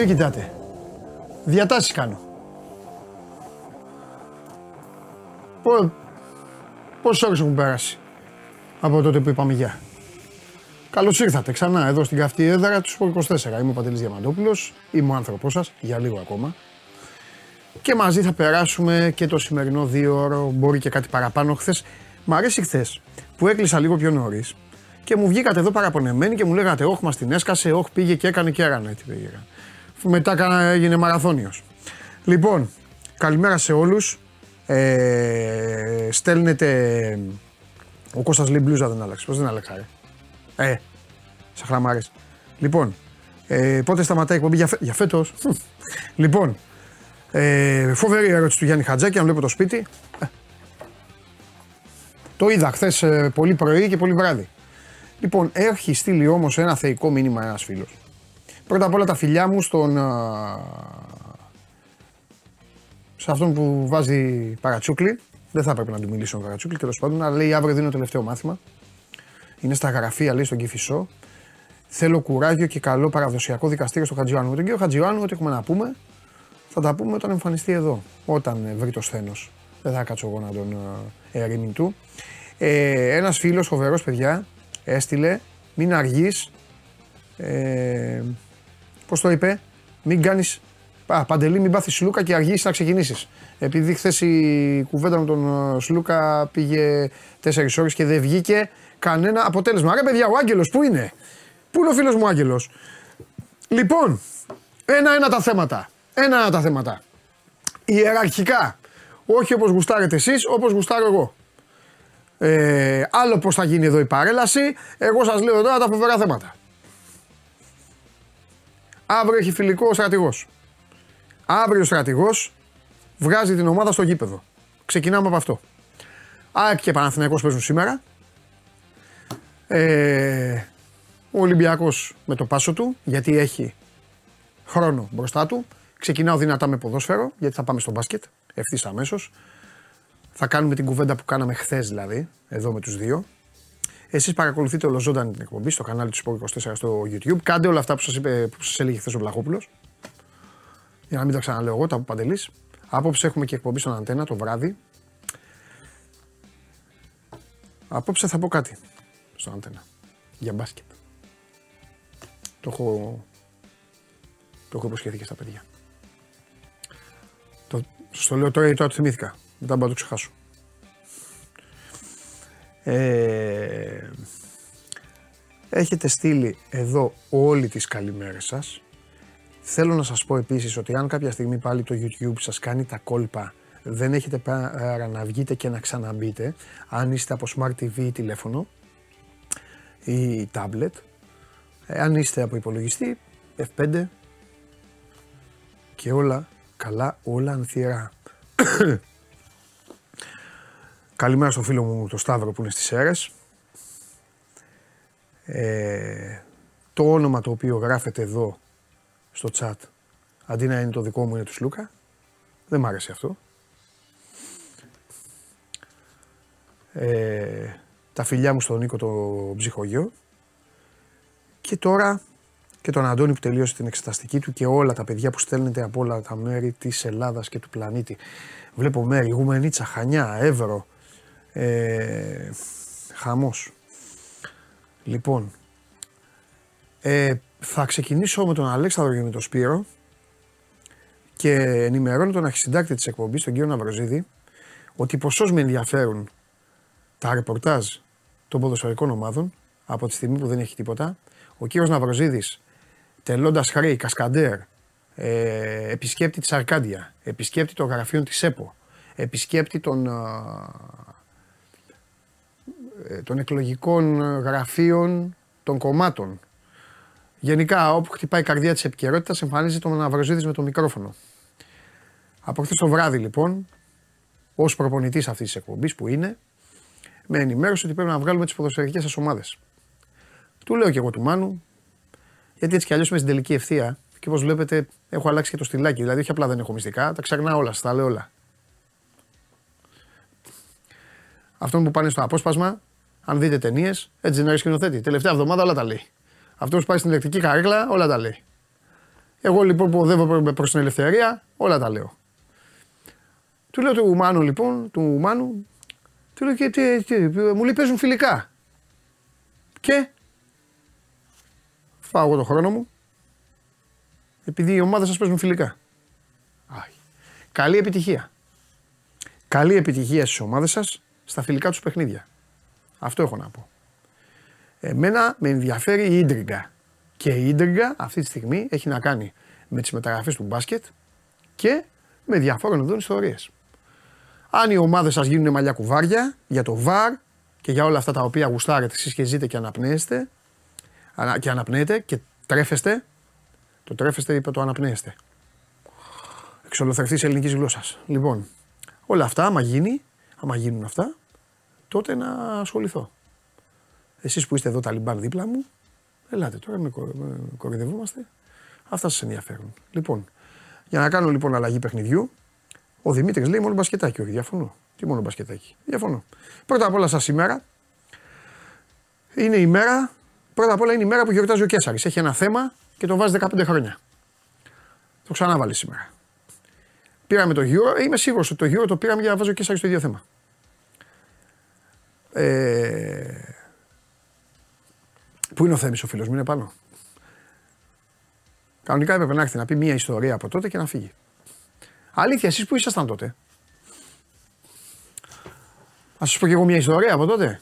Τι κοιτάτε. Διατάσεις κάνω. Πο... Πόσες ώρες έχουν πέρασει από τότε που είπαμε γεια. Καλώς ήρθατε ξανά εδώ στην καυτή έδρα του Σπορ 24. Είμαι ο Παντελής Διαμαντόπουλος, είμαι ο άνθρωπός σας για λίγο ακόμα. Και μαζί θα περάσουμε και το σημερινό δύο ώρο, μπορεί και κάτι παραπάνω χθες. Μ' αρέσει χθες που έκλεισα λίγο πιο νωρίς και μου βγήκατε εδώ παραπονεμένοι και μου λέγατε: Όχι, μας την έσκασε, όχι, πήγε και έκανε και έκανε. Έτσι πήγε. Μετά έγινε μαραθώνιος. Λοιπόν, καλημέρα σε όλους. Ε, στέλνετε... Ο Κώστας λέει μπλούζα δεν άλλαξε. Πώς δεν άλλαξα, ε. Ε, σαν χλαμάρες. Λοιπόν, ε, πότε σταματάει η εκπομπή; Για, φε... για φέτος. λοιπόν, ε, φοβερή ερώτηση του Γιάννη Χατζάκη, αν βλέπω το σπίτι. Ε. Το είδα χθες ε, πολύ πρωί και πολύ βράδυ. Λοιπόν, έχει στείλει όμως ένα θεϊκό μήνυμα ένας φίλος. Πρώτα απ' όλα τα φιλιά μου στον. σε αυτόν που βάζει παρατσούκλι. Δεν θα έπρεπε να του μιλήσω με παρατσούκλι, τέλος πάντων, αλλά λέει αύριο δίνω τελευταίο μάθημα. Είναι στα γραφεία, λέει στον Κυφισό. Θέλω κουράγιο και καλό παραδοσιακό δικαστήριο στο Χατζιωάννου. Με τον κύριο Χατζιωάννου, ό,τι έχουμε να πούμε, θα τα πούμε όταν εμφανιστεί εδώ. Όταν βρει το σθένος. Δεν θα κάτσω εγώ να τον ερήμην του. Ε, Ένας φίλος φοβερός, παιδιά, έστειλε, μην αργείς. Ε, Πώς το είπε, μην κάνει. Α, παντελή, μην πάθεις Σλούκα και αργήσει να ξεκινήσεις. Επειδή χθες η κουβέντα με τον ε, Σλούκα πήγε 4 ώρες και δεν βγήκε κανένα αποτέλεσμα. Ρε παιδιά, ο Άγγελος πού είναι, Πού είναι ο φίλος μου Άγγελος; Λοιπόν, ένα-ένα τα θέματα. Ένα-ένα τα θέματα. Ιεραρχικά. Όχι όπως γουστάρετε εσείς, όπως γουστάρω εγώ. Ε, άλλο πώς θα γίνει εδώ η παρέλαση. Εγώ σας λέω τώρα τα φοβερά θέματα. Αύριο έχει φιλικό ο στρατηγός. Αύριο ο στρατηγός βγάζει την ομάδα στο γήπεδο. Ξεκινάμε από αυτό. ΑΕΚ και Παναθηναϊκός παίζουν σήμερα. Ε, ο Ολυμπιακός με το πάσο του, γιατί έχει χρόνο μπροστά του. Ξεκινάω δυνατά με ποδόσφαιρο, γιατί θα πάμε στο μπάσκετ ευθύς αμέσως. Θα κάνουμε την κουβέντα που κάναμε χθες δηλαδή, εδώ με τους δύο. Εσείς παρακολουθείτε ολοζώντανη την εκπομπή στο κανάλι του Sport 24 στο YouTube. Κάντε όλα αυτά που σας είπε, που σας έλεγε χθες ο Βλαχόπουλος. Για να μην τα ξαναλέω εγώ, τα που παντελής. Απόψε έχουμε και εκπομπή στον Αντένα το βράδυ. Απόψε θα πω κάτι στον Αντένα. Για μπάσκετ. Το έχω, το έχω υποσχεθεί και στα παιδιά. Το, στο λέω τώρα γιατί τώρα το θυμήθηκα. Μετά μπορώ να το ξεχάσω. Ε, έχετε στείλει εδώ όλοι τις καλημέρες σας. Θέλω να σας πω επίσης ότι αν κάποια στιγμή πάλι το YouTube σας κάνει τα κόλπα δεν έχετε παρά να βγείτε και να ξαναμπείτε αν είστε από Smart TV ή τηλέφωνο ή tablet ε, αν είστε από υπολογιστή F5 και όλα καλά, όλα ανθυρά. Καλημέρα στο φίλο μου το Σταύρο που είναι στις αίρες. Ε, το όνομα το οποίο γράφεται εδώ στο chat αντί να είναι το δικό μου είναι του Σλούκα. Δεν μ' άρεσε αυτό. Ε, τα φιλιά μου στον Νίκο το ψυχογειό. Και τώρα και τον Αντώνη που τελείωσε την εξεταστική του και όλα τα παιδιά που στέλνετε από όλα τα μέρη της Ελλάδας και του πλανήτη. Βλέπω μέρη, Γουμενίτσα, Χανιά, Εύρο, ε, χαμός. Λοιπόν, ε, θα ξεκινήσω με τον Αλέξανδρο και με τον Σπύρο και ενημερώνω τον αρχισυντάκτη της εκπομπής, τον κύριο Ναυροζίδη, ότι ποσός με ενδιαφέρουν τα ρεπορτάζ των ποδοσφαιρικών ομάδων από τη στιγμή που δεν έχει τίποτα. Ο κύριος Ναυροζίδης, τελώντας χρέη, κασκαντέρ, ε, επισκέπτη της Αρκάντια, επισκέπτη των γραφείων της ΕΠΟ, επισκέπτη των ε, των εκλογικών γραφείων των κομμάτων. Γενικά, όπου χτυπάει η καρδιά της επικαιρότητας, εμφανίζεται ο Ναυροζίδης με το μικρόφωνο. Από χθες το βράδυ, λοιπόν, ως προπονητής αυτής της εκπομπής που είναι, με ενημέρωσε ότι πρέπει να βγάλουμε τις ποδοσφαιρικές σας ομάδες. Του λέω και εγώ του Μάνου, γιατί έτσι κι αλλιώς είμαι στην τελική ευθεία και όπως βλέπετε έχω αλλάξει και το στυλάκι. Δηλαδή, όχι απλά δεν έχω μυστικά, τα ξεχνάω όλα, στα λέω όλα. Αυτό που πάνε στο απόσπασμα αν δείτε ταινίες, έτσι δεν έχει σκηνοθέτη. Τελευταία εβδομάδα όλα τα λέει. Αυτός που πάει στην ηλεκτρική καρέκλα όλα τα λέει. Εγώ λοιπόν που οδεύω προ την ελευθερία, όλα τα λέω. Του λέω του Μάνου λοιπόν, του Μάνου, του λέω και τι, τι, μου λέει παίζουν φιλικά. Και φάω εγώ το χρόνο μου, επειδή οι ομάδες σας παίζουν φιλικά. Άχι. Καλή επιτυχία. Καλή επιτυχία στις ομάδες σας στα φιλικά τους παιχνίδια. Αυτό έχω να πω. Εμένα με ενδιαφέρει η ίντριγκα. Και η ίντριγκα αυτή τη στιγμή έχει να κάνει με τις μεταγραφές του μπάσκετ και με διαφόρων ειδών ιστορίες. Αν οι ομάδες σας γίνουν μαλλιά κουβάρια για το βαρ και για όλα αυτά τα οποία γουστάρετε εσείς και ζείτε και αναπνέεστε και αναπνέετε και τρέφεστε, το τρέφεστε είπε το αναπνέεστε. Εξολοθρευτής ελληνικής γλώσσας. Λοιπόν, όλα αυτά άμα γίνει, άμα γίνουν αυτά, τότε να ασχοληθώ. Εσείς που είστε εδώ τα λιμπάν δίπλα μου, ελάτε τώρα, με, κορυδευόμαστε. Αυτά σας ενδιαφέρουν. Λοιπόν, για να κάνω λοιπόν αλλαγή παιχνιδιού, ο Δημήτρης λέει μόνο μπασκετάκι. Όχι, διαφωνώ. Τι μόνο μπασκετάκι. Διαφωνώ. Πρώτα απ' όλα σας σήμερα είναι η μέρα, πρώτα απ' όλα είναι η μέρα που γιορτάζει ο Κέσσαρη. Έχει ένα θέμα και το βάζει 15 χρόνια. Το ξανάβαλε σήμερα. Πήραμε το γύρο, είμαι σίγουρος ότι το γύρο το πήραμε για να βάζει ο Κέσσαρη στο ίδιο θέμα. Ε... Πού είναι ο Θέμης ο φίλος μου, είναι πάνω. Κανονικά έπρεπε να έρθει να πει μια ιστορία από τότε και να φύγει. Αλήθεια, εσείς που ήσασταν τότε; Α σας πω και εγώ μια ιστορία από τότε.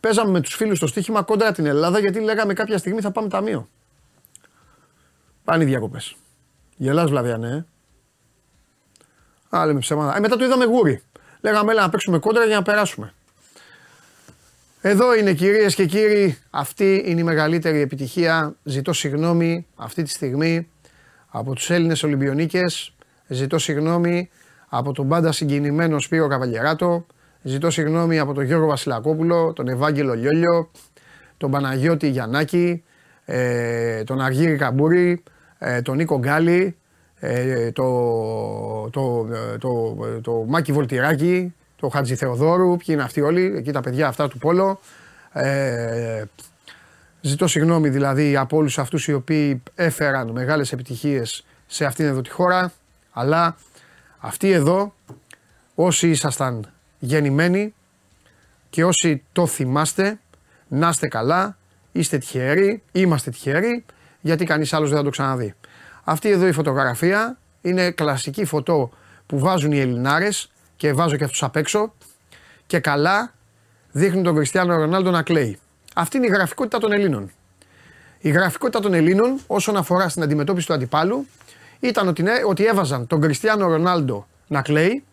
Παίζαμε με τους φίλους στο στοίχημα κόντρα την Ελλάδα γιατί λέγαμε κάποια στιγμή θα πάμε ταμείο. Πάνε οι διακοπές. Γελάς βλαβιά, ναι. Α, λέμε ψέματα. Ε, μετά το είδαμε γούρι. Λέγαμε έλα να παίξουμε κόντρα για να περάσουμε. Εδώ είναι κυρίες και κύριοι, αυτή είναι η μεγαλύτερη επιτυχία. Ζητώ συγγνώμη αυτή τη στιγμή από τους Έλληνες Ολυμπιονίκες. Ζητώ συγγνώμη από τον πάντα συγκινημένο Σπύρο Καβαλιεράτο. Ζητώ συγγνώμη από τον Γιώργο Βασιλακόπουλο, τον Ευάγγελο Λιόλιο, τον Παναγιώτη Γιαννάκη, ε, τον Αργύρη Καμπούρη, ε, τον Νίκο Γκάλη, ε, το, το, το, το, Μάκη Βολτιράκη, το Χατζη Θεοδόρου, ποιοι είναι αυτοί όλοι, εκεί τα παιδιά αυτά του Πόλο. Ε, Ζητώ συγγνώμη δηλαδή από όλους αυτούς οι οποίοι έφεραν μεγάλες επιτυχίες σε αυτήν εδώ τη χώρα, αλλά αυτοί εδώ, όσοι ήσασταν γεννημένοι και όσοι το θυμάστε, να είστε καλά, είστε τυχεροί, είμαστε τυχεροί, γιατί κανείς άλλος δεν θα το ξαναδεί. Αυτή εδώ η φωτογραφία είναι κλασική φωτό που βάζουν οι Ελληνάρες και βάζω και αυτούς απ' έξω και καλά δείχνουν τον Κριστιανό Ρονάλντο να κλαίει. Αυτή είναι η γραφικότητα των Ελλήνων. Η γραφικότητα των Ελλήνων όσον αφορά στην αντιμετώπιση του αντιπάλου ήταν ότι, ναι, ότι έβαζαν τον Κριστιανό Ρονάλντο να κλαίει,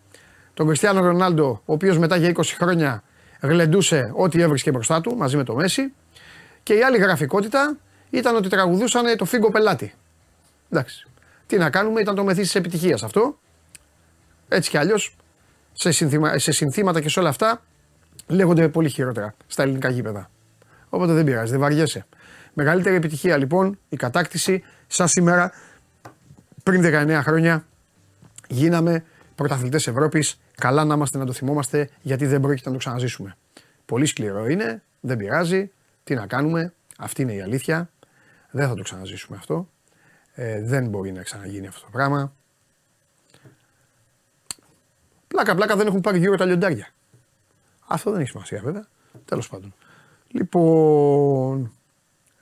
τον Κριστιανό Ρονάλντο ο οποίος μετά για 20 χρόνια γλεντούσε ό,τι έβρισκε μπροστά του μαζί με το Μέση και η άλλη γραφικότητα ήταν ότι τραγουδούσαν το φίγκο πελάτη. Εντάξει. Τι να κάνουμε, ήταν το μεθύσι της επιτυχίας αυτό. Έτσι κι αλλιώς σε, σε συνθήματα και σε όλα αυτά λέγονται πολύ χειρότερα στα ελληνικά γήπεδα. Οπότε δεν πειράζει, δεν βαριέσαι. Μεγαλύτερη επιτυχία λοιπόν η κατάκτηση σαν σήμερα πριν 19 χρόνια γίναμε πρωταθλητές Ευρώπης. Καλά να είμαστε να το θυμόμαστε γιατί δεν πρόκειται να το ξαναζήσουμε. Πολύ σκληρό είναι, δεν πειράζει. Τι να κάνουμε, αυτή είναι η αλήθεια. Δεν θα το ξαναζήσουμε αυτό. Ε, δεν μπορεί να ξαναγίνει αυτό το πράγμα. Πλάκα πλάκα δεν έχουν πάρει γύρω τα λιοντάρια. Αυτό δεν έχει σημασία βέβαια. Τέλος πάντων. Λοιπόν,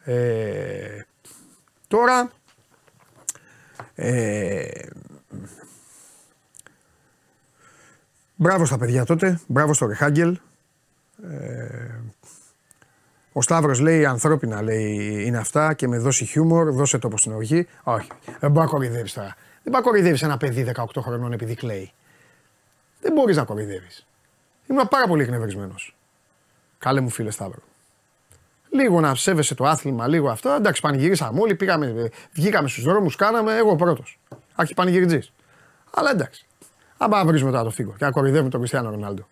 ε, τώρα, ε, μπράβο στα παιδιά τότε, μπράβο στο Ρεχάγκελ. Ε, ο Σταύρος λέει ανθρώπινα λέει είναι αυτά και με δώσει χιούμορ, δώσε το στην οργή. Όχι, δεν μπορεί να κορυδεύει τώρα. Δεν μπορεί να κορυδεύει ένα παιδί 18 χρονών επειδή κλαίει. Δεν μπορείς να κορυδεύει. Ήμουν πάρα πολύ εκνευρισμένος. Κάλε μου φίλε Σταύρο. Λίγο να σέβεσαι το άθλημα, λίγο αυτό. Εντάξει, πανηγυρίσαμε όλοι, πήγαμε, βγήκαμε στους δρόμους, κάναμε εγώ πρώτος. Άρχι πανηγυριτζή. Αλλά εντάξει. Αν πάμε βρίζουμε τώρα το φίγκο και να κορυδεύουμε τον Κριστιανό Ρονάλντο.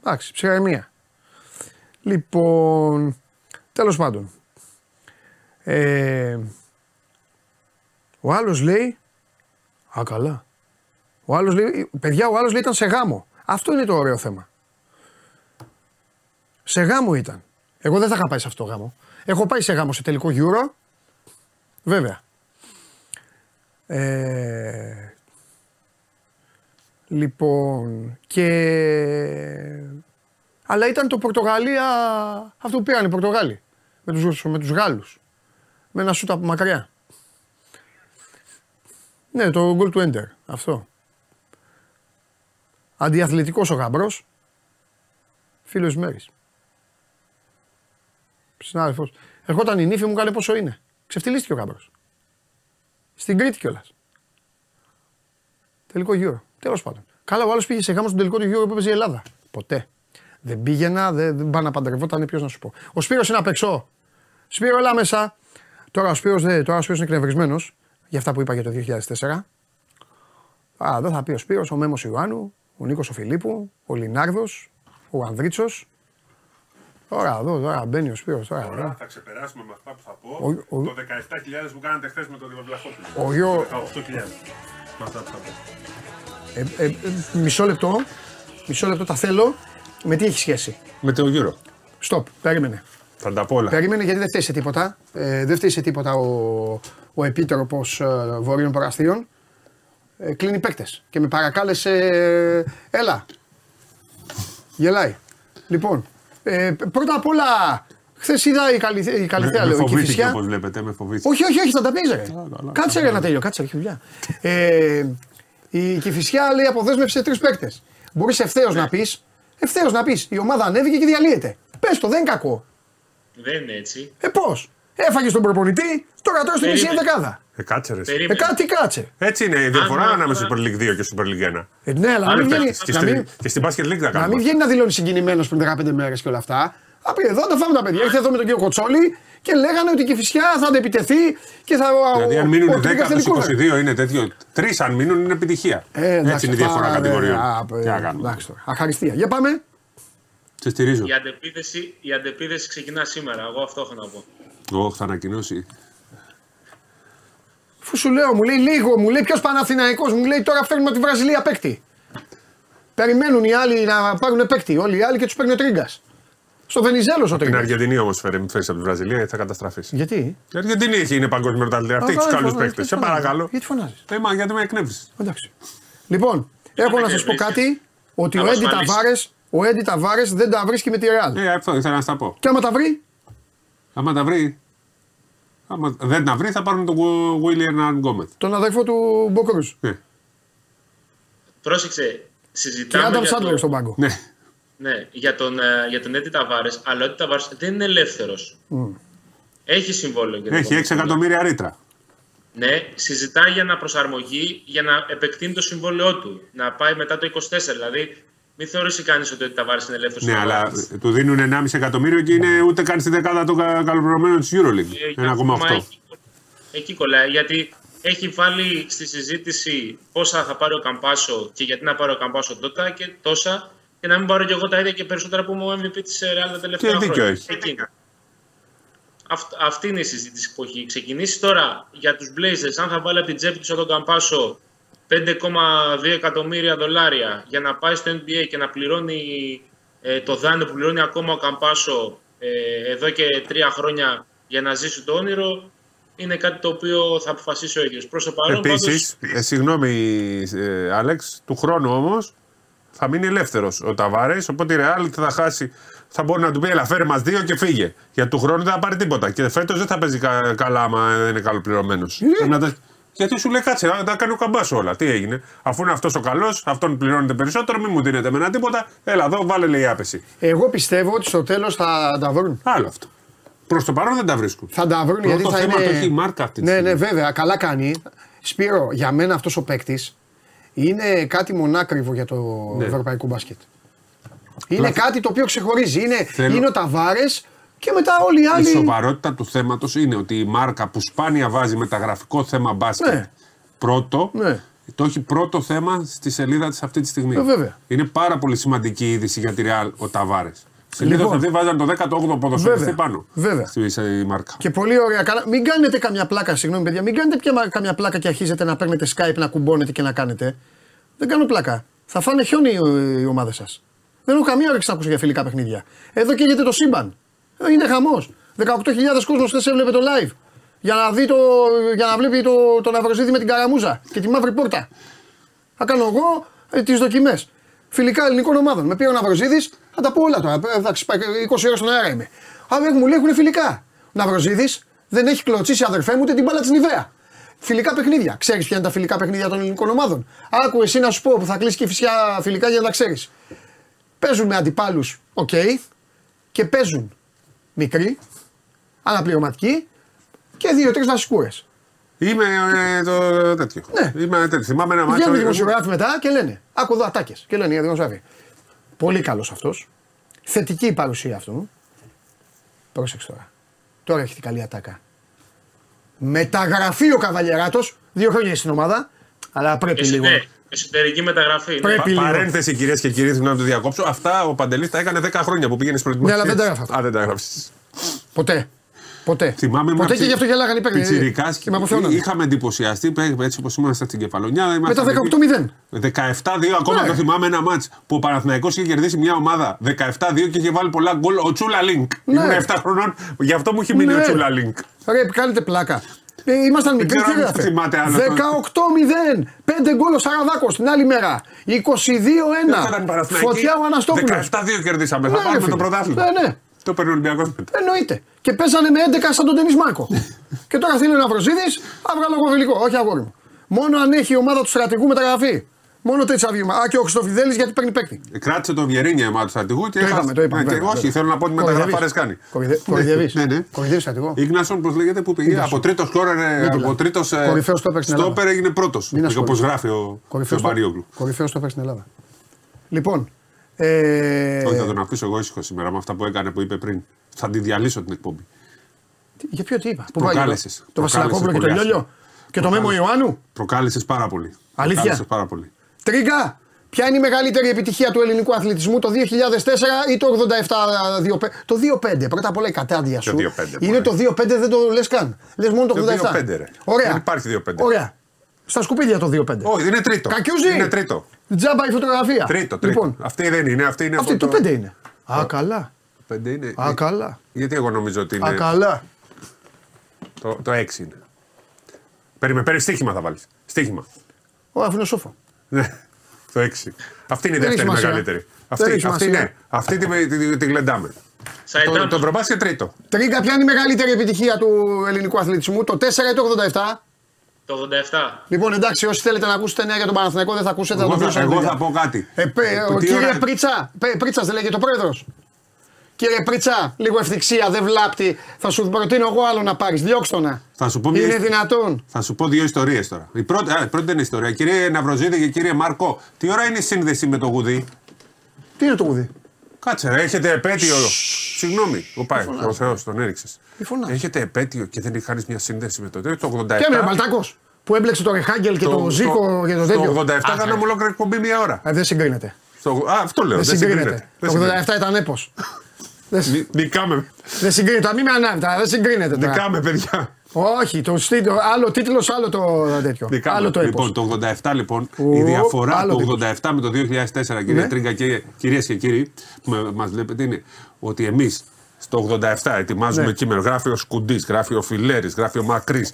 Εντάξει, ψυχραιμία. Λοιπόν, τέλος πάντων. Ε, ο άλλος λέει. Α, καλά. Ο άλλος λέει. Παιδιά, ο άλλος λέει ήταν σε γάμο. Αυτό είναι το ωραίο θέμα. Σε γάμο ήταν. Εγώ δεν θα είχα πάει σε αυτό το γάμο. Έχω πάει σε γάμο σε τελικό Euro. Βέβαια. Ε, λοιπόν, και... Αλλά ήταν το Πορτογαλία, αυτό που πήραν οι Πορτογάλοι, με τους, με τους Γάλλους. Με ένα σούτ από μακριά. Ναι, το goal του Enter, αυτό. Αντιαθλητικός ο γαμπρός, φίλος μέρης. Συνάδελφος. Ερχόταν η νύφη μου, κάνε πόσο είναι. Ξεφτυλίστηκε ο γαμπρός. Στην Κρήτη κιόλας. Τελικό γύρο. Τέλος πάντων. Καλά, ο άλλος πήγε σε γάμο στον τελικό του γύρο που έπαιζε η Ελλάδα. Ποτέ. Δεν πήγαινα, δεν, δεν πάνε να παντρευόταν, ποιος να σου πω. Ο Σπύρος είναι απ' έξω. Σπύρο, έλα μέσα. Τώρα ο Σπύρος, τώρα ο Σπύρος είναι εκνευρισμένος για αυτά που είπα για το 2004. Α, εδώ θα πει ο Σπύρος, ο Μέμος Ιωάννου, ο Νίκος ο Φιλίππου, ο Λινάρδος, ο Ανδρίτσος, Τώρα εδώ, τώρα μπαίνει ο Σπύρος. Τώρα, τώρα θα ξεπεράσουμε με αυτά που θα πω ο, ο, το 17.000 που κάνατε χθες με τον Διβαβλαχόπουλο. Ο γιο... 18.000 με αυτά που θα πω. Ε, ε, μισό λεπτό, μισό λεπτό τα θέλω. Με τι έχει σχέση; Με το γύρο. Στοπ, περίμενε. Θα τα πω όλα. Περίμενε γιατί δεν φταίει σε τίποτα. Ε, δεν φταίει σε τίποτα ο, ο επίτροπος ε, Βορείων Παραστήριων. Ε, κλείνει παίκτες. Και με παρακάλεσε. Ε, έλα. Γελάει. Λοιπόν, ε, πρώτα απ' όλα, χθες είδα η, καλυθέα, η καλυθέα, λέω, η Κηφισιά. Όπως βλέπετε, με φοβήθηκε. Όχι, όχι, όχι, θα τα πει, ρε. Κάτσε ρε να τέλειο, κάτσε, έχει δουλειά. Ε, η Κηφισιά λέει αποδέσμευσε τρεις παίκτες. Μπορείς ευθέως να πεις, ευθέως να πεις, η ομάδα ανέβηκε και διαλύεται. Πες το, δεν είναι κακό. Δεν είναι έτσι. Ε, πώς; Έφαγες τον προπονητή, τώρα τώρα στην μισή δεκάδα. Ε, κάτσε ρε. Ε, κάτι κάτσε. Έτσι είναι η διαφορά ανάμεσα Super League 2 και Super League 1. Ε, ναι, αλλά να μην βγαίνει. Και, στην, και στην Basket League θα Να μην βγαίνει να δηλώνει συγκινημένος πριν 15 μέρες και όλα αυτά. Απ' εδώ τα φάμε τα παιδιά. Ήρθε εδώ με τον κύριο Κοτσόλη και λέγανε ότι η φυσιά θα αντεπιτεθεί και θα. Δηλαδή, αν μείνουν 10 από 22 είναι τέτοιο. Τρεις αν μείνουν είναι επιτυχία. Ε, Έτσι είναι η διαφορά κατηγοριών. Αχαριστία. Για πάμε. Σε στηρίζω. Η αντεπίθεση, η αντεπίθεση ξεκινά σήμερα. Εγώ αυτό έχω να πω. Εγώ θα ανακοινώσει. Φου σου λέω, μου λέει λίγο, μου λέει ποιος Παναθηναϊκός, μου λέει τώρα φέρνουμε τη Βραζιλία παίκτη. Περιμένουν οι άλλοι να πάρουν παίκτη, όλοι οι άλλοι και τους παίρνει ο Τρίγκας. Στο Βενιζέλο ο Τρίγκα. Την Αργεντινή όμως φέρει, φέρεις από τη Βραζιλία γιατί θα καταστραφείς. Γιατί; Η Αργεντινή έχει, είναι παγκόσμιο μεταλλητή. Αυτή έχει τους καλούς παίκτες. Σε παρακαλώ. Γιατί φωνάζεις; Ε, μα γιατί με εκνεύσει. Εντάξει. Λοιπόν, έχω να σας πω κάτι ότι ο Έντι Ταβάρες ο Έντι Ταβάρες δεν τα βρίσκει με τη Ρεάλ. Ε, αυτό ήθελα να στα πω. Και άμα τα βρει; Άμα τα βρει. Άμα δεν τα βρει, θα πάρουν τον Βίλιαν Γκόμετ. Τον αδερφό του Μποκρούζ. Ναι. Πρόσεξε. Συζητάμε. Και Άνταμ Σάντλερ στον πάγκο. Ναι. Ναι, για τον, ε, για τον Έντι Ταβάρες, αλλά ο Έντι Ταβάρες δεν είναι ελεύθερος. Mm. Έχει συμβόλαιο. Για Έχει 6 εκατομμύρια ρήτρα. Ναι, συζητάει για να προσαρμογεί για να επεκτείνει το συμβόλαιό του. Να πάει μετά το 24. Δηλαδή μην θεωρήσει κανείς ότι τα βάρη είναι ελεύθερος. Ναι, αλλά του δίνουν 1,5 εκατομμύριο και είναι ούτε καν στη δεκάδα των καλοπληρωμένων της Euroleague. 1,8. Ε, εκεί, εκεί κολλάει. Γιατί έχει βάλει στη συζήτηση πόσα θα πάρει ο Καμπάσο και γιατί να πάρει ο Καμπάσο τότε και τόσα και να μην πάρω και εγώ τα ίδια και περισσότερα που είμαι ο MVP της Real τα τελευταία και χρόνια. Έχεις. αυτή είναι η συζήτηση που έχει ξεκινήσει. Τώρα για τους Blazers, αν θα βάλει από την τσέπη τους τον Καμπάσο 5,2 εκατομμύρια δολάρια για να πάει στο NBA και να πληρώνει ε, το δάνειο που πληρώνει ακόμα ο Καμπάσο ε, εδώ και τρία χρόνια για να ζήσει το όνειρο είναι κάτι το οποίο θα αποφασίσει ο ίδιος. Προς το παρόν, Επίσης, πάντως... ε, συγγνώμη ε, Άλεξ, του χρόνου όμως θα μείνει ελεύθερος ο Ταβάρες. Οπότε η Ρεάλ θα χάσει. Θα μπορεί να του πει: Ελά, φέρει μας δύο και φύγε. Για του χρόνου δεν θα πάρει τίποτα. Και φέτος δεν θα παίζει καλά άμα δεν είναι καλοπληρωμένος. Mm. Γιατί σου λέει κάτσε, να τα κάνει ο καμπάς όλα. Τι έγινε. Αφού είναι αυτός ο καλός, αυτόν πληρώνεται περισσότερο, μην μου δίνετε με ένα τίποτα. Έλα εδώ, βάλε λέει άπεση. Εγώ πιστεύω ότι στο τέλος θα τα βρουν. Άλλο αυτό. Προς το παρόν δεν τα βρίσκουν. Θα τα βρουν γιατί το θα θέμα είναι. Το έχει η μάρκα αυτή ναι, ναι, βέβαια, καλά κάνει. Σπύρο, για μένα αυτός ο παίκτης είναι κάτι μονάκριβο για το ναι. ευρωπαϊκό μπάσκετ. Είναι κάτι το οποίο ξεχωρίζει. Είναι, Θέλω... είναι ο Ταβάρες και μετά όλοι οι άλλοι. Η σοβαρότητα του θέματος είναι ότι η μάρκα που σπάνια βάζει μεταγραφικό θέμα μπάσκετ ναι. πρώτο, ναι. το έχει πρώτο θέμα στη σελίδα της αυτή τη στιγμή. Ε, βέβαια. Είναι πάρα πολύ σημαντική είδηση για τη Real ο Ταβάρες. Σελίδα λοιπόν, αυτή βάζαν το 18ο ποδοσφαιριστή πάνω. Βέβαια. Στη μάρκα. Και πολύ ωραία. Μην κάνετε καμιά πλάκα, συγγνώμη παιδιά, μην κάνετε πια καμιά πλάκα και αρχίζετε να παίρνετε Skype να κουμπώνετε και να κάνετε. Δεν κάνω πλάκα. Θα φάνε χιόνι οι ομάδες σας. Δεν έχω καμία όρεξη να ακούσω για φιλικά παιχνίδια. Εδώ καίγεται το σύμπαν. Ε, Είναι χαμός. 18.000 κόσμος χθες έβλεπε το live. Για να, δει το, για να βλέπει το, τον Ναυροζίδη με την καραμούζα και τη μαύρη πόρτα. Θα κάνω εγώ ε, τις δοκιμές. Φιλικά ελληνικών ομάδων. Με πήρε ο Ναυροζίδης, θα τα πω όλα τώρα. Ε, Εντάξει, πάει 20 ώρες στον αέρα είμαι. Αλλά μου λέει έχουν φιλικά. Ο Ναυροζίδης δεν έχει κλωτσίσει αδερφέ μου ούτε την μπάλα της Nivea. Φιλικά παιχνίδια. Ξέρεις ποια είναι τα φιλικά παιχνίδια των ελληνικών ομάδων; Άκου εσύ να σου πω που θα κλείσει και φυσικά φιλικά για να τα ξέρεις. Παίζουν με αντιπάλους, οκ. και παίζουν μικροί, αναπληρωματικοί και δύο-τρεις βασικούρε. Είμαι ε, το τέτοιο. Ναι. Είμαι τέτοιο. Θυμάμαι ένα μάτσο. Βγαίνουν οι δημοσιογράφοι μετά και λένε: Άκου εδώ ατάκες. Και λένε οι δημοσιογράφοι. Πολύ καλός αυτός. Θετική η παρουσία αυτού. Πρόσεξε τώρα. Τώρα έχει την καλή ατάκα. Μεταγραφεί ο Καβαλιεράτος. Δύο χρόνια είναι στην ομάδα. Αλλά πρέπει λίγο. Εσωτερική, εσωτερική μεταγραφή. ναι. Πρέπει λίγο. Παρένθεση κυρίες και κύριοι, συγγνώμη να το διακόψω. Αυτά ο Παντελής τα έκανε 10 χρόνια που πήγαινε στι προετοιμασίε. Ναι, αλλά δεν τα έγραφα. Α, δεν τα έγραψες. Ποτέ. Ποτέ. Θυμάμαι ήμουν Ποτέ και ψι- γι' αυτό γελάγανε οι παίκτες. πιτσιρικάς Και με αποθεώνανε. Είχαμε εντυπωσιαστεί πέ- έτσι όπως ήμασταν στην Κεφαλονιά. Με ήμασταν τα εκεί. 18-0. 17-2 ακόμα Ναι. το θυμάμαι ένα μάτς που ο Παναθηναϊκός είχε κερδίσει μια ομάδα 17-2 και είχε βάλει πολλά γκολ ο Τσούλα Λίνκ. Ναι. Ήμουν 7 χρονών, γι' αυτό μου έχει μείνει Ναι. ο Τσούλα Λίνκ. Ρε, κάνετε πλάκα. Ε, ήμασταν μικροί ξέρω και αν έγραφε. θυμάται άλλο. 18-0. 5 γκολ ο Σαραδάκος την άλλη μέρα. 22-1. Ήταν Παναθηναϊκοί. Φωτιά ο Αναστόπουλος. 17-2 κερδίσαμε. Θα πάρουμε το πρωτάθλημα. Ναι, ναι. Το παίρνει ο Ολυμπιακός μετά. Εννοείται. Και παίζανε με 11 σαν τον Τενή Μάρκο. και τώρα θέλει ένα Βροζίδη, άβγαλε εγώ Όχι αγόρι μου. Μόνο αν έχει η ομάδα του στρατηγού μεταγραφή. Μόνο τέτοια βήμα. Α, και ο Χρυστοφιδέλη γιατί παίρνει παίκτη. Κράτησε τον Βιερίνια η ομάδα του στρατηγού και Το έχασε. είπαμε, το είπαμε, Ναι, και βέβαια, όχι, βέβαια. θέλω να πω ότι μεταγραφάρε κάνει. Κορυδεύει. Ναι, ναι. Κορυδεύει στρατηγό. Ίγνασον, πώ λέγεται, που πήγε. Ίγνασον. Από τρίτο σκόρερ, Μην από πουλάς. τρίτο Κορυφαίος στόπερ στην Ελλάδα. στόπερ έγινε πρώτος. Μην Όπω ασχολείσαι. γράφει ο Κορυφαίος Μπαριόγλου. Κορυφαίος το στην Ελλάδα. Λοιπόν. Ε, Όχι, θα τον αφήσω εγώ ήσυχο σήμερα με αυτά που έκανε που είπε πριν. Θα τη διαλύσω την εκπομπή. τι- για ποιο τι είπα. Πού Προκάλεσες. πάει, Το Βασιλακόπουλο και το Προκάλεσες Λιόλιο. Και το Μέμο Ιωάννου; Προκάλεσες πάρα πολύ. Αλήθεια; Προκάλεσες πάρα πολύ. Τρίγκα. Ποια είναι η μεγαλύτερη επιτυχία του ελληνικού αθλητισμού το 2004 ή το 87-25. Το 2-5. Πρώτα απ' όλα η κατάδια Το σου. 2-5, είναι το 2-5 δεν το λες καν. Λες μόνο το Το 87. 2-5, ρε. Ωραία. Δεν υπάρχει 2-5. Ωραία. Στα σκουπίδια το 2-5. Όχι, είναι τρίτο. Κακιούζη. Είναι τρίτο. Τζάμπα η φωτογραφία. Τρίτο, τρίτο. Λοιπόν, Αυτή δεν είναι. Αυτή είναι αυτή από το 5 είναι. Α, καλά. Πέντε είναι. Α, καλά. Γιατί εγώ νομίζω ότι Α, είναι. καλά. Το, το 6 είναι. Περίμενε, παίρνει στοίχημα θα βάλεις. Στοίχημα. Ω, αφού είναι σόφο. Ναι, το 6. Αυτή είναι η Δεν έχει δεύτερη σημασία. μεγαλύτερη. Δεν Αυτή, έχει αυτή, σημασία. ναι, αυτή τη, τη, τη, τη γλεντάμε. Το, Σαϊντάν. το προπάσκετ τρίτο. Τρίγκα, ποια είναι η μεγαλύτερη επιτυχία του ελληνικού αθλητισμού, το 4 ή το 87. Το 87. Λοιπόν, εντάξει, όσοι θέλετε να ακούσετε νέα για τον Παναθηναϊκό δεν θα ακούσετε. θα Εγώ, το θα, αφήσω εγώ στην θα δουλειά. πω κάτι. Ε, πε, Ε, ο τι κύριε ώρα- Πρίτσα, πε, Πρίτσας δεν λέγεται ο πρόεδρος. Κύριε Πρίτσα, λίγο ευθυξία, δεν βλάπτει. Θα σου προτείνω εγώ άλλο να πάρεις, διώξτε το να. Θα σου πω μια Είναι ιστορία. δυνατόν. Θα σου πω δύο ιστορίες τώρα. Η πρώτη, α, η πρώτη είναι ιστορία. Κύριε Ναυροζίδη και κύριε Μάρκο, τι ώρα είναι η σύνδεση με το γουδί; Τι είναι το γουδί; Κάτσε, ρε, έχετε επέτειο. Συγγνώμη, ο Πάης, ο Θεός, τον έριξες. Μη φωνάζεις. Έχετε επέτειο και δεν είχαν μια σύνδεση με το τέτοιο. Το 87. Και με Μπαλτάκος που έμπλεξε το Ρεχάγκελ και το, Ζήκο και το τέτοιο. Το 87 Αχ, κάναμε ολόκληρη εκπομπή μία ώρα. ε, δεν συγκρίνεται. Στο- Α, αυτό λέω. Δεν συγκρίνεται. Δεν Το συγκρίνεται. 87 ήταν έπος. Δεν σ- Νι- Νικάμε. Δεν συγκρίνεται. Μην με ανάβει, δεν συγκρίνεται τώρα. Νικάμε, παιδιά. Όχι, το στήλο, άλλο τίτλος, άλλο το τέτοιο. Νικάμε. Άλλο το έπος. λοιπόν, το 87 λοιπόν, Ου, η διαφορά άλλο του τύπος. 87 με το 2004, κύριε Ναι. Τρίγκα και κυρίες και κύριοι, που μας βλέπετε, είναι ότι εμείς στο 87 ετοιμάζουμε Ναι. κείμενο. Γράφει ο Σκουντής, γράφει ο Φιλέρης, γράφει ο Μακρύς.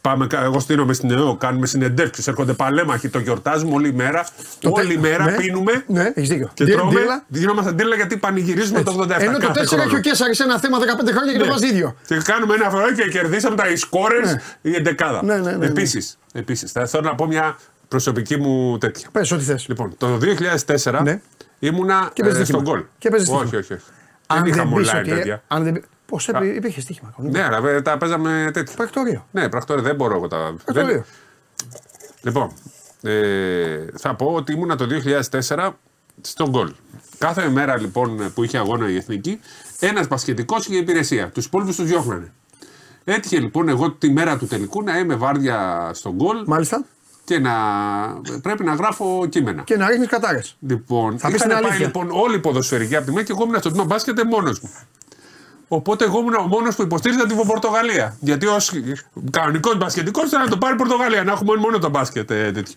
Πάμε, κα- εγώ στείνομαι στην ΕΟ, κάνουμε συνεντεύξεις, έρχονται παλέμαχοι, το γιορτάζουμε όλη μέρα. Το τε- όλη μέρα ναι, πίνουμε Ναι, έχεις δίκιο. και Ντι- τρώμε. ντύλα. Γινόμαστε ντύλα γιατί πανηγυρίζουμε το 87. Ενώ το κάθε 4 έχει χρόνο. ο Κέσσαρη ένα θέμα 15 χρόνια και το Ναι. βάζει ίδιο. Και κάνουμε ένα φορά και κερδίσαμε τα σκόρε Ναι. η εντεκάδα. Ναι, ναι, ναι, ναι. Επίσης, επίσης, θα θέλω να πω μια προσωπική μου τέτοια. Πες ό,τι θες. Λοιπόν, το 2004 Ναι. ήμουνα Και παίζεις ε, στον στοίχημα. γκολ. Και παίζεις όχι, στοίχημα. όχι, όχι. Δεν είχα πεις online ότι- τέτοια. αν δεν πει- Πώς έπαι- υπήρχε στοίχημα. κανονικά. Ναι, αλλά ε, τα παίζαμε τέτοια. Πρακτορείο. Ναι, πρακτόρια δεν μπορώ εγώ τα. Πρακτορείο. δεν- Λοιπόν, ε, θα πω ότι ήμουνα το 2004 στον γκολ. Κάθε μέρα λοιπόν που είχε αγώνα η εθνική, ένας πασχετικό είχε υπηρεσία. Τους υπόλοιπους τους διώχνανε. Έτυχε λοιπόν εγώ τη μέρα του τελικού να είμαι βάρδια στον γκολ Μάλιστα. Και να πρέπει να γράφω κείμενα. Και να ρίχνεις κατάρες. Λοιπόν, Θα πεις είχαν την πάει αλήθεια. λοιπόν όλοι οι ποδοσφαιρικοί από τη μέρα και εγώ ήμουν στο τμήμα μπάσκετ μόνος μου. Οπότε εγώ ήμουν ο μόνος που υποστήριζα την Πορτογαλία. Γιατί ως κανονικός μπασκετικός ήταν να το πάρει η Πορτογαλία, να έχουμε μόνο το μπάσκετ ε, τέτοιο.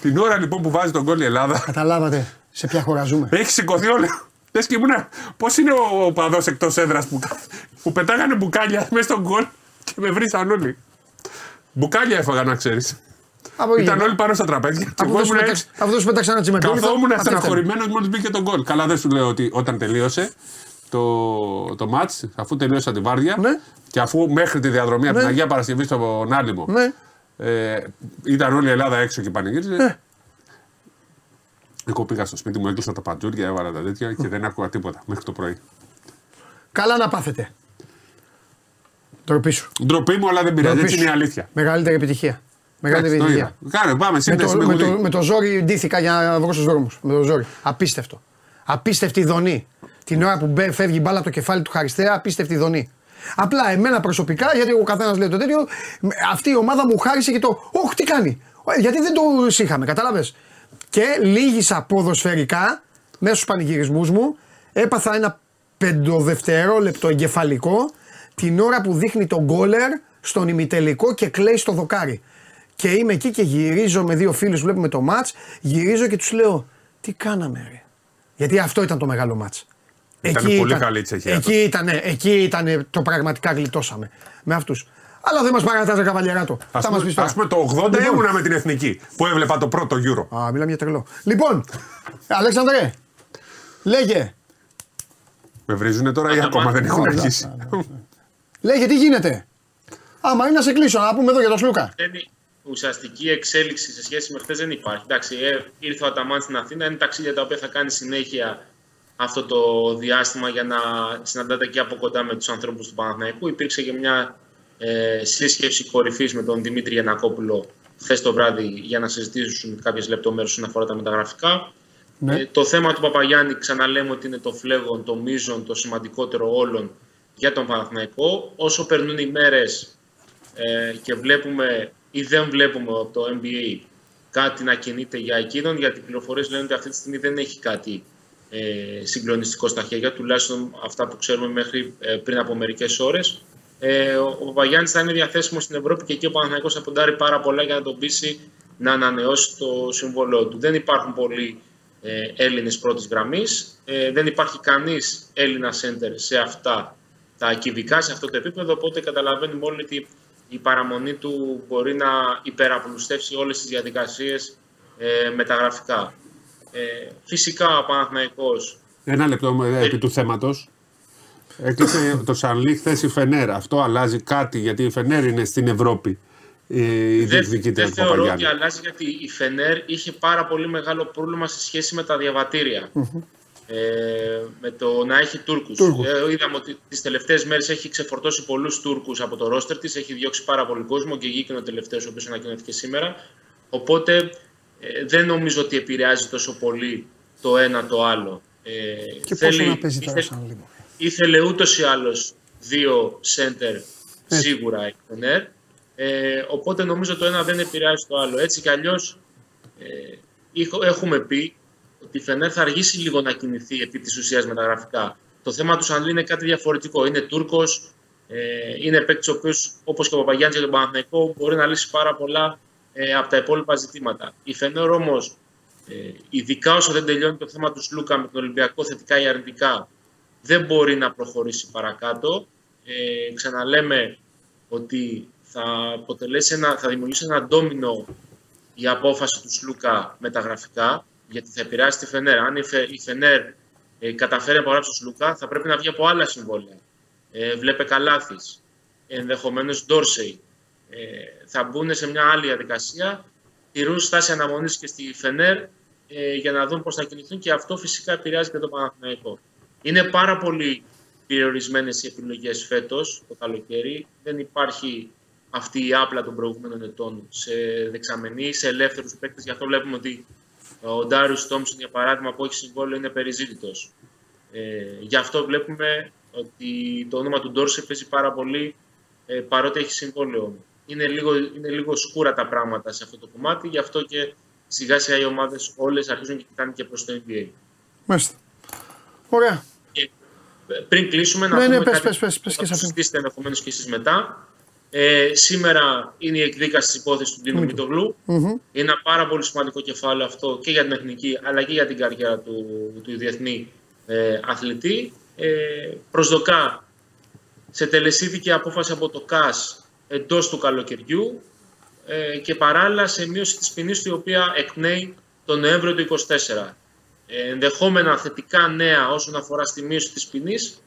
Την ώρα λοιπόν που βάζει τον γκολ η Ελλάδα, Καταλάβατε σε ποια χώρα ζούμε. έχει σηκωθεί όλη, Λες και ήμουνα, πώς είναι ο παδός εκτός έδρας που, που πετάγανε μπουκάλια μέσα στον γκολ και με βρήσαν όλοι. Μπουκάλια έφαγα να ξέρεις. Από Ήταν εκεί. όλοι πάνω στα τραπέζια. Και Από εγώ αυτό σου ήμουν πέταξε- έτσι. αυτό σου πέταξε ένα τσιμεντόλιδο. Καθόμουν αυτή ήταν. στεναχωρημένος μόλις μπήκε τον γκολ. Καλά, δεν σου λέω ότι όταν τελείωσε το, το match, αφού τελείωσα τη βάρδια Ναι. και αφού μέχρι τη διαδρομή από Ναι. την Αγία Παρασκευή στον Άλυμο Ναι. ε, ήταν όλη η Ελλάδα έξω και πανηγύριζε. Ναι. Εγώ πήγα στο σπίτι μου, έκλεισα τα παντζούρια, έβαλα τα τέτοια και δεν άκουγα τίποτα μέχρι το πρωί. Καλά να πάθετε. Ντροπή σου. Ντροπή μου, αλλά δεν πειράζει. Ντροπή Έτσι σου. είναι η αλήθεια. Μεγαλύτερη επιτυχία. Μεγαλύτερη Εντάξει, το επιτυχία. είδα. Κάνε, πάμε, Με σύνδεση το, με με, γουδί. το, με το ζόρι ντύθηκα για να βγω στους δρόμους. Με το ζόρι. Απίστευτο. Απίστευτη δονή. Την ώρα που μπε, φεύγει η μπάλα από το κεφάλι του Χαριστέα, απίστευτη δονή. Απλά εμένα προσωπικά, γιατί ο καθένας λέει το τέτοιο, με- αυτή η ομάδα μου χάρισε και το. Όχι, τι κάνει. Ε, Γιατί δεν το είχαμε, κατάλαβες. Και λίγησα ποδοσφαιρικά μέσα στους πανηγυρισμούς μου. Έπαθα ένα πεντοδευτερόλεπτο εγκεφαλικό την ώρα που δείχνει τον γκόλερ στον ημιτελικό και κλαίει στο δοκάρι. Και είμαι εκεί και γυρίζω με δύο φίλους, βλέπουμε το μάτς, γυρίζω και τους λέω τι κάναμε ρε. Γιατί αυτό ήταν το μεγάλο μάτς. Ήτανε πολύ καλή η Τσεχία Εκεί ήταν, εκεί ήταν το πραγματικά γλιτώσαμε με αυτούς. Αλλά δεν μας παρατάζει καβαλιαράτο. Ας Θα μας πεις πούμε, τώρα. ας πούμε το 80 Λοιπόν. ήμουνα με την εθνική που έβλεπα το πρώτο Euro. Α, μιλάμε για τρελό. Λοιπόν, Αλέξανδρε, λέγε, Με βρίζουνε τώρα ή Α, ακόμα μα- δεν έχουν Α, αρχίσει; λέγε τι γίνεται; Άμα είναι να σε κλείσω, να πούμε εδώ για τον Σλούκα. Δεν είναι- ουσιαστική εξέλιξη σε σχέση με χθες δεν υπάρχει. Εντάξει, ε, ήρθε ο Αταμάν στην Αθήνα, είναι ταξίδια τα οποία θα κάνει συνέχεια αυτό το διάστημα για να συναντάτε και από κοντά με τους ανθρώπους του Παναθηναϊκού. Υπήρξε και μια ε, σύσκεψη κορυφής με τον Δημήτρη Γιανακόπουλο χθες το βράδυ για να συζητήσουν κάποιες λεπτομέρειες όσον αφορά τα μεταγραφικά. Ναι. Ε, το θέμα του Παπαγιάννη ξαναλέμε ότι είναι το φλέγον, το μείζον, το σημαντικότερο όλων για τον Παναθηναϊκό. Όσο περνούν οι μέρες ε, και βλέπουμε ή δεν βλέπουμε από το NBA κάτι να κινείται για εκείνον, γιατί οι πληροφορίες λένε ότι αυτή τη στιγμή δεν έχει κάτι ε, συγκλονιστικό στα χέρια, τουλάχιστον αυτά που ξέρουμε μέχρι ε, πριν από μερικές ώρες. Ε, ο ο Παπαγιάννης θα είναι διαθέσιμος στην Ευρώπη και εκεί ο Παναθηναϊκός θα ποντάρει πάρα πολλά για να τον πείσει να ανανεώσει το συμβόλαιό του. Δεν υπάρχουν πολλοί ε, Έλληνες πρώτης γραμμής. Ε, δεν υπάρχει κανείς Έλληνα center σε αυτά τα κυβικά, σε αυτό το επίπεδο, οπότε καταλαβαίνουμε όλοι ότι η παραμονή του μπορεί να υπεραπλουστεύσει όλες τις διαδικασίες ε, μεταγραφικά. Ε, φυσικά ο Παναθηναϊκός Ένα λεπτό ε, επί του θέματος. Έκλεισε το Σανλή χθες η Φενέρ. Αυτό αλλάζει κάτι γιατί η Φενέρ είναι στην Ευρώπη. ε, Η Δεν, διεκδικήτρια δεν του θεωρώ ότι Παπαγιάννη. αλλάζει γιατί η Φενέρ είχε πάρα πολύ μεγάλο πρόβλημα σε σχέση με τα διαβατήρια. Ε, με το να έχει Τούρκους. Τούρκους. Ε, είδαμε ότι τις τελευταίες μέρες έχει ξεφορτώσει πολλούς Τούρκους από το ρόστερ της, έχει διώξει πάρα πολύ κόσμο και βγήκε ο τελευταίος, ο οποίος ανακοινώθηκε σήμερα. Οπότε ε, δεν νομίζω ότι επηρεάζει τόσο πολύ το ένα το άλλο. Ε, Και θέλει- πόσο να παίζει τώρα ήθε- σαν λίγο. Ήθελε ούτως ή άλλως δύο center σίγουρα η Φενέρ. Ε, οπότε νομίζω το ένα δεν επηρεάζει το άλλο. Έτσι κι αλλιώς ε, είχο- έχουμε πει ότι η Φενέρ θα αργήσει λίγο να κινηθεί επί της ουσίας μεταγραφικά. Το θέμα τους Σανλή είναι κάτι διαφορετικό. Είναι Τούρκος, ε, είναι παίκτης ο οποίος όπως και ο Παπαγιάννης για τον Παναθηναϊκό μπορεί να λύσει πάρα πολλά ε, από τα υπόλοιπα ζητήματα. Η Φενέρ όμως, ε, ειδικά όσο δεν τελειώνει το θέμα τους Σλούκα με τον Ολυμπιακό θετικά ή αρνητικά, δεν μπορεί να προχωρήσει παρακάτω. Ε, ξαναλέμε ότι θα, αποτελέσει ένα, θα δημιουργήσει ένα ντόμινο η απόφαση τους Σλούκα με τα γραφικά, γιατί θα επηρεάσει τη Φενέρ. Αν η, Φε, η Φενέρ ε, καταφέρει να απογράψει τον Σλούκα, θα πρέπει να βγει από άλλα συμβόλαια. Ε, βλέπε Καλάθης, ενδεχομένως Ντόρσεϊ. Ε, θα μπουν σε μια άλλη διαδικασία, τηρούν στάση αναμονής και στη Φενέρ ε, για να δουν πώς θα κινηθούν και αυτό φυσικά επηρεάζει και το Παναθηναϊκό. Είναι πάρα πολύ περιορισμένες οι επιλογές φέτος το καλοκαίρι. Δεν υπάρχει αυτή η άπλα των προηγούμενων ετών σε δεξαμενή, σε ελεύθερους παίκτες. Γι' αυτό βλέπουμε ότι ο Ντάριους Τόμψον, για παράδειγμα, που έχει συμβόλαιο, είναι περιζήτητος. Ε, γι' αυτό βλέπουμε ότι το όνομα του Ντόρσε παίζει πάρα πολύ ε, παρότι έχει συμβόλαιο. Είναι λίγο, είναι λίγο σκούρα τα πράγματα σε αυτό το κομμάτι, γι' αυτό και σιγά σιγά οι ομάδες όλες αρχίζουν και κοιτάνε και προς το NBA. Μάλιστα. Ωραία. Και πριν κλείσουμε, να Ναι, πούμε ναι, πες, κάτι πες, πες, πες που και θα σε αυτήν. συζητήσετε ενδεχομένως και εσείς μετά. Ε, σήμερα είναι η εκδίκαση της υπόθεσης του Ντίνου Μητογλου. Μμμ. Είναι ένα πάρα πολύ σημαντικό κεφάλαιο αυτό και για την εθνική αλλά και για την καριέρα του, του διεθνή ε, αθλητή. Ε, προσδοκά σε τελεσίδικη απόφαση από το ΚΑΣ εντός του καλοκαιριού ε, και παράλληλα σε μείωση της ποινής η οποία εκπνέει τον Νοέμβριο του 2024. Ε, ενδεχόμενα θετικά νέα όσον αφορά στη μείωση της ποινής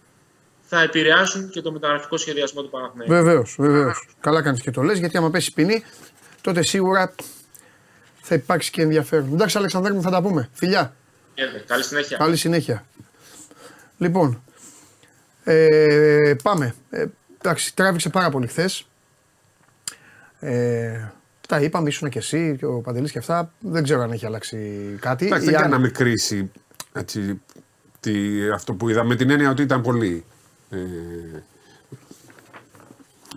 θα επηρεάσουν και το μεταγραφικό σχεδιασμό του Παναθηναϊκού. Βεβαίως, βεβαίως. Καλά κάνεις και το λες, γιατί άμα πέσει ποινή, τότε σίγουρα θα υπάρξει και ενδιαφέρον. Εντάξει, Αλεξανδράκη μου, θα τα πούμε. Φιλιά. Ε, καλή συνέχεια. Καλή συνέχεια. Λοιπόν, ε, πάμε. Ε, εντάξει, τράβηξε πάρα πολύ χθες. Ε, τα είπαμε, ήσουν και εσύ και ο Παντελής και αυτά. Δεν ξέρω αν έχει αλλάξει κάτι. Εντάξει, Η δεν Άννα- κάναμε κρίση έτσι, τι, αυτό που είδαμε, με την έννοια ότι ήταν πολύ. Ε,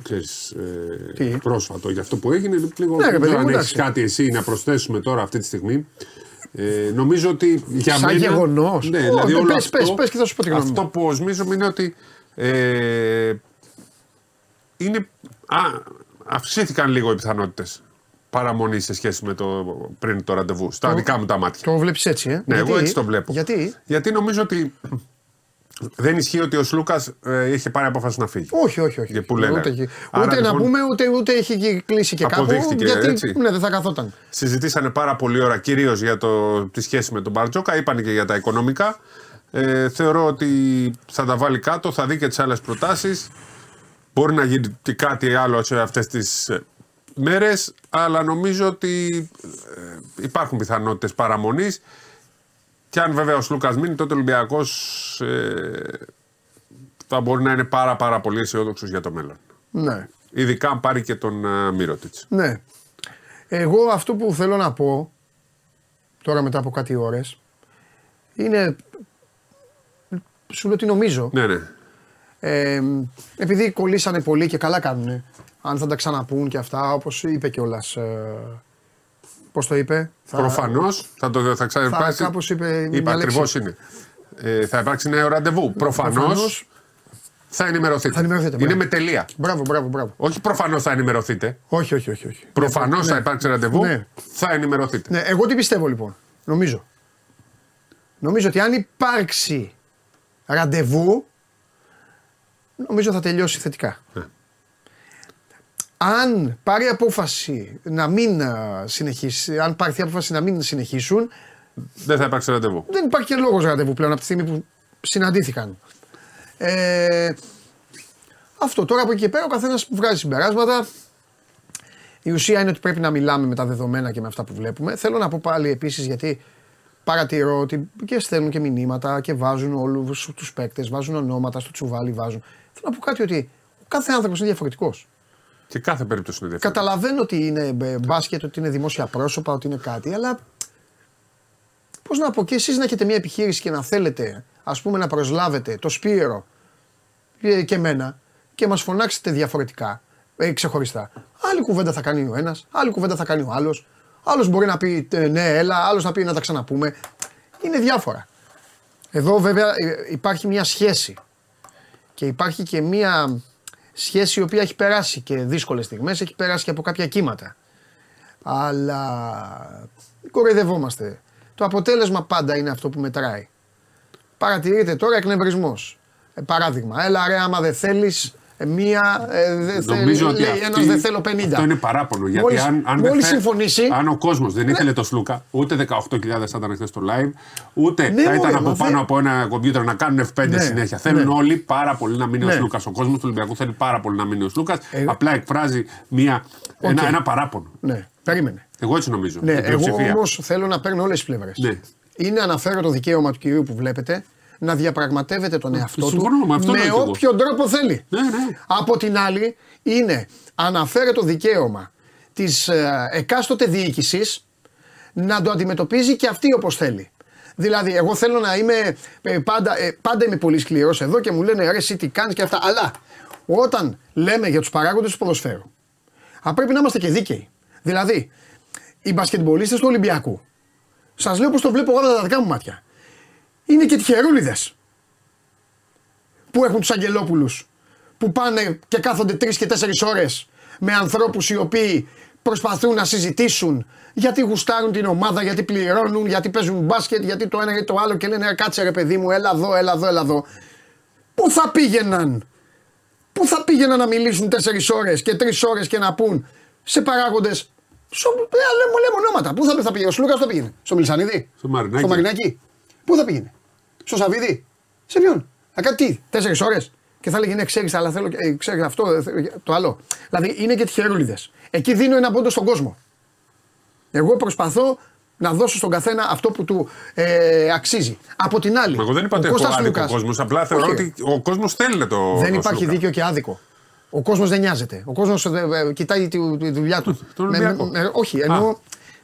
ξέρεις, ε, Τι; πρόσφατο για αυτό που έγινε. Λίγο, Ναι, ρε δεν παιδί ξέρω μου, αν εντάξει. έχει κάτι εσύ να προσθέσουμε τώρα αυτή τη στιγμή. Ε, νομίζω ότι για Σαν μένα. γεγονός. Ναι, Ω, δηλαδή πες, όλο πες, αυτό, πες και θα σου πω τη γνώμη μου. Αυτό που οσμίζομαι είναι ότι ε, είναι, α, αυξήθηκαν λίγο οι πιθανότητες παραμονής σε σχέση με το πριν το ραντεβού. Στα δικά μου τα μάτια. Το βλέπεις έτσι, ε; Ναι, γιατί, εγώ έτσι το βλέπω. Γιατί, Γιατί νομίζω ότι δεν ισχύει ότι ο Σλούκας ε, είχε πάρει απόφαση να φύγει. όχι, όχι, όχι. Και που λένε. Ούτε, ούτε Άρα, να λοιπόν, πούμε, ούτε, ούτε έχει κλείσει και κάπου. Αποδείχτηκε, Γιατί έτσι. ναι, δεν θα καθόταν. Συζητήσανε πάρα πολλή ώρα κυρίως για το, τη σχέση με τον Μπαρτζόκα. Είπαν και για τα οικονομικά. Ε, θεωρώ ότι θα τα βάλει κάτω, θα δει και τις άλλες προτάσεις. Μπορεί να γίνει και κάτι άλλο σε αυτές τις μέρες, αλλά νομίζω ότι ε, υπάρχουν πιθανότητες παραμονής. Και αν βέβαια ο Σλούκας μείνει, τότε ο Ολυμπιακός ε, θα μπορεί να είναι πάρα, πάρα πολύ αισιόδοξος για το μέλλον. Ναι. Ειδικά αν πάρει και τον uh, Μύρωτιτς. Ναι. Εγώ αυτό που θέλω να πω τώρα μετά από κάτι ώρες είναι σου λέω τι νομίζω Ναι, ναι. ε, επειδή κολλήσανε πολύ και καλά κάνουνε αν θα τα ξαναπούν και αυτά όπως είπε κιόλας. Ε, πώς το είπε; Θα- Προφανώς θα το θα θα, ξαναυπάρξει. κάπως είπε μια Είπα λέξη. ακριβώς είναι. Ε, θα υπάρξει νέο ραντεβού. Προφανώς Προφανώς. θα ενημερωθείτε. Θα ενημερωθείτε, Είναι μπράβο. με τελεία. Μπράβο, μπράβο, μπράβο. Όχι προφανώς θα ενημερωθείτε. Όχι, όχι, όχι. όχι. Προφανώς Ναι. θα υπάρξει ραντεβού. Ναι. Θα ενημερωθείτε. Ναι, εγώ τι πιστεύω λοιπόν. Νομίζω. Νομίζω ότι αν υπάρξει ραντεβού, νομίζω θα τελειώσει θετικά. Ναι. Αν πάρει απόφαση να μην α, συνεχίσει, αν πάρει απόφαση να μην συνεχίσουν, Δεν θα υπάρξει ραντεβού. δεν υπάρχει και λόγος ραντεβού πλέον από τη στιγμή που συναντήθηκαν. Ε, αυτό τώρα από εκεί και πέρα ο καθένας βγάζει συμπεράσματα. Η ουσία είναι ότι πρέπει να μιλάμε με τα δεδομένα και με αυτά που βλέπουμε. Θέλω να πω πάλι επίσης γιατί παρατηρώ ότι και στέλνουν και μηνύματα και βάζουν όλους τους παίκτες, βάζουν ονόματα στο τσουβάλι, βάζουν. Θέλω να πω κάτι ότι ο κάθε άνθρωπος είναι διαφορετικός. Και κάθε περίπτωση είναι διαφορετική. Καταλαβαίνω ότι είναι ε, μπάσκετ, ότι είναι δημόσια πρόσωπα, ότι είναι κάτι, αλλά πώς να πω, και εσείς να έχετε μια επιχείρηση και να θέλετε, ας πούμε, να προσλάβετε το Σπύρο ε, και εμένα και μας φωνάξετε διαφορετικά, ε, ξεχωριστά. Άλλη κουβέντα θα κάνει ο ένας, άλλη κουβέντα θα κάνει ο άλλος. Άλλος μπορεί να πει ε, ναι, έλα, άλλος να πει να τα ξαναπούμε. Είναι διάφορα. Εδώ βέβαια ε, υπάρχει μια σχέση και υπάρχει και μια σχέση η οποία έχει περάσει και δύσκολες στιγμές, έχει περάσει και από κάποια κύματα. Αλλά κοροϊδευόμαστε. Το αποτέλεσμα πάντα είναι αυτό που μετράει. Παρατηρείτε τώρα εκνευρισμός. Ε, παράδειγμα, έλα ρε άμα δεν θέλεις ε, μία, ε, δεν Νομίζω θέλει, ότι λέει, αυτή- ένας δεν θέλω 50. Αυτό είναι παράπονο. Γιατί Μόλις- αν, αν, δεν μόλις θε- συμφωνήσει- Ναι. αν ο κόσμος δεν ήθελε το Σλούκα, ούτε 18.000 θα ήταν χθες στο live, ούτε Ναι, θα μωρέ, ήταν μα από δεν- πάνω από ένα κομπιούτερ να κάνουν F5 Ναι, συνέχεια. Θέλουν ναι. όλοι πάρα πολύ να μείνει Ναι. ο Σλούκας. Ο κόσμος του Ολυμπιακού θέλει πάρα πολύ να μείνει ο Σλούκας. Ε, Απλά εκφράζει μια, ένα, Οκ. ένα παράπονο. Ναι, περίμενε. Εγώ έτσι νομίζω. Ναι, η εγώ πλειοψηφία. όμως θέλω να παίρνω όλες τις πλευρές. Ναι. Είναι αναφαίρετο δικαίωμα του κυρίου που βλέπετε να διαπραγματεύεται τον εαυτό συμφωνώ, του με αυτό λέω κι εγώ. όποιο τρόπο θέλει. Ναι, ναι. Από την άλλη, είναι αναφαίρετο δικαίωμα της εκάστοτε διοίκησης να το αντιμετωπίζει και αυτή όπως θέλει. Δηλαδή, εγώ θέλω να είμαι ε, πάντα, ε, πάντα είμαι πολύ σκληρός εδώ και μου λένε ρε, εσύ τι κάνεις και αυτά. Αλλά όταν λέμε για τους παράγοντες του ποδοσφαίρου, Α, πρέπει να είμαστε και δίκαιοι. Δηλαδή, οι μπασκετμπολίστες του Ολυμπιακού, σας λέω πώ το βλέπω εγώ με τα δικά μου μάτια, είναι και τυχερούλιδες που έχουν τους Αγγελόπουλους, που πάνε και κάθονται τρεις και τέσσερις ώρες με ανθρώπους οι οποίοι προσπαθούν να συζητήσουν γιατί γουστάρουν την ομάδα, γιατί πληρώνουν, γιατί παίζουν μπάσκετ, γιατί το ένα ή το άλλο και λένε «Ε, κάτσε ρε παιδί μου, έλα εδώ, έλα εδώ, έλα εδώ. Πού θα πήγαιναν, πού θα πήγαιναν να μιλήσουν 4 ώρες και 3 ώρες και να πούν σε παράγοντες. Στο, ε, λέμε, λέμε ονόματα. Πού θα, θα πήγαινε, ο Σλούκας θα πήγαινε. Στο Μιλσανίδη, Στο Μαρινάκι. στο Μαρινάκι. Πού θα πήγαινε, στο Σαββίδι, σε ποιον; Θα κάνει τι, 4 ώρες. Και θα έλεγε ναι, ξέρεις, αλλά θέλω, ε, ξέρεις αυτό, ε, το άλλο. Δηλαδή είναι και τυχερούλιδες. Εκεί δίνω ένα πόντο στον κόσμο. Εγώ προσπαθώ να δώσω στον καθένα αυτό που του ε, αξίζει. Από την άλλη. Μα Εγώ δεν είπα ότι ο έχω Κώστας άδικο Λούκας- κόσμος. Απλά θεωρώ Όχι. ότι ο κόσμος θέλει το. Δεν το υπάρχει Σλούκα. δίκαιο και άδικο. Ο κόσμος δεν νοιάζεται. Ο κόσμος κοιτάει τη, τη δουλειά του. Τον Με- Ολυμπιακό. με- όχι, εννοώ.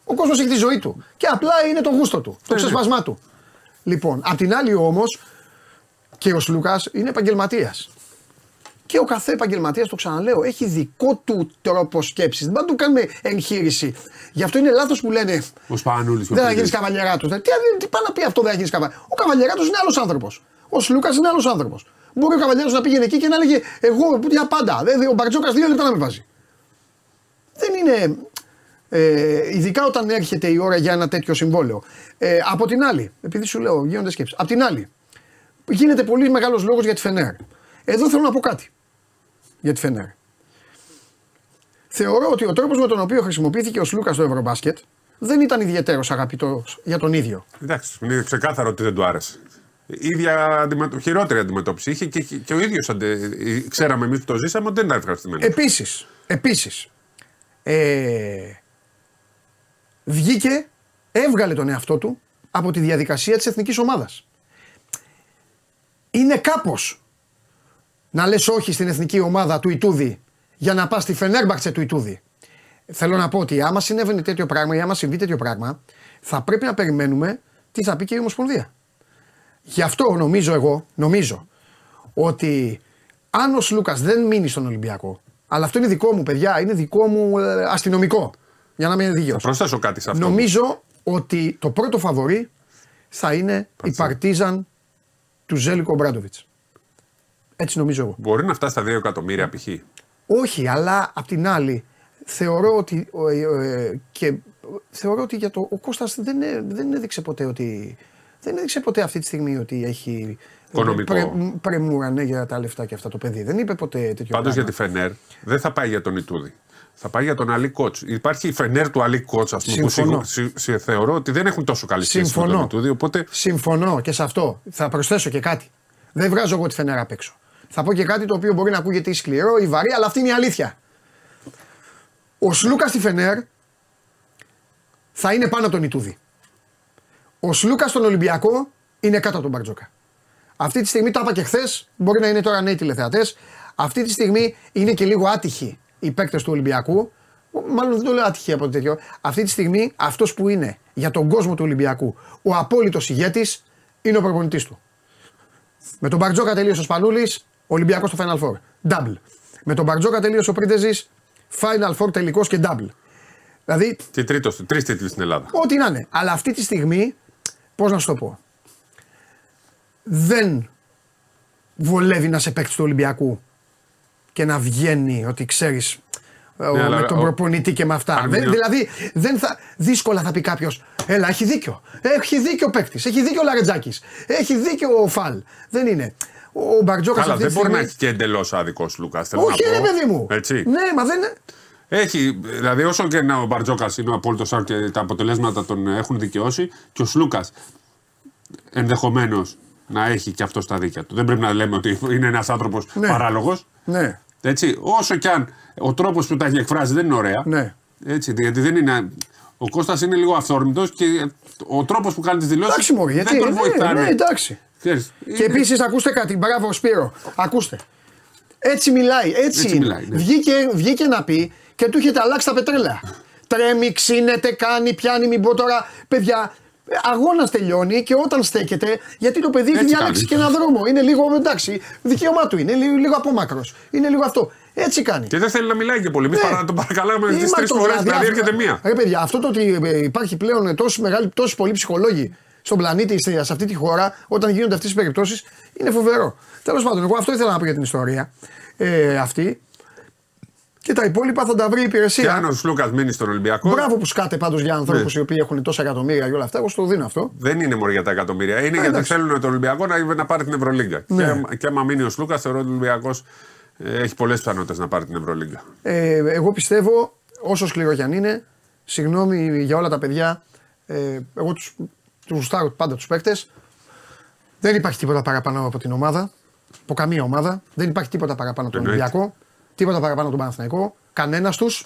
Ο κόσμος έχει τη ζωή του. Και απλά είναι το γούστο του, το Ναι, ναι. ξεσπασμά του. Λοιπόν, απ' την άλλη όμως, και ο Σλούκα είναι επαγγελματίας. Και ο κάθε επαγγελματίας, το ξαναλέω, έχει δικό του τρόπο σκέψης. Δεν πάντα του κάνουμε εγχείρηση. Γι' αυτό είναι λάθος που λένε Ο Σπανούλης. δεν θα γίνεις καβαλιαράτο. Τι, τι πάει να πει αυτό, δεν θα γίνεις καβαλιαράτο. Ο καβαλιαράτο είναι άλλος άνθρωπος. Ο Σλούκα είναι άλλος άνθρωπος. Μπορεί ο καβαλιαράτο να πήγαινε εκεί και να έλεγε Εγώ για πάντα. Δεν, ο Μπαρτζόκας δύο λεπτά να με βάζει. Δεν είναι. Ε, ειδικά όταν έρχεται η ώρα για ένα τέτοιο συμβόλαιο. Ε, από την άλλη, επειδή σου λέω, γίνονται σκέψεις. Από την άλλη, γίνεται πολύ μεγάλος λόγος για τη Φενέρ. Εδώ θέλω να πω κάτι για τη Φενέρ. Θεωρώ ότι ο τρόπος με τον οποίο χρησιμοποιήθηκε ο Σλούκα στο Ευρωμπάσκετ δεν ήταν ιδιαίτερος αγαπητός για τον ίδιο. Εντάξει, είναι ξεκάθαρο ότι δεν του άρεσε. Η ίδια αντιμετω... χειρότερη αντιμετώπιση είχε και, και, και ο ίδιος αντε... ξέραμε εμείς που το ζήσαμε ότι δεν ήταν ευχαριστημένο. Επίσης, επίσης, ε, βγήκε, έβγαλε τον εαυτό του από τη διαδικασία της εθνικής ομάδας. Είναι κάπως να λες όχι στην εθνική ομάδα του Ιτούδη για να πας στη Φενέρμπαχτσε του Ιτούδη. Θέλω να πω ότι άμα συνέβαινε τέτοιο πράγμα ή άμα συμβεί τέτοιο πράγμα, θα πρέπει να περιμένουμε τι θα πει και η Ομοσπονδία. Γι' αυτό νομίζω εγώ, νομίζω, ότι αν ο Σλούκας δεν μείνει στον Ολυμπιακό, αλλά αυτό είναι δικό μου, παιδιά, είναι δικό μου ε, αστυνομικό. Για να είμαι δίκαιος. Θα προσθέσω κάτι σε αυτό. Νομίζω ότι το πρώτο φαβορή θα είναι η Παρτίζαν του Ζέλικο Μπράντοβιτ. Έτσι νομίζω εγώ. Μπορεί να φτάσει στα 2 εκατομμύρια π.χ. Όχι, αλλά απ' την άλλη θεωρώ ότι. ε, ε, και θεωρώ ότι για το. Ο Κώστας δεν, ε- δεν έδειξε ποτέ ότι. Δεν έδειξε ποτέ αυτή τη στιγμή ότι έχει. Οικονομικό. Πρε, πρεμούρα ναι, για τα λεφτά και αυτά το παιδί. Δεν είπε ποτέ τέτοιο Πάντως για πράγμα. τη Φενέρ δεν θα πάει για τον Ιτούδη. Θα πάει για τον Αλή Κότ. Υπάρχει η Φενέρ του Αλή Κότ, ας πούμε, που Συμφωνώ. σιγου- συ- συ- θεωρώ ότι δεν έχουν τόσο καλή σχέση με Συμφωνώ. τον Ιτούδη. Οπότε Συμφωνώ και σε αυτό. Θα προσθέσω και κάτι. Δεν βγάζω εγώ τη φενέρα απ' έξω. Θα πω και κάτι το οποίο μπορεί να ακούγεται ή σκληρό ή βαρύ, αλλά αυτή είναι η αλήθεια. Ο Σλούκα στη Φενέρ θα είναι πάνω από τον Ιτούδη. Ο Σλούκα στον Ολυμπιακό είναι κάτω από τον Μπαρτζόκα. Αυτή τη στιγμή, τα είπα και χθες, μπορεί να είναι τώρα νέοι τηλεθεατές. Αυτή τη στιγμή είναι και λίγο άτυχοι οι παίκτες του Ολυμπιακού. Μάλλον δεν το λέω άτυχοι από το τέτοιο. Αυτή τη στιγμή αυτός που είναι για τον κόσμο του Ολυμπιακού ο απόλυτος ηγέτης είναι ο προπονητής του. Με τον Μπαρτζόκα τελείωσε ο Σπανούλης, Ολυμπιακός στο Final Four. Double. Με τον Μπαρτζόκα τελείωσε ο Πρίντεζη, Final Four τελικός και double. Δηλαδή, και τρίτος, τρεις τίτλοι στην Ελλάδα. ό,τι να είναι. Αλλά αυτή τη στιγμή, πώς να σου το πω, δεν βολεύει να σε παίξει του Ολυμπιακού και να βγαίνει ότι ξέρεις. Ναι, αλλά με τον ο- προπονητή και με αυτά. αν Δεν- μην- δηλαδή, δεν θα, δύσκολα θα πει κάποιος: Έλα, έχει δίκιο. Έχει δίκιο ο παίκτης. Έχει δίκιο ο Λαρετζάκης. Έχει δίκιο ο Φαλ. Δεν είναι. Ο Μπαρτζόκας Καλά, αυτή δεν τη μπορεί να στιγμή. έχει και εντελώς άδικος Λούκας. Όχι, ρε παιδί μου. Έτσι. Ναι, μα δεν. Έχει, δηλαδή όσο και να ο Μπαρτζόκας είναι ο απόλυτος άκου και τα αποτελέσματα τον έχουν δικαιώσει, και ο Σλούκας ενδεχομένως να έχει και αυτό στα δίκια του. Δεν πρέπει να λέμε ότι είναι ένας άνθρωπος Ναι. παράλογος. Ναι, Έτσι, όσο κι αν ο τρόπος που τα έχει εκφράσει δεν είναι ωραία. ναι. Έτσι, γιατί δεν είναι. Ο Κώστας είναι λίγο αυθόρμητος και ο τρόπος που κάνει τις δηλώσεις. Εντάξει, Μωρή, γιατί. δεν τον ναι, βοηθάνε. ναι, εντάξει. Ξέρεις, Και είναι- επίσης, ακούστε κάτι, μπράβο Σπύρο. Ακούστε. Έτσι μιλάει, έτσι, Έτσι είναι. μιλάει, ναι. βγήκε, βγήκε να πει και του έχετε αλλάξει τα πετρέλαια. Τρέμει, ξύνεται, κάνει, πιάνει, μην πω τώρα. Παιδιά, αγώνας τελειώνει και όταν στέκεται, γιατί το παιδί έχει Έτσι διάλεξει και κάνει. ένα δρόμο. Είναι λίγο εντάξει, δικαίωμά του είναι, λίγο, λίγο απόμακρος. Είναι λίγο αυτό. Έτσι κάνει. Και δεν θέλει να μιλάει και πολύ. Εμείς Ναι. παρα, τον παρακαλάμε τις Είμαστε τρεις το φορές, βράδυ, δηλαδή αυτό- έρχεται μία. Ρε παιδιά, αυτό το ότι ε, υπάρχει πλέον τόσοι, μεγάλοι, τόσοι πολλοί ψυχολόγοι στον πλανήτη, σε σε αυτή τη χώρα, όταν γίνονται αυτές τις περιπτώσεις, είναι φοβερό. Τέλος πάντων, εγώ αυτό ήθελα να πω για την ιστορία ε, αυτή. Και τα υπόλοιπα θα τα βρει η Και υπηρεσία. αν ο Σλούκας μείνει στον Ολυμπιακό. Μπράβο που σκάτε πάντως για ανθρώπους Ναι. οι οποίοι έχουν τόσα εκατομμύρια και όλα αυτά. Εγώ στο δίνω αυτό. Δεν είναι μόνο για τα εκατομμύρια. Είναι γιατί εντάξει. θέλουν τον Ολυμπιακό να, να πάρει την Ευρωλίγκα. Ναι. Και, και άμα μείνει ο Σλούκας, θεωρώ ότι ο Ολυμπιακός έχει πολλές πιθανότητες να πάρει την Ευρωλίγκα. Ε, εγώ πιστεύω, όσο σκληρό κι αν είναι, συγγνώμη για όλα τα παιδιά, ε, εγώ τους, τους γουστάρω πάντα τους παίκτες. Δεν υπάρχει τίποτα παραπάνω από την ομάδα, από καμία ομάδα. Δεν υπάρχει τίποτα παραπάνω από τον Εννοείται. Ολυμπιακό, τίποτα παραπάνω από τον Παναθηναϊκό. Κανένας τους,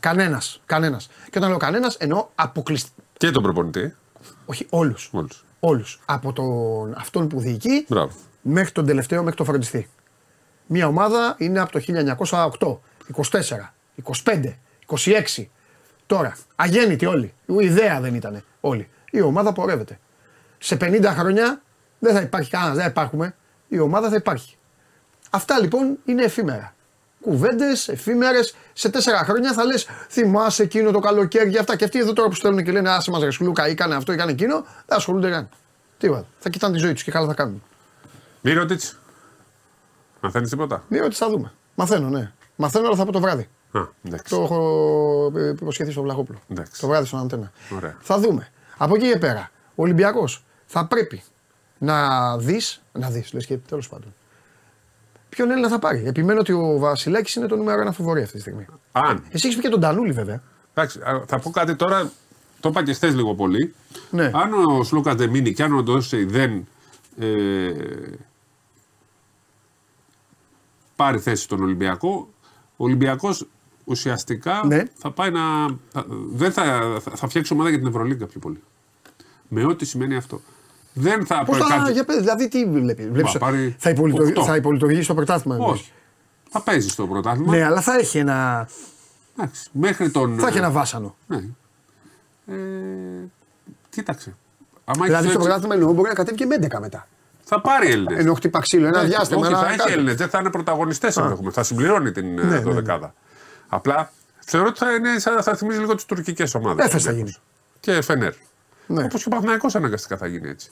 κανένας, κανένας. Και όταν λέω κανένας, εννοώ αποκλειστικά. Και τον προπονητή. Όχι όλους. Όλους. Όλους. Από τον, αυτόν που διοικεί Μπράβο. μέχρι τον τελευταίο, μέχρι το φροντιστή. Μια ομάδα είναι από το 1908, 24, 25, 26. Τώρα, αγέννητοι όλοι. Η ιδέα δεν ήταν όλοι. Η ομάδα πορεύεται. Σε 50 χρόνια δεν θα υπάρχει κανένας, δεν θα υπάρχουμε. Η ομάδα θα υπάρχει. Αυτά λοιπόν είναι εφήμερα. Κουβέντες, εφήμερες. Σε τέσσερα χρόνια θα λες: Θυμάσαι εκείνο το καλοκαίρι και αυτά. Και αυτοί εδώ τώρα που στέλνουν και λένε Άσε μας ρε Σλούκα, έκανε αυτό, έκανε εκείνο. Δεν ασχολούνται καν. Τίποτα. Θα κοιτάνε τη ζωή τους και καλά θα κάνουν. Μύρωτιτ. Μαθαίνεις τίποτα; Μία ότι θα δούμε. Μαθαίνω, ναι. Μαθαίνω, αλλά θα πω το βράδυ. Α, εντάξει. Το έχω ε, υποσχεθεί στον Βλαχόπουλο. Εντάξει. Το βράδυ στον Αντένα. Ωραία. Θα δούμε. Από εκεί και πέρα, ο Ολυμπιακός θα πρέπει να δεις. Να δεις, λες και τέλος πάντων. Ποιον Έλληνα θα πάρει. Επιμένω ότι ο Βασιλάκης είναι το νούμερο ένα φοβορή αυτή τη στιγμή. Αν. Εσύ έχεις πει και τον Τανούλη βέβαια. Εντάξει, α, θα πω κάτι τώρα. Το είπα και χθες λίγο πολύ. Ναι. Αν ο Σλούκα δεν μείνει και αν ο Ντόση δεν ε, πάρει θέση στον Ολυμπιακό, ο Ολυμπιακός ουσιαστικά Ναι. θα πάει να. Θα, δεν θα, θα, θα φτιάξει ομάδα για την Ευρωλίγκα πιο πολύ. Με ό,τι σημαίνει αυτό. Δεν θα Πώς θα. προκάτσει- Για πες, δηλαδή τι βλέπεις; Βλέπεις, πάρει θα, υπολειτουργεί, οκτώ. θα υπολειτουργήσει το πρωτάθλημα. εννοείς; Όχι. Θα παίζεις στο πρωτάθλημα. Ναι, αλλά θα έχει ένα, Εντάξει, μέχρι τον. θα έχει ένα βάσανο. Ναι. Ε, κοίταξε. Άμα Δηλαδή έχεις στο έτσι- πρωτάθλημα εννοώ μπορεί να κατέβει και με 11 μετά. Θα πάρει Έλληνες. Ενώ χτυπά ξύλο, ένα διάστημα. Όχι, ένα θα έχει κάτι. Έλληνες. Δεν θα είναι πρωταγωνιστές ενδεχομένω. Θα συμπληρώνει την Ναι, ναι, ε, δωδεκάδα. Απλά θεωρώ ότι θα, είναι, σαν- θα θυμίζει λίγο τις τουρκικές ομάδες. Έφες θα γίνει. Και Φενέρ. Ναι. Όπως και ο Παθηναϊκό αναγκαστικά θα γίνει έτσι.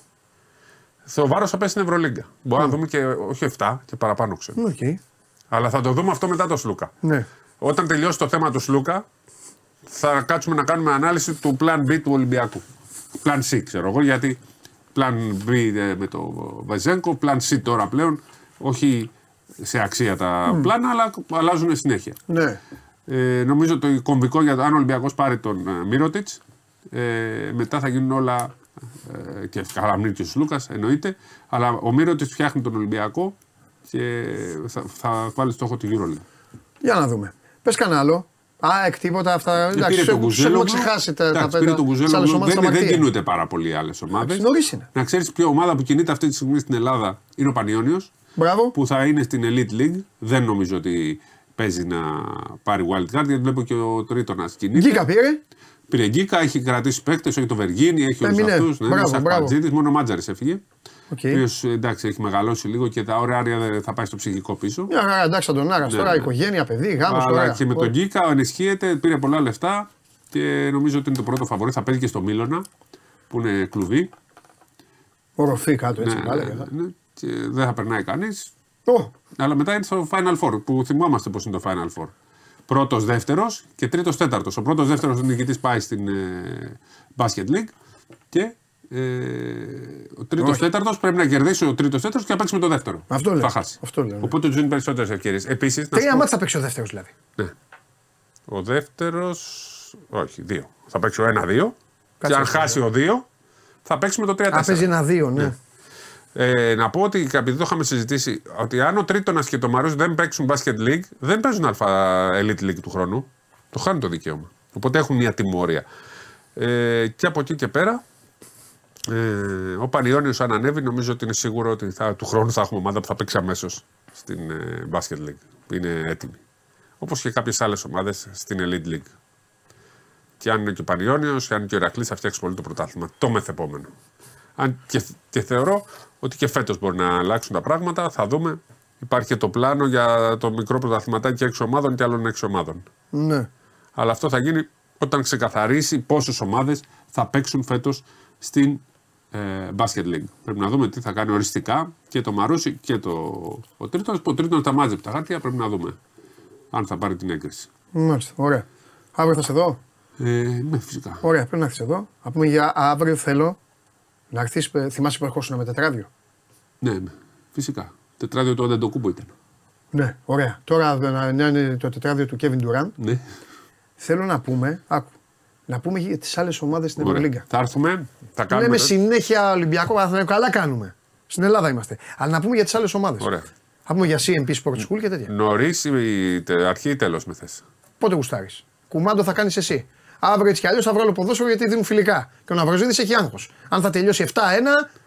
Το βάρος θα πέσει στην Ευρωλίγκα. Μπορεί να δούμε και όχι 7 και παραπάνω ξέρω. Οκ. Αλλά θα το δούμε αυτό μετά το Σλούκα. Ναι. Όταν τελειώσει το θέμα του Σλούκα, θα κάτσουμε να κάνουμε ανάλυση του Plan B του Ολυμπιακού. Plan C, ξέρω εγώ, γιατί Plan B ε, με το Βεζένκο, Plan C τώρα πλέον, όχι σε αξία τα πλάνα, αλλά αλλάζουν συνέχεια. Ναι. Ε, νομίζω το κομβικό για το αν ο Ολυμπιακός πάρει τον ε, Μίροτιτς, ε, μετά θα γίνουν όλα ε, και καλά και ο Λούκας εννοείται, αλλά ο Μύρωτιτς φτιάχνει τον Ολυμπιακό και θα, θα βάλει στόχο τη EuroLeague. Για να δούμε. Πες κανένα άλλο. Α, εκ τίποτα αυτά. Ε, Εντάξει, πήρε σου τον έχουμε- σου έχουμε Κουζέλογλου. ξεχάσει τα, τα Εντάξει, πέντε. πήρε τον τις άλλες Κουζέλογλου. ομάδες Δεν, στα δεν μαρτύρια. κινούνται πάρα πολλοί άλλες ομάδες. Εντάξει, νωρίς είναι. Να ξέρεις ποια ομάδα που κινείται αυτή τη στιγμή στην Ελλάδα είναι ο Πανιόνιος, Μπράβο. που θα είναι στην Elite League. Δεν νομίζω ότι παίζει να πάρει wild card, γιατί βλέπω και ο τρίτο να κινείται. Γκίκα πήρε. Πήρε Γκίκα, έχει κρατήσει παίκτες, έχει το Βεργίνη, έχει όλους Έμεινε. αυτούς. Ναι, Μπράβο, είναι μπράβο. Σαφπατζήτης, μόνο ο Μάτζαρης έφυγε. Οκ. Ο οποίος, εντάξει, έχει μεγαλώσει λίγο και τα ωραία άρια θα πάει στο ψυχικό πίσω. Μια χαρά, εντάξει, θα τον άρας τώρα, ναι. οικογένεια, παιδί, γάμος Αλλά τώρα. και με τον Γκίκα ενισχύεται, πήρε πολλά λεφτά και νομίζω ότι είναι το πρώτο φαβορή. Θα παίζει και στο Μίλωνα που είναι κλουβί. Οροφή κάτω, έτσι. Ναι, πάλι, ναι, ε. ναι, και δεν θα περνάει κανείς. Ω, Αλλά μετά είναι στο Final Four που θυμόμαστε πώς είναι το Final Four. Πρώτος, δεύτερος και τρίτος, τέταρτος. Ο πρώτος, δεύτερος νικητής πάει στην ε, Basket League και ε, ο τρίτος, Όχι. τέταρτος πρέπει να κερδίσει ο τρίτος, τέταρτος και να παίξει με το δεύτερο. Αυτό λέω. Θα χάσει. Αυτό λέω, ναι. Οπότε του δίνει περισσότερε ευκαιρίες. Επίσης, Τρία μάτια θα παίξει ο δεύτερος δηλαδή. ναι. Ο δεύτερο. Όχι, δύο. Θα παίξει ο ένα-δύο. Και Κάτσε αν αυτό, χάσει ο δύο, θα παίξει με το 3-4. Α, παίζει ένα-δύο, ναι. Ε, να πω ότι επειδή το είχαμε συζητήσει, ότι αν ο Τρίτονας και το Μαρούς δεν παίξουν Basket League, δεν παίζουν Α Elite League του χρόνου. Το χάνουν το δικαίωμα. Οπότε έχουν μια τιμωρία. Ε, και από εκεί και πέρα, ε, ο Πανιόνιος αν ανέβει, νομίζω ότι είναι σίγουρο ότι θα, του χρόνου θα έχουμε ομάδα που θα παίξει αμέσως στην ε, Basket League. Είναι έτοιμη. Όπως και κάποιες άλλες ομάδες στην Elite League. Και αν είναι και ο Πανιόνιος, και αν είναι και ο Ηρακλής, θα φτιάξει πολύ το πρωτάθλημα. Το μεθεπόμενο. Αν και, και θεωρώ ότι και φέτος μπορεί να αλλάξουν τα πράγματα. Θα δούμε. Υπάρχει και το πλάνο για το μικρό πρωταθληματάκι 6 ομάδων και άλλων 6 ομάδων. ναι. Αλλά αυτό θα γίνει όταν ξεκαθαρίσει πόσες ομάδες θα παίξουν φέτος στην ε, Basket League. Πρέπει να δούμε τι θα κάνει οριστικά και το Μαρούσι και το ο τρίτος. Ο τρίτος τα μάζεψε τα χάρτια, πρέπει να δούμε. Αν θα πάρει την έγκριση. Μάλιστα, ωραία. Αύριο θα σε δω. Ε, ναι, φυσικά. Ωραία, πρέπει να έρθεις εδώ. Να πούμε για αύριο θέλω να έρθει. Θυμάσαι που ερχόσουν με τετράδιο; Ναι, ναι, φυσικά. Τετράδιο του Αντεντοκούμπο ήταν. Ναι, ωραία. Τώρα να να είναι το τετράδιο του Kevin Durant. Ναι. Θέλω να πούμε, άκου, να πούμε για τις άλλες ομάδες στην Ωραία. Ευρωλίγκα. Θα έρθουμε, θα κάνουμε. Λέμε το- συνέχεια Ολυμπιακό Παναθηναϊκό, καλά κάνουμε. Στην Ελλάδα είμαστε. Αλλά να πούμε για τις άλλες ομάδες. Ωραία. Θα πούμε για CMP Sport School και τέτοια. Νωρίς ή τε- αρχή ή τέλος με θες. Πότε γουστάρεις. Κουμάντο θα κάνεις εσύ. Αύριο έτσι κι αλλιώς θα βγάλω ποδόσφαιρο γιατί δίνουν φιλικά. Και ο Ναυροζίδη έχει άγχος. Αν θα τελειώσει 7-1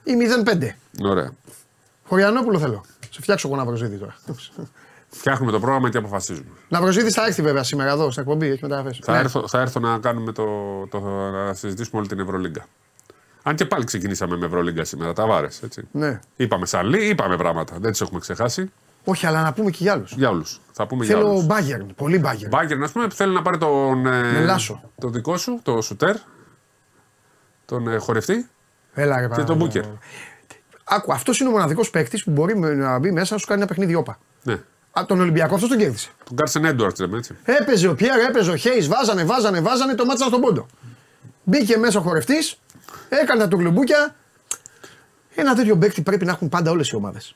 ή 0-5. Ωραία. Χωριανόπουλο θέλω. Σε φτιάξω εγώ Ναυροζίδη τώρα. Φτιάχνουμε το πρόγραμμα και αποφασίζουμε. Ναυροζίδη θα έρθει βέβαια σήμερα εδώ στην εκπομπή. Έχει μεταγραφές. Θα, έρθω, θα έρθω να κάνουμε το, το, να συζητήσουμε όλη την Ευρωλίγκα. Αν και πάλι ξεκινήσαμε με Ευρωλίγκα σήμερα, τα βάρες. Ναι. Είπαμε Σαλή, είπαμε πράγματα. Δεν τις έχουμε ξεχάσει. Όχι, αλλά να πούμε και για άλλους. Για όλους. Θα πούμε για Θέλω όλου. Bayern. Πολύ Bayern. Μπάγκερ, ας πούμε, που θέλει να πάρει τον. ε, Με Λάσο. Το δικό σου, το σουτέρ. Τον ε, χορευτή Έλα, ρε, και παρά- τον Μπούκερ. Άκου, αυτός είναι ο μοναδικός παίκτης που μπορεί με- να μπει μέσα να σου κάνει ένα παιχνίδι όπα. Ναι. Α, τον Ολυμπιακό αυτός τον κέρδισε. Τον Κάρσεν Έντουαρτ, λέμε έτσι. Έπαιζε ο Πιέρ, έπαιζε ο Χέι, βάζανε, βάζανε, βάζανε, το μάτσαν στον πόντο. Μπήκε μέσα ο χορευτής, έκανε τα του γλουμπούκια. Ένα τέτοιο παίκτη πρέπει να έχουν πάντα όλες οι ομάδες.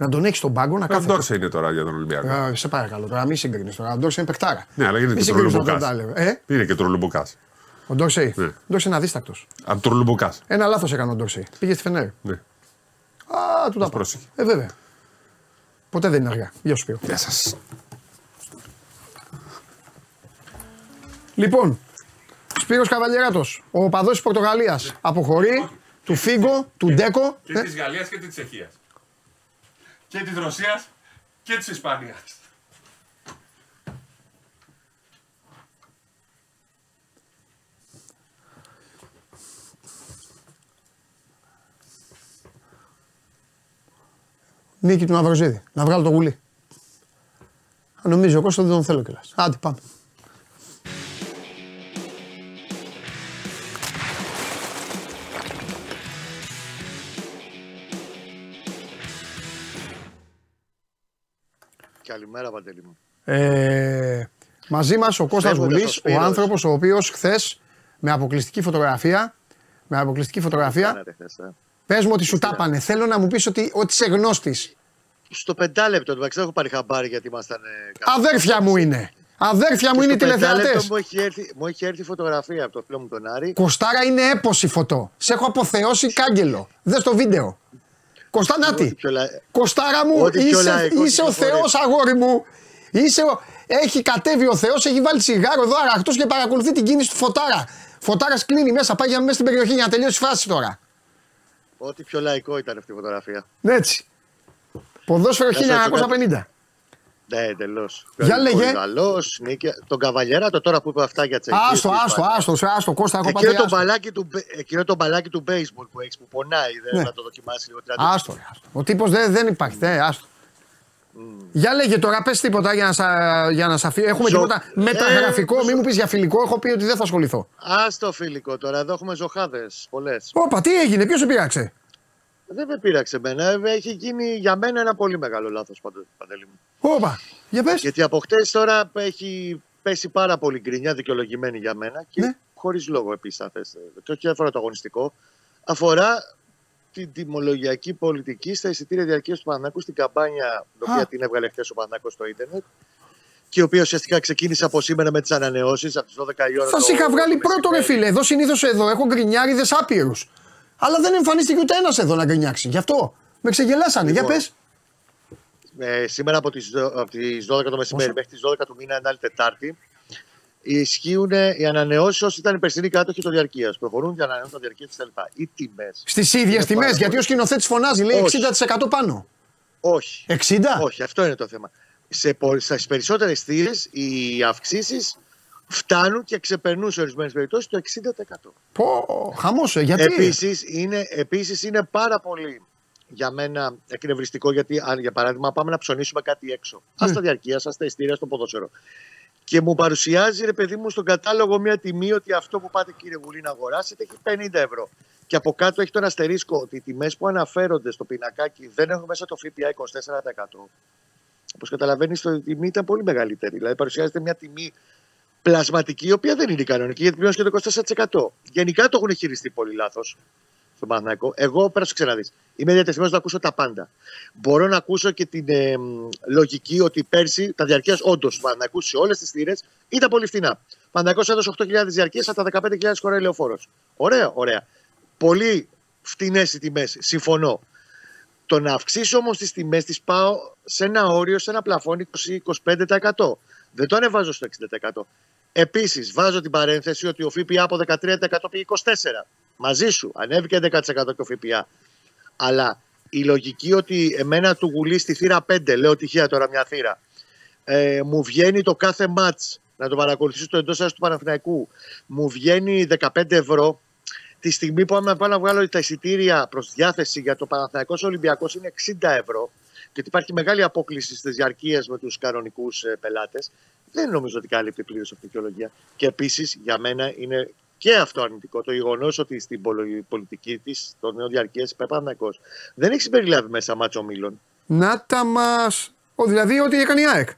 Ναι. Να τον έχεις στον πάγκο να Ο κάθεται. Ντόρσε είναι τώρα για τον Ολυμπιακό. Α, σε παρακαλώ τώρα, μην συγκρίνεις τώρα. Ο Ντόρσεϊ είναι παιχτάρα. Ναι, αλλά είναι Μη και συγκρίνεις με τρολουμπουκά. τον Τάλερ. Ε, Είναι και τρολουμπουκάς. ο Ντόρσεϊ. Ναι. Ο Ντόρσεϊ είναι αδίστακτος. Από τρολουμπουκάς. Ένα λάθος έκανε ο Ντόρσεϊ. Πήγε στη Φενέρ. Ναι. Α, του τα πω. πρόσεχε. Ε, βέβαια. Ποτέ δεν είναι αργά. Γεια σου Σπύρο. Γεια σας. Λοιπόν, Σπύρος Καβαλιεράτος, ο οπαδός της Πορτογαλίας, αποχωρεί, του Φίγκο, του Ντέκο. Ε, Γαλλίας και της Τσεχίας. Και της Ρωσίας και της Ισπανίας. Νίκη του Ναυροζίδη. Να βγάλω το γουλί. Αν νομίζει ο Κώστας δεν τον θέλω κιόλας. Άντε πάμε. Καλημέρα, Παντελή μου. Ε, μαζί μας ο Κώστας Φεύγοντας ο Γουλής, ο Σπύρος. άνθρωπος ο οποίος χθες με αποκλειστική φωτογραφία, με αποκλειστική φωτογραφία, Κάνατε χθες, ε; πες μου ότι σου τάπανε. Θέλω να μου πεις ότι, ότι είσαι γνώστης. Στο πεντάλεπτο, εντάξει, δεν έχω πάρει χαμπάρι γιατί ήμασταν. ε, κάτω. Αδέρφια μου είναι. Αδέρφια μου Και είναι οι στο πεντάλεπτο τηλεθεατές. Μου έχει, έρθει, μου έχει έρθει φωτογραφία από το φίλο μου τον Άρη. Κοστάρα είναι έποση φωτό. Σε έχω αποθεώσει κάγκελο. Δες το βίντεο. Κωστά Ό,τι Νάτι. πιο λα- Κοστάρα μου, Ό,τι πιο είσαι, λαϊκό είσαι ο κυκλοφορεί. Θεός αγόρι μου. Είσαι ο... Έχει κατέβει ο Θεός, έχει βάλει τσιγάρο εδώ αραχτός και παρακολουθεί την κίνηση του Φωτάρα. Φωτάρας κλείνει μέσα, πάει για μέσα στην περιοχή για να τελειώσει η φάση τώρα. Ό,τι πιο λαϊκό ήταν αυτή η φωτογραφία. Ναι, έτσι. Ποδόσφαιρο Να σας 1950. Ναι, εντελώς. Για λέγε. Καλό, Τον Καβαλιέρα, το τώρα που είπε αυτά για τσεκίδε. Άστο, άστο, άστο, άστο, Κώστα, έχω Εκείνο πάει το, άστο. μπαλάκι του, μπε- εκείνο το μπαλάκι του baseball που έχεις που πονάει, δεν Ναι. θα το δοκιμάσεις λίγο. δηλαδή. Άστο, ρε, άστο. Ο τύπος δεν, δεν υπάρχει, δε, άστο. Για λέγε τώρα, πες τίποτα για να, σα, για να σ' αφή- Έχουμε Ζω- τίποτα μεταγραφικό, Ε, μην μου πεις για φιλικό, έχω πει ότι δεν θα ασχοληθώ. Άστο φιλικό τώρα, εδώ έχουμε ζωχάδε πολλές. Όπα, τι έγινε, ποιος σε πειράξε. Δεν με πείραξε εμένα. ε, Έχει γίνει για μένα ένα πολύ μεγάλο λάθος, Παντελή μου. Όπα, για πες. Γιατί από χτες τώρα έχει πέσει πάρα πολύ γκρινιά, δικαιολογημένη για μένα και Ναι. χωρίς λόγο επίσης, αν θες. Και όχι αφορά το αγωνιστικό. Αφορά την τιμολογιακή πολιτική στα εισιτήρια διαρκείας του Παναθηναϊκού στην καμπάνια, την Α. οποία την έβγαλε χθες ο Παναθηναϊκός στο ίντερνετ. Και η οποία ουσιαστικά ξεκίνησε από σήμερα με τις ανανεώσεις από τις 12 η ώρα. Θα το- σε είχα βγάλει το πρώτο, ρε μεσημέρι. φίλε. Εδώ συνήθως εδώ έχω γκρινιάριδες άπειρους. Αλλά δεν εμφανίστηκε ούτε ένας εδώ να γκρινιάξει. Γι' αυτό με ξεγελάσανε. Για Λοιπόν, πες. Ε, σήμερα από τις, δο- από τις 12 το μεσημέρι Πόσο; μέχρι τις 12 του μήνα, είναι άλλη Τετάρτη, ισχύουν οι ανανεώσεις όσοι ήταν οι περσινοί κάτοχοι το διαρκείας. Προχωρούν και ανανεώνουν το διαρκείας κτλ. Οι τιμές. Στις ίδιες Είναι τιμές, πάρα γιατί πολύ. ο σκηνοθέτης φωνάζει, λέει Όχι. 60% πάνω. Όχι. 60? Όχι, αυτό είναι το θέμα. Σε, πο- στις περισσότερες θύρε οι αυξήσεις φτάνουν και ξεπερνούν σε ορισμένες περιπτώσεις το 60%. Πω, χαμός, ε, γιατί; Επίσης είναι, επίσης είναι πάρα πολύ για μένα εκνευριστικό γιατί αν για παράδειγμα πάμε να ψωνίσουμε κάτι έξω. Ναι. Α τα διαρκεία, ας τα ειστήρια στο ποδόσφαιρο. Και μου παρουσιάζει ρε παιδί μου στον κατάλογο μια τιμή ότι αυτό που πάτε κύριε Βουλή να αγοράσετε έχει 50 ευρώ. Και από κάτω έχει τον αστερίσκο ότι οι τιμές που αναφέρονται στο πινακάκι δεν έχουν μέσα το ΦΠΑ 24%. Όπως καταλαβαίνεις, η τιμή ήταν πολύ μεγαλύτερη. Δηλαδή παρουσιάζεται μια τιμή πλασματική, η οποία δεν είναι κανονική, γιατί πλέον και το 24%. Γενικά το έχουν χειριστεί πολύ λάθος στον Παναθηναϊκό. Εγώ πρέπει να ξαναδείς. Είμαι διατεθειμένος να ακούσω τα πάντα. Μπορώ να ακούσω και την ε, λογική ότι πέρσι τα διαρκεία όντως του Παναθηναϊκού σε όλες τις θύρες ήταν πολύ φθηνά. Ο Παναθηναϊκός έδωσε 8.000 διαρκεία από τα 15.000 χωράει λεωφόρο. Ωραία, ωραία. Πολύ φτηνέ οι τιμές. Συμφωνώ. Το να αυξήσω όμως τις τιμές τις πάω σε ένα όριο, σε ένα πλαφόν 20-25%. Δεν το ανεβάζω στο 60%. Επίσης, βάζω την παρένθεση ότι ο ΦΠΑ από 13% πήγε 24%. Μαζί σου, ανέβηκε 10% και ο ΦΠΑ. Αλλά η λογική ότι εμένα του γουλή στη θύρα 5, λέω τυχαία τώρα μια θύρα, ε, μου βγαίνει το κάθε μάτς να το παρακολουθήσω στο εντός του Παναθηναϊκού, μου βγαίνει 15 ευρώ. Τη στιγμή που άμα πάω να βγάλω τα εισιτήρια προς διάθεση για το Παναθηναϊκός Ολυμπιακός είναι 60 ευρώ και ότι υπάρχει μεγάλη απόκληση στις διαρκείες με τους κανονικούς ε, πελάτες, δεν νομίζω ότι καλύπτει πλήρως αυτή η δικαιολογία. Και επίσης για μένα είναι και αυτό αρνητικό. Το γεγονός ότι στην πολιτική της, το νέο διαρκεία Πεπανακό, δεν έχει συμπεριλάβει μέσα μάτσο μήλων. Να τα μα. Δηλαδή, ό,τι έκανε η ΑΕΚ.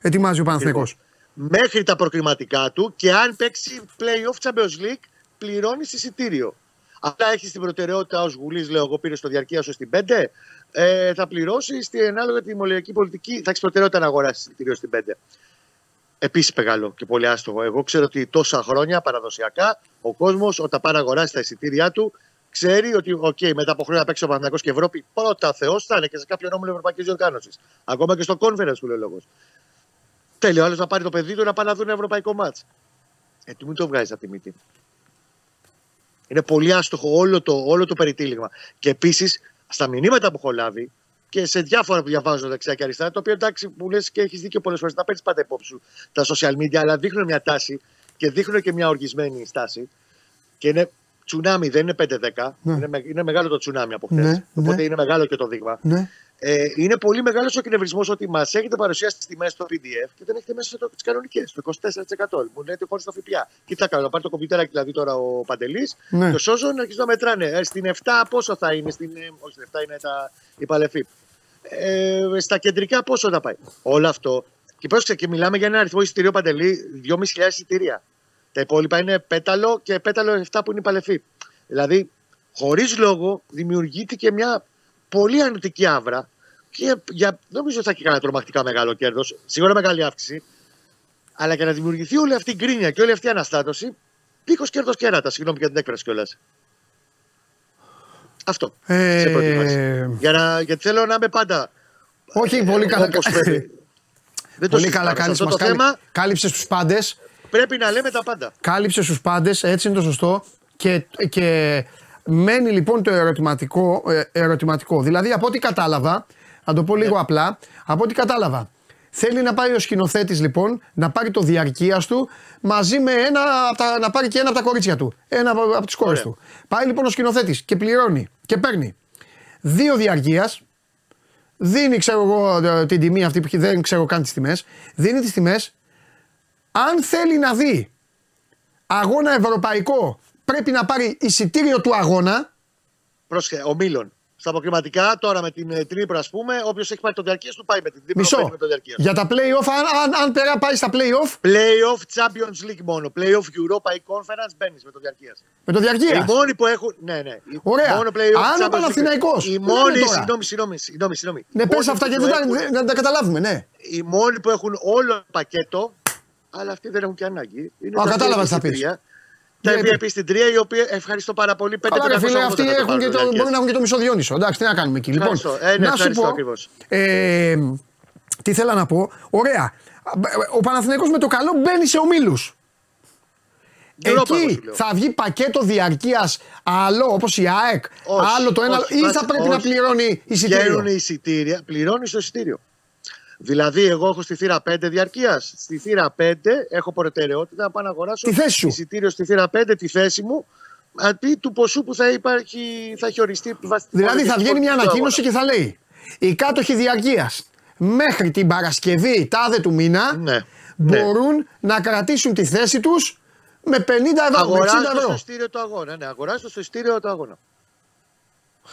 Ετοιμάζει ο Παναθηναϊκός. Μέχρι τα προκριματικά του και αν παίξει playoff Champions League, πληρώνει εισιτήριο. Απλά έχει την προτεραιότητα ως Γουλής, λέω εγώ, πήρε στο διαρκεία σου στην 5, ε, θα πληρώσει στην ανάλογα τη μολυακή πολιτική. Θα έχει προτεραιότητα να αγοράσει εισιτήριο στην 5. Επίσης μεγάλο και πολύ άστοχο. Εγώ ξέρω ότι τόσα χρόνια παραδοσιακά ο κόσμος όταν πάει να αγοράσει τα εισιτήριά του ξέρει ότι okay, μετά από χρόνια παίξει ο Παναγιώ και Ευρώπη πρώτα Θεός θα είναι και σε κάποιο νόμο Ευρωπαϊκής Διοργάνωσης. Ακόμα και στο conference που λέει ο λόγος. Τέλειο, άλλος να πάρει το παιδί του να πάει να δουν ένα ευρωπαϊκό μάτς. Ε, του μην το βγάζεις από τη μύτη. Είναι πολύ άστοχο όλο το, όλο το περιτύλιγμα. Και επίσης στα μηνύματα που έχω λάβει, και σε διάφορα που διαβάζω δεξιά και αριστερά, το οποίο εντάξει που λες και έχεις δίκιο πολλές φορές, να παίρνεις πάντα υπόψη σου τα social media, αλλά δείχνουν μια τάση και δείχνουν και μια οργισμένη στάση. Και είναι τσουνάμι, δεν είναι 5-10. Ναι. Είναι, είναι μεγάλο το τσουνάμι από χθες. Ναι, Οπότε ναι. είναι μεγάλο και το δείγμα. Ναι. Ε, είναι πολύ μεγάλος ο κνευρισμό ότι μας έχετε παρουσιάσει τις τιμές στο PDF και δεν έχετε μέσα τις κανονικές, το 24%. Μου λέτε χωρίς το ΦΠΑ. Τι θα κάνω, να πάρει το κομπιούτεράκι δηλαδή τώρα ο Παντελής; Ναι. και ο Σόζο να αρχίσει να μετράνε. Ε, στην 7 πόσο θα είναι, στην, ε, όχι στην 7 είναι τα, η παλεφή. Ε, στα κεντρικά πόσο θα πάει; Όλο αυτό. Και πρόσεξε και μιλάμε για ένα αριθμό εισιτήριο Παντελή 2.500 εισιτήρια. Τα υπόλοιπα είναι πέταλο και πέταλο 7 που είναι η παλεφή. Δηλαδή, χωρίς λόγο δημιουργείται και μια πολύ αρνητική άβρα και για, νομίζω ότι θα έχει κανένα τρομακτικά μεγάλο κέρδος. Σίγουρα μεγάλη αύξηση. Αλλά για να δημιουργηθεί όλη αυτή η γκρίνια και όλη αυτή η αναστάτωση, πίκο κέρδος κέρατα. Συγγνώμη για την έκφραση κιόλας. Αυτό. Ε... Σε Για να, γιατί θέλω να είμαι πάντα. Όχι, ε, πολύ καλά. Δεν πολύ καλά κάνει. Το θέμα... Κάλυψες τους πάντες. Πρέπει να λέμε τα πάντα. Κάλυψες τους πάντες, έτσι είναι το σωστό. Και, και μένει λοιπόν το ερωτηματικό, ε, ερωτηματικό. Δηλαδή από ό,τι κατάλαβα, να το πω λίγο ναι. απλά, από ό,τι κατάλαβα, Θέλει να πάει ο σκηνοθέτης λοιπόν να πάρει το διαρκείας του μαζί με ένα, να πάρει και ένα από τα κορίτσια του. Ένα από, από τις κόρες του. Πάει λοιπόν ο σκηνοθέτης και πληρώνει και παίρνει δύο διαρκείας. Δίνει, ξέρω εγώ, την τιμή αυτή που δεν ξέρω καν τις τιμές. Δίνει τις τιμές. Αν θέλει να δει αγώνα ευρωπαϊκό, πρέπει να πάρει εισιτήριο του αγώνα. Πρόσχε, ο Μίλων στα αποκριματικά. Τώρα με την ε, Τρίπρα, ας πούμε, όποιος έχει πάρει το διαρκείας του πάει με την Τρίπρα. Μισό. Με το διαρκείας. Για τα playoff, αν, αν, αν πέρα πάει στα playoff. Playoff Champions League μόνο. Playoff Europa ή Conference μπαίνεις με το διαρκείας. Με το διαρκείας. Οι μόνοι που έχουν. Ναι, ναι. Ωραία. Μόνο αν ο Παναθηναϊκός. Οι μόνοι. Συγγνώμη, συγγνώμη. συγγνώμη. Ναι, πες αυτά γιατί δεν να τα καταλάβουμε, ναι. Οι μόνοι που έχουν όλο το πακέτο, αλλά αυτοί δεν έχουν και ανάγκη. Α, κατάλαβα τι θα πεις. Τα MVP στην τρία, η οποία ευχαριστώ πάρα πολύ. Πέντε Αλλά φίλε, αυτοί έχουν και το, μπορεί να έχουν και το μισό Διόνυσο. Εντάξει, τι να κάνουμε εκεί. Λοιπόν, ε, ναι, να σου πω. Ε, τι θέλω να πω. Ωραία. Ο Παναθηναϊκός με το καλό μπαίνει σε ομίλους. Εκεί θα βγει πακέτο διαρκείας άλλο όπως η ΑΕΚ, άλλο το ένα, ή θα πρέπει να πληρώνει εισιτήριο. Πληρώνει το εισιτήριο. Δηλαδή, εγώ έχω στη θύρα 5 διαρκείας. Στη θύρα 5 έχω προτεραιότητα να πάω να αγοράσω τη θέση σου. εισιτήριο στη θύρα 5, τη θέση μου, αντί του ποσού που θα, υπάρχει, θα έχει οριστεί. Δηλαδή, θα βγαίνει μια ανακοίνωση και θα λέει Οι κάτοχοι διαρκείας μέχρι την Παρασκευή τάδε του μήνα ναι. μπορούν ναι. να κρατήσουν τη θέση τους με 50 ευρώ. Αγοράζω το εισιτήριο του αγώνα. Ναι, αγοράζω το εισιτήριο του αγώνα.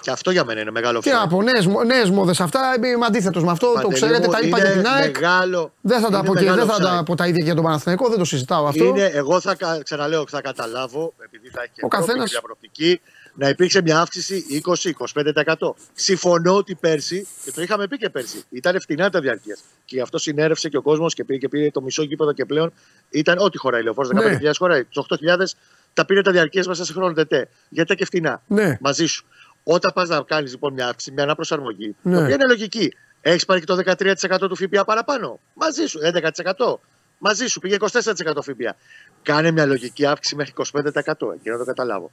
Και αυτό για μένα είναι μεγάλο Τι να πω, νέες μόδες αυτά. Είμαι αντίθετος με αυτό. το Παντελή ξέρετε, μου, τα είπα είναι για την ΑΕΚ. Μεγάλο, Δεν θα τα είναι πω και μεγάλο δεν θα τα offside. πω τα ίδια για τον Παναθηναϊκό, δεν το συζητάω αυτό. Είναι, εγώ θα κα- ξαναλέω, θα καταλάβω, επειδή θα έχει και Ο Ευρώπη, καθένας- μια προοπτική, να υπήρξε μια αύξηση 20-25%. Συμφωνώ ότι πέρσι, και το είχαμε πει και πέρσι, ήταν φτηνά τα διαρκείας. Και γι' αυτό συνέρευσε και ο κόσμος και πήρε, και πήρε το μισό γήπεδο και πλέον ήταν ό,τι χωράει λεωφόρο. 15.000 Ναι. χωράει. Τους 8.000 τα πήρε τα διαρκεία μέσα σε χρόνο τετέ. Γιατί ήταν και φτηνά. Ναι. Μαζί σου. Όταν πας να κάνεις λοιπόν μια αύξηση, μια αναπροσαρμογή, Ναι. η οποία είναι λογική. Έχεις πάρει και το 13% του ΦΠΑ παραπάνω. Μαζί σου. 11%. Μαζί σου πήγε 24% ΦΠΑ. Κάνε μια λογική αύξηση μέχρι 25%. Εκεί να το καταλάβω.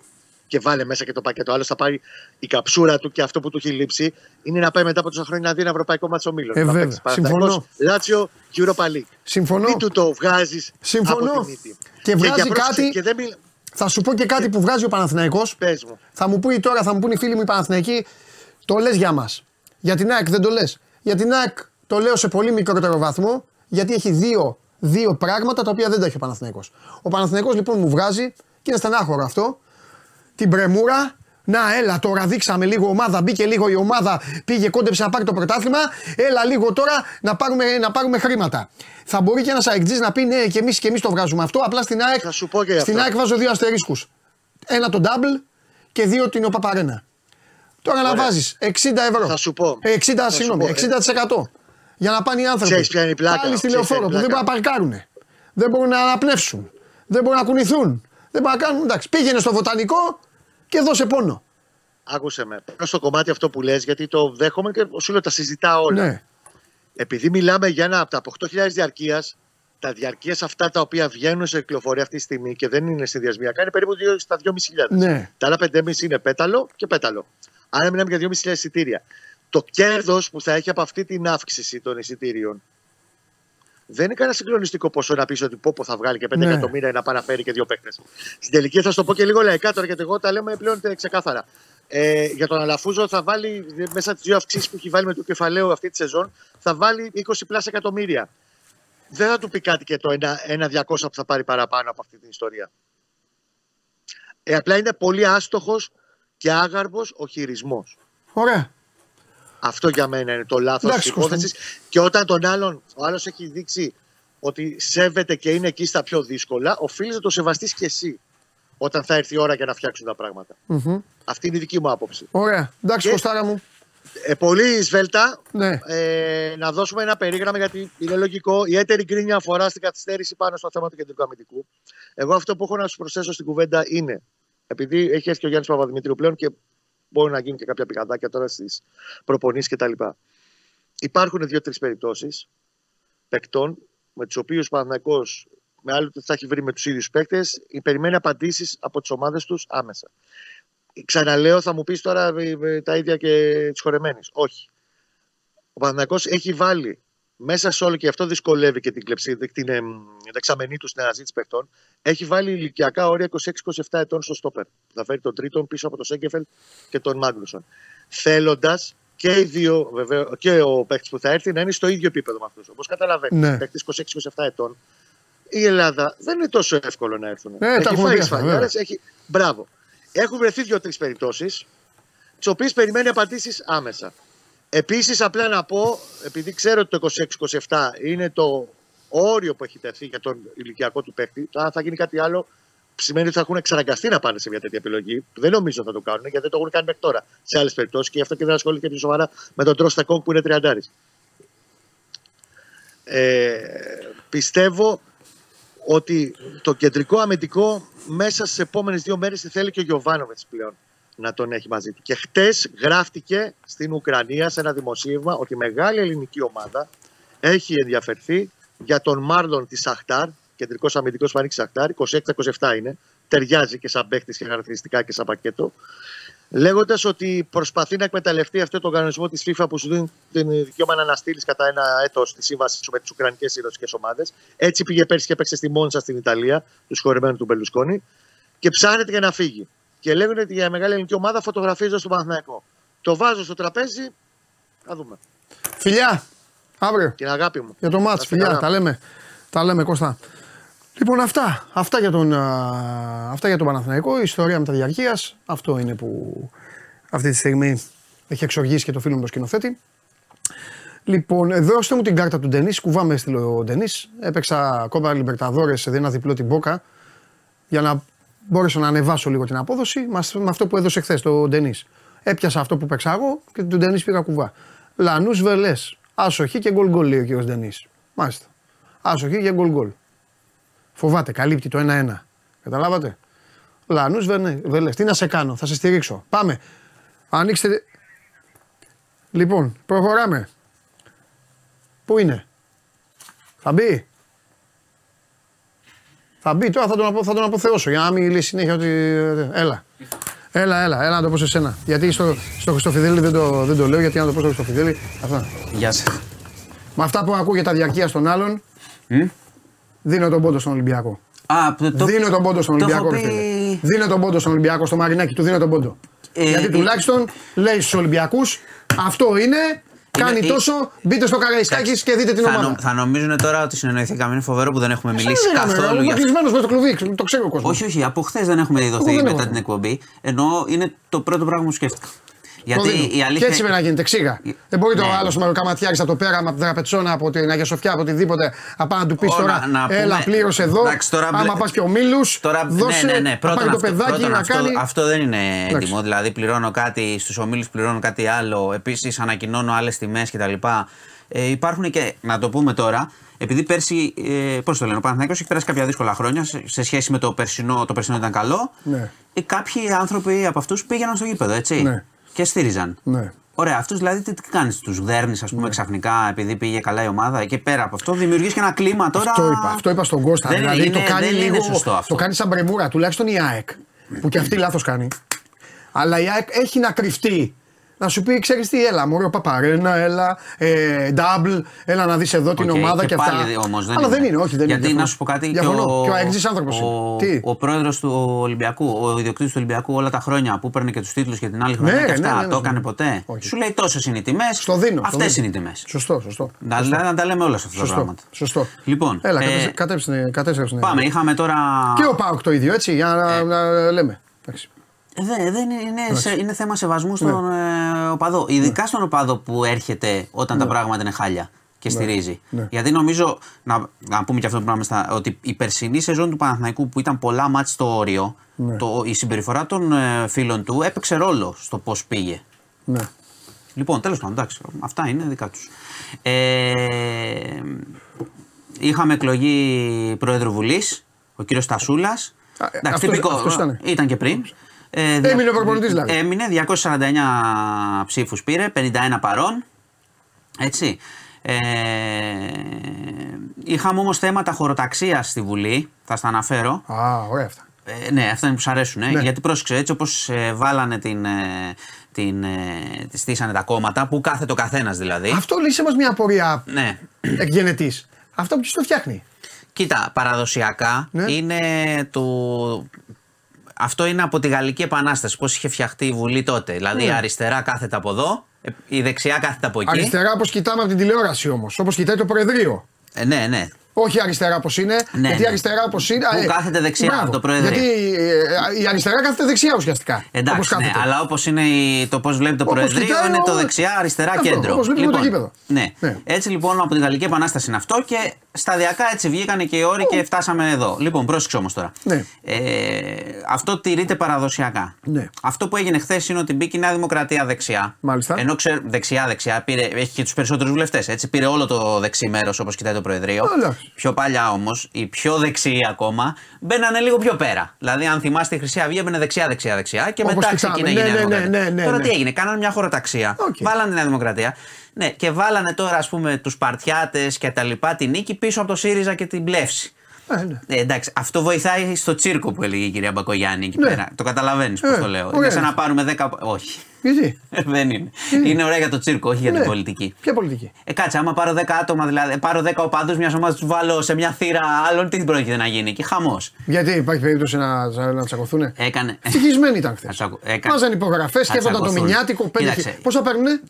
Και βάλε μέσα και το πακέτο. Άλλος θα πάρει η καψούρα του και αυτό που του έχει λείψει είναι να πάει μετά από τόσα χρόνια να δει ένα ευρωπαϊκό μάτσο ομίλων. Ε, Να βέβαια. παίξει Παναθηναϊκός, Συμφωνώ. Λάτσιο και Europa League. Συμφωνώ. Μην του το βγάζεις Συμφωνώ. από τη μύτη. Και βγάζει για πρόσεξε, κάτι- Και δεν μιλ... Θα σου πω και κάτι που βγάζει ο Παναθηναϊκός. Πες μου. Θα μου πει τώρα, θα μου πούνε οι φίλοι μου οι Παναθηναϊκοί, το λες για μας. Για την ΑΕΚ δεν το λες. Για την ΑΕΚ το λέω σε πολύ μικρότερο βαθμό, γιατί έχει δύο, δύο πράγματα τα οποία δεν τα έχει ο Παναθηναϊκός. Ο Παναθηναϊκός λοιπόν μου βγάζει, και είναι στενάχωρο αυτό, την πρεμούρα. Να, έλα τώρα, δείξαμε λίγο ομάδα. Μπήκε λίγο η ομάδα, πήγε κόντεψε να πάρει το πρωτάθλημα. Έλα λίγο τώρα να πάρουμε, να πάρουμε χρήματα. Θα μπορεί και ένας αεκτζής να πει ναι, και εμείς και εμείς το βγάζουμε αυτό. Απλά στην ΑΕΚ, Θα σου πω και γι' στην αυτό. ΑΕΚ βάζω δύο αστερίσκους. Ένα το double και δύο την ΟΠΑΠΑΡΕΝΑ. Τώρα να Ωραία. βάζεις 60 ευρώ. Θα σου πω. Ε, 60, Θα σου συγγνώμη, πω, ε. 60% για να πάνε οι άνθρωποι. Ξέρεις ποια είναι η πλάκα, Πάλι στη ξέρεις ποια λεωφόρο που είναι η δεν μπορούν να παρκάρουν. Δεν μπορούν να αναπνεύσουν. Δεν μπορούν να κουνηθούν. Δεν μπορούν να κάνουν. Εντάξει, πήγαινε στο βοτανικό και δώσε πόνο. Άκουσε με. Πάνω στο κομμάτι αυτό που λες, γιατί το δέχομαι και σου λέω τα συζητάω όλα. Ναι. Επειδή μιλάμε για ένα από τα από 8.000 διαρκείας, τα διαρκείας αυτά τα οποία βγαίνουν σε κυκλοφορία αυτή τη στιγμή και δεν είναι συνδυασμιακά είναι περίπου 2 στα 2.500. Ναι. Τα άλλα 5.500 είναι πέταλο και πέταλο. Άρα μιλάμε για 2.500 εισιτήρια. Το κέρδος που θα έχει από αυτή την αύξηση των εισιτήριων δεν είναι κανένα συγκλονιστικό ποσό να πεις ότι πόπο θα βγάλει και 5 Ναι. εκατομμύρια να πάει να φέρει και δύο παίκτες. Στην τελική θα σου το πω και λίγο λαϊκά τώρα γιατί εγώ τα λέμε πλέον ξεκάθαρα. Ε, για τον Αλαφούζο θα βάλει μέσα τις δύο αυξήσεις που έχει βάλει με το κεφαλαίο αυτή τη σεζόν θα βάλει 20 πλάσια εκατομμύρια. Δεν θα του πει κάτι και το 1-200 που θα πάρει παραπάνω από αυτή την ιστορία. Ε, απλά είναι πολύ άστοχος και άγαρμο ο χειρισμός. Ωραία. Αυτό για μένα είναι το λάθος της Εντάξει, υπόθεσης. Και όταν τον άλλον, ο άλλος έχει δείξει ότι σέβεται και είναι εκεί στα πιο δύσκολα, οφείλει να το σεβαστείς και εσύ όταν θα έρθει η ώρα για να φτιάξουν τα πράγματα. Μμμ. Αυτή είναι η δική μου άποψη. Ωραία. Εντάξει, Και- Κωστάρα μου. Ε, πολύ σβέλτα. Ναι. Ε, να δώσουμε ένα περίγραμμα γιατί είναι λογικό. Η έτερη γκρίνια αφορά στην καθυστέρηση πάνω στο θέμα του κεντρικού αμυντικού. Εγώ αυτό που έχω να σου προσθέσω στην κουβέντα είναι, επειδή έχει έρθει και ο Γιάννης Παπαδημητρίου πλέον και μπορεί να γίνει και κάποια πηγαδάκια τώρα στις προπονήσεις κτλ. Υπάρχουν δύο-τρεις περιπτώσεις παικτών με τους οποίους ο Παναθηναϊκός με άλλο ότι θα έχει βρει με τους ίδιους παίκτες, περιμένει απαντήσεις από τις ομάδες τους άμεσα. Ξαναλέω, θα μου πεις τώρα ε, ε, τα ίδια και τη χορεμένη. Όχι. Ο Παναθηναϊκός έχει βάλει μέσα σε όλο και αυτό δυσκολεύει και την, κλεψίδα, την ε, δεξαμενή του στην αναζήτηση παιχτών. Έχει βάλει ηλικιακά όρια 26-27 ετών στο στόπερ. Θα φέρει τον τρίτον πίσω από τον Σέγκεφελ και τον Μάγνουσον. Θέλοντας και οι δύο, βεβαίω, και ο παίκτης που θα έρθει να είναι στο ίδιο επίπεδο με αυτούς. Όπως καταλαβαίνεις, Ναι. παίκτης 26-27 ετών. Η Ελλάδα δεν είναι τόσο εύκολο να έρθουν. τα έχει έχουμε φάει πει αυτά, σφαλιάρες, βέβαια. έχει. Μπράβο. Έχουν βρεθεί δύο-τρεις περιπτώσεις, τις οποίες περιμένει απαντήσεις άμεσα. Επίσης, απλά να πω, επειδή ξέρω ότι το 26-27 είναι το όριο που έχει τεθεί για τον ηλικιακό του παίκτη, το αν θα γίνει κάτι άλλο σημαίνει ότι θα έχουν εξαναγκαστεί να πάνε σε μια τέτοια επιλογή. Που δεν νομίζω θα το κάνουν, γιατί δεν το έχουν κάνει μέχρι τώρα σε άλλες περιπτώσεις και γι' αυτό και δεν ασχολείται πιο σοβαρά με τον Τρώστα Κόγκ που είναι τριαντάρης. Ε, πιστεύω ότι το κεντρικό αμυντικό μέσα στις επόμενες δύο μέρες θέλει και ο Γιωβάνοβετ πλέον να τον έχει μαζί του. Και χτες γράφτηκε στην Ουκρανία σε ένα δημοσίευμα ότι η μεγάλη ελληνική ομάδα έχει ενδιαφερθεί για τον Μάρλον της Σαχτάρ, κεντρικός αμυντικός που ανήκει Σαχτάρ, 26-27 είναι, ταιριάζει και σαν παίχτη και χαρακτηριστικά και σαν πακέτο. Λέγοντας ότι προσπαθεί να εκμεταλλευτεί αυτό τον κανονισμό της FIFA που σου δίνει την δικαίωμα να αναστείλεις κατά ένα έτος τη σύμβαση σου με τις Ουκρανικές ή Ρωσικέ ομάδες. Έτσι πήγε πέρσι και παίξε στη Μόνσα στην Ιταλία, τους χωρεμένους του Μπελουσκόνη, και ψάχνεται για να φύγει. Και λέγανε ότι για μεγάλη ελληνική ομάδα φωτογραφίζω στο Παναθηναϊκό. Το βάζω στο τραπέζι, θα δούμε. Φιλιά. Αύριο. Την αγάπη μου. Για το Να μάτς, είστε φιλιά, καλά. τα λέμε. Τα λέμε, Κώστα. Λοιπόν, αυτά. Αυτά για τον, α, αυτά για τον Παναθηναϊκό. Η ιστορία με τα διαρκείας. Αυτό είναι που αυτή τη στιγμή. Έχει εξοργήσει και το φίλο μου το σκηνοθέτη. Λοιπόν, δώστε μου την κάρτα του Ντενή. Κουβά με έστειλε ο Ντενή. Έπαιξα κόμπα Λιμπερταδόρες σε ένα διπλό την Μπόκα για να μπορέσω να ανεβάσω λίγο την απόδοση μας- με αυτό που έδωσε χθες το Ντενή. Έπιασα αυτό που παίξα εγώ και του Ντενή πήγα κουβά. Λανούς βελές. Άσοχη και γκολ γκολ λέει ο κύριος Ντενή. Μάλιστα. Άσοχη και γκολ γκολ. Φοβάται, καλύπτει το 1-1. Καταλάβατε; Λανούς βελές. Τι να σε κάνω, θα σε στηρίξω. Πάμε. Ανοίξτε. Λοιπόν, προχωράμε. Πού είναι; Θα μπει; Θα μπει τώρα, θα τον, απο- θα τον αποθεώσω για να μην λέει συνέχεια ότι. Έλα. Έλα, έλα, έλα να το πω σε σένα. Γιατί στο, στο Χριστοφιδέλη δεν το, δεν το λέω, γιατί να το πω στο Χριστοφιδέλη. Αυτά. Γεια σα. Με αυτά που ακούγεται τα διαρκεία των άλλων, δίνω τον πόντο στον Ολυμπιακό. Α, το, το, δίνω τον πόντο στον το Ολυμπιακό, έχω ρε φίλε. πει- Δίνω τον πόντο στον Ολυμπιακό, στο Μαρινάκι του δίνω τον πόντο. Ε, Γιατί ε, τουλάχιστον λέει στους Ολυμπιακούς, αυτό είναι, κάνει ε, τόσο, μπείτε στο Καραϊσκάκης και δείτε την θα, ομάδα. νο- θα νομίζουν τώρα ότι συνεννοηθήκαμε. Είναι φοβερό που δεν έχουμε μιλήσει Δεν καθόλου Είμαι για αυτό. κλεισμένος με το κλουβί, το ξέρει ο κόσμος. Όχι, όχι, από χθες δεν έχουμε Εγώ ειδωθεί δεν μετά έχω. την εκπομπή. Ενώ είναι το πρώτο πράγμα που σκέφτηκα. Γιατί η αλήθεια. Και έτσι πρέπει να γίνεται, ξύγα. Δεν μπορεί το Ναι. άλλο με καματιάρι από το πέραμα, από την Τραπετσόνα, από την Αγία Σοφιά, από οτιδήποτε, να πάει να του πεις Ω, τώρα, να- να έλα, πούμε- πλήρωσε εδώ. Εντάξει, τώρα μπλε- άμα πας και ο Μίλους, Τώρα, δώσε, ναι, ναι, ναι. να Πρώτον, πάρει το αυτό, παιδάκι πρώτον να αυτό, κάνει. αυτό δεν είναι έντιμο. Εντάξει. Δηλαδή, πληρώνω κάτι στους ομίλους, πληρώνω κάτι άλλο. Επίσης, ανακοινώνω άλλες τιμές κτλ. Ε, υπάρχουν και, να το πούμε τώρα, επειδή πέρσι, ε, πώς το λένε, ο Παναθηναϊκός έχει περάσει κάποια δύσκολα χρόνια σε, σε σχέση με το περσινό, το περσινό ήταν καλό. Ναι. Ε, κάποιοι άνθρωποι από αυτούς πήγαιναν στο γήπεδο, έτσι. Ναι. Και στήριζαν. Ναι. Ωραία, αυτούς δηλαδή τι, τι κάνεις, τους δέρνεις, ας πούμε, ξαφνικά επειδή πήγε καλά η ομάδα και πέρα από αυτό δημιουργείς και ένα κλίμα τώρα. Αυτό είπα, αυτό είπα στον Κώστα. Δεν δηλαδή είναι- το κάνει δεν είναι λίγο. σωστό αυτό. Το κάνει σαν μπρεμούρα, τουλάχιστον η ΑΕΚ. Που και αυτή λάθος κάνει. Αλλά η ΑΕΚ έχει να κρυφτεί. Να σου πει, ξέρεις τι, έλα, Μωρό Παπαρένα, έλα, ε, double, έλα να δεις εδώ την Οκ, ομάδα και, και αυτά. πάλι όμως δεν Αλλά είναι. δεν είναι, όχι, δεν Γιατί είναι. να διαφωνώ. σου πω κάτι, Διαφωνώ. και ο, Και ο αεξής άνθρωπος ο, είναι. Τι; ο πρόεδρος του Ολυμπιακού, ο ιδιοκτήτης του Ολυμπιακού όλα τα χρόνια που παίρνει και τους τίτλους και την άλλη χρονιά Ναι, και αυτά, ναι, ναι, ναι, το ναι. έκανε ποτέ; Όχι. Σου λέει τόσες είναι οι τιμές. Στο δίνω. στο Αυτές δίνω. είναι οι τιμές. Σωστό, σωστό. Να, δηλαδή να τα λέμε όλα σε αυτά τα Σωστό. πράγματα. Σωστό. Λοιπόν, Έλα, ε, κατέστρεψε- κατέστρεψε- κατέστρεψε. Πάμε, είχαμε τώρα. Και ο Πάουκ το ίδιο, έτσι, για να, να λέμε. Εντάξει. Ε, Δεν, δεν είναι, είναι, σε- είναι θέμα σεβασμού στον Ναι. ε, οπαδό. Ειδικά στον οπαδό που έρχεται όταν τα πράγματα είναι χάλια και στηρίζει. Ναι. Γιατί νομίζω, να, να πούμε και αυτό το πράγμα, στα, ότι η περσινή σεζόν του Παναθηναϊκού που ήταν πολλά μάτς στο όριο, Ναι. το, η συμπεριφορά των ε, φίλων του έπαιξε ρόλο στο πώς πήγε. Ναι. Λοιπόν, τέλος πάντων, εντάξει, αυτά είναι δικά τους. Ε, είχαμε εκλογή Πρόεδρου Βουλής, ο κύριος Στασούλα. Α, ε, αυτός- αυτός ήτανε. ήταν και πριν. Ε, Έμεινε προπονητής, δηλαδή. Έμεινε, 249 ψήφους πήρε, 51 παρών. Έτσι. Ε, είχαμε όμως θέματα χωροταξίας στη Βουλή, θα στα αναφέρω. Α, ωραία αυτά. Ε, ναι, αυτά είναι που σου αρέσουν. Ε, Ναι. Γιατί πρόσεξε, έτσι όπως βάλανε την. Ε, την ε, τη στήσανε τα κόμματα, που κάθεται ο καθένας δηλαδή. Αυτό λύσε μας μια απορία Ναι. εκγενετής. Αυτό ποιος το φτιάχνει; Κοίτα, παραδοσιακά Ναι. είναι το. Αυτό είναι από τη Γαλλική Επανάσταση, πώς είχε φτιαχτεί η Βουλή τότε. Δηλαδή, η αριστερά κάθεται από εδώ, ε, η δεξιά κάθεται από εκεί. Αριστερά όπως κοιτάμε από την τηλεόραση όμως. Όπως κοιτάει το Προεδρείο. Ε, ναι, ναι. Όχι αριστερά όπω είναι. Ναι, γιατί ναι. αριστερά όπω είναι. Που ε, κάθεται δεξιά μπράβο. από το Προεδρείο. Γιατί ε, η αριστερά κάθεται δεξιά ουσιαστικά. Εντάξει, όπως ναι, κάθεται. αλλά όπως είναι η- το πώς βλέπει το Όπως Προεδρείο, κοιτάει είναι ο- το δεξιά, αριστερά, Αυτό, κέντρο. όπως βλέπουμε το γήπεδο. ναι. Ναι. Έτσι λοιπόν από την Γαλλική Επανάσταση είναι αυτό και σταδιακά έτσι βγήκανε και οι όροι και φτάσαμε εδώ. Λοιπόν, πρόσεξε όμως τώρα. Ναι. Ε, αυτό τηρείται παραδοσιακά. Ναι. Αυτό που έγινε χθες είναι ότι μπήκε η Νέα Δημοκρατία δεξιά. Μάλιστα. Ενώ ξέρ, δεξιά-δεξιά πήρε, έχει και τους περισσότερους βουλευτές. Έτσι πήρε όλο το δεξί μέρος όπως κοιτάει το Προεδρείο. Εντάξει. Πιο παλιά όμως, οι πιο δεξιοί ακόμα μπαίνανε λίγο πιο πέρα. Δηλαδή, αν θυμάστε, η Χρυσή Αυγή έμπαινε δεξιά-δεξιά-δεξιά και Όπως μετά κοιτάμε. ξεκίνησε η Ναι, Νέα ναι, ναι, Δημοκρατία. ναι, ναι, τώρα ναι. τι έγινε, κάνανε μια χωροταξία. Οκ. Βάλανε τη Νέα Δημοκρατία. Ναι, και βάλανε τώρα, ας πούμε, τους Σπαρτιάτες και τα λοιπά την Νίκη πίσω από το ΣΥΡΙΖΑ και την Πλεύση. Ε, ναι. Ε, εντάξει, αυτό βοηθάει στο τσίρκο που έλεγε η κυρία Μπακογιάννη εκεί Ναι. πέρα. Το καταλαβαίνεις πώς Ε, το λέω. ωραία. Είναι σαν να πάρουμε 10. Όχι. Γιατί. Δεν είναι. Είναι ωραία για το τσίρκο, όχι για την Ναι. πολιτική. Ποια πολιτική; Ε, κάτσε, άμα πάρω 10 άτομα, δηλαδή, πάρω 10 οπαδούς μια ομάδα, τους βάλω σε μια θύρα άλλων, τι πρόκειται να γίνει. Και χαμός. Γιατί υπάρχει περίπτωση να, να τσακωθούν. Έκανε. Ευτυχισμένοι ήταν χθες. Θα τσακω- έκα- Βάζαν υπογραφές, θα σκέφτονταν το τσακωθούν. μηνιάτικο. Πέντε Κοίταξε. χι- Πόσα παίρνουνε;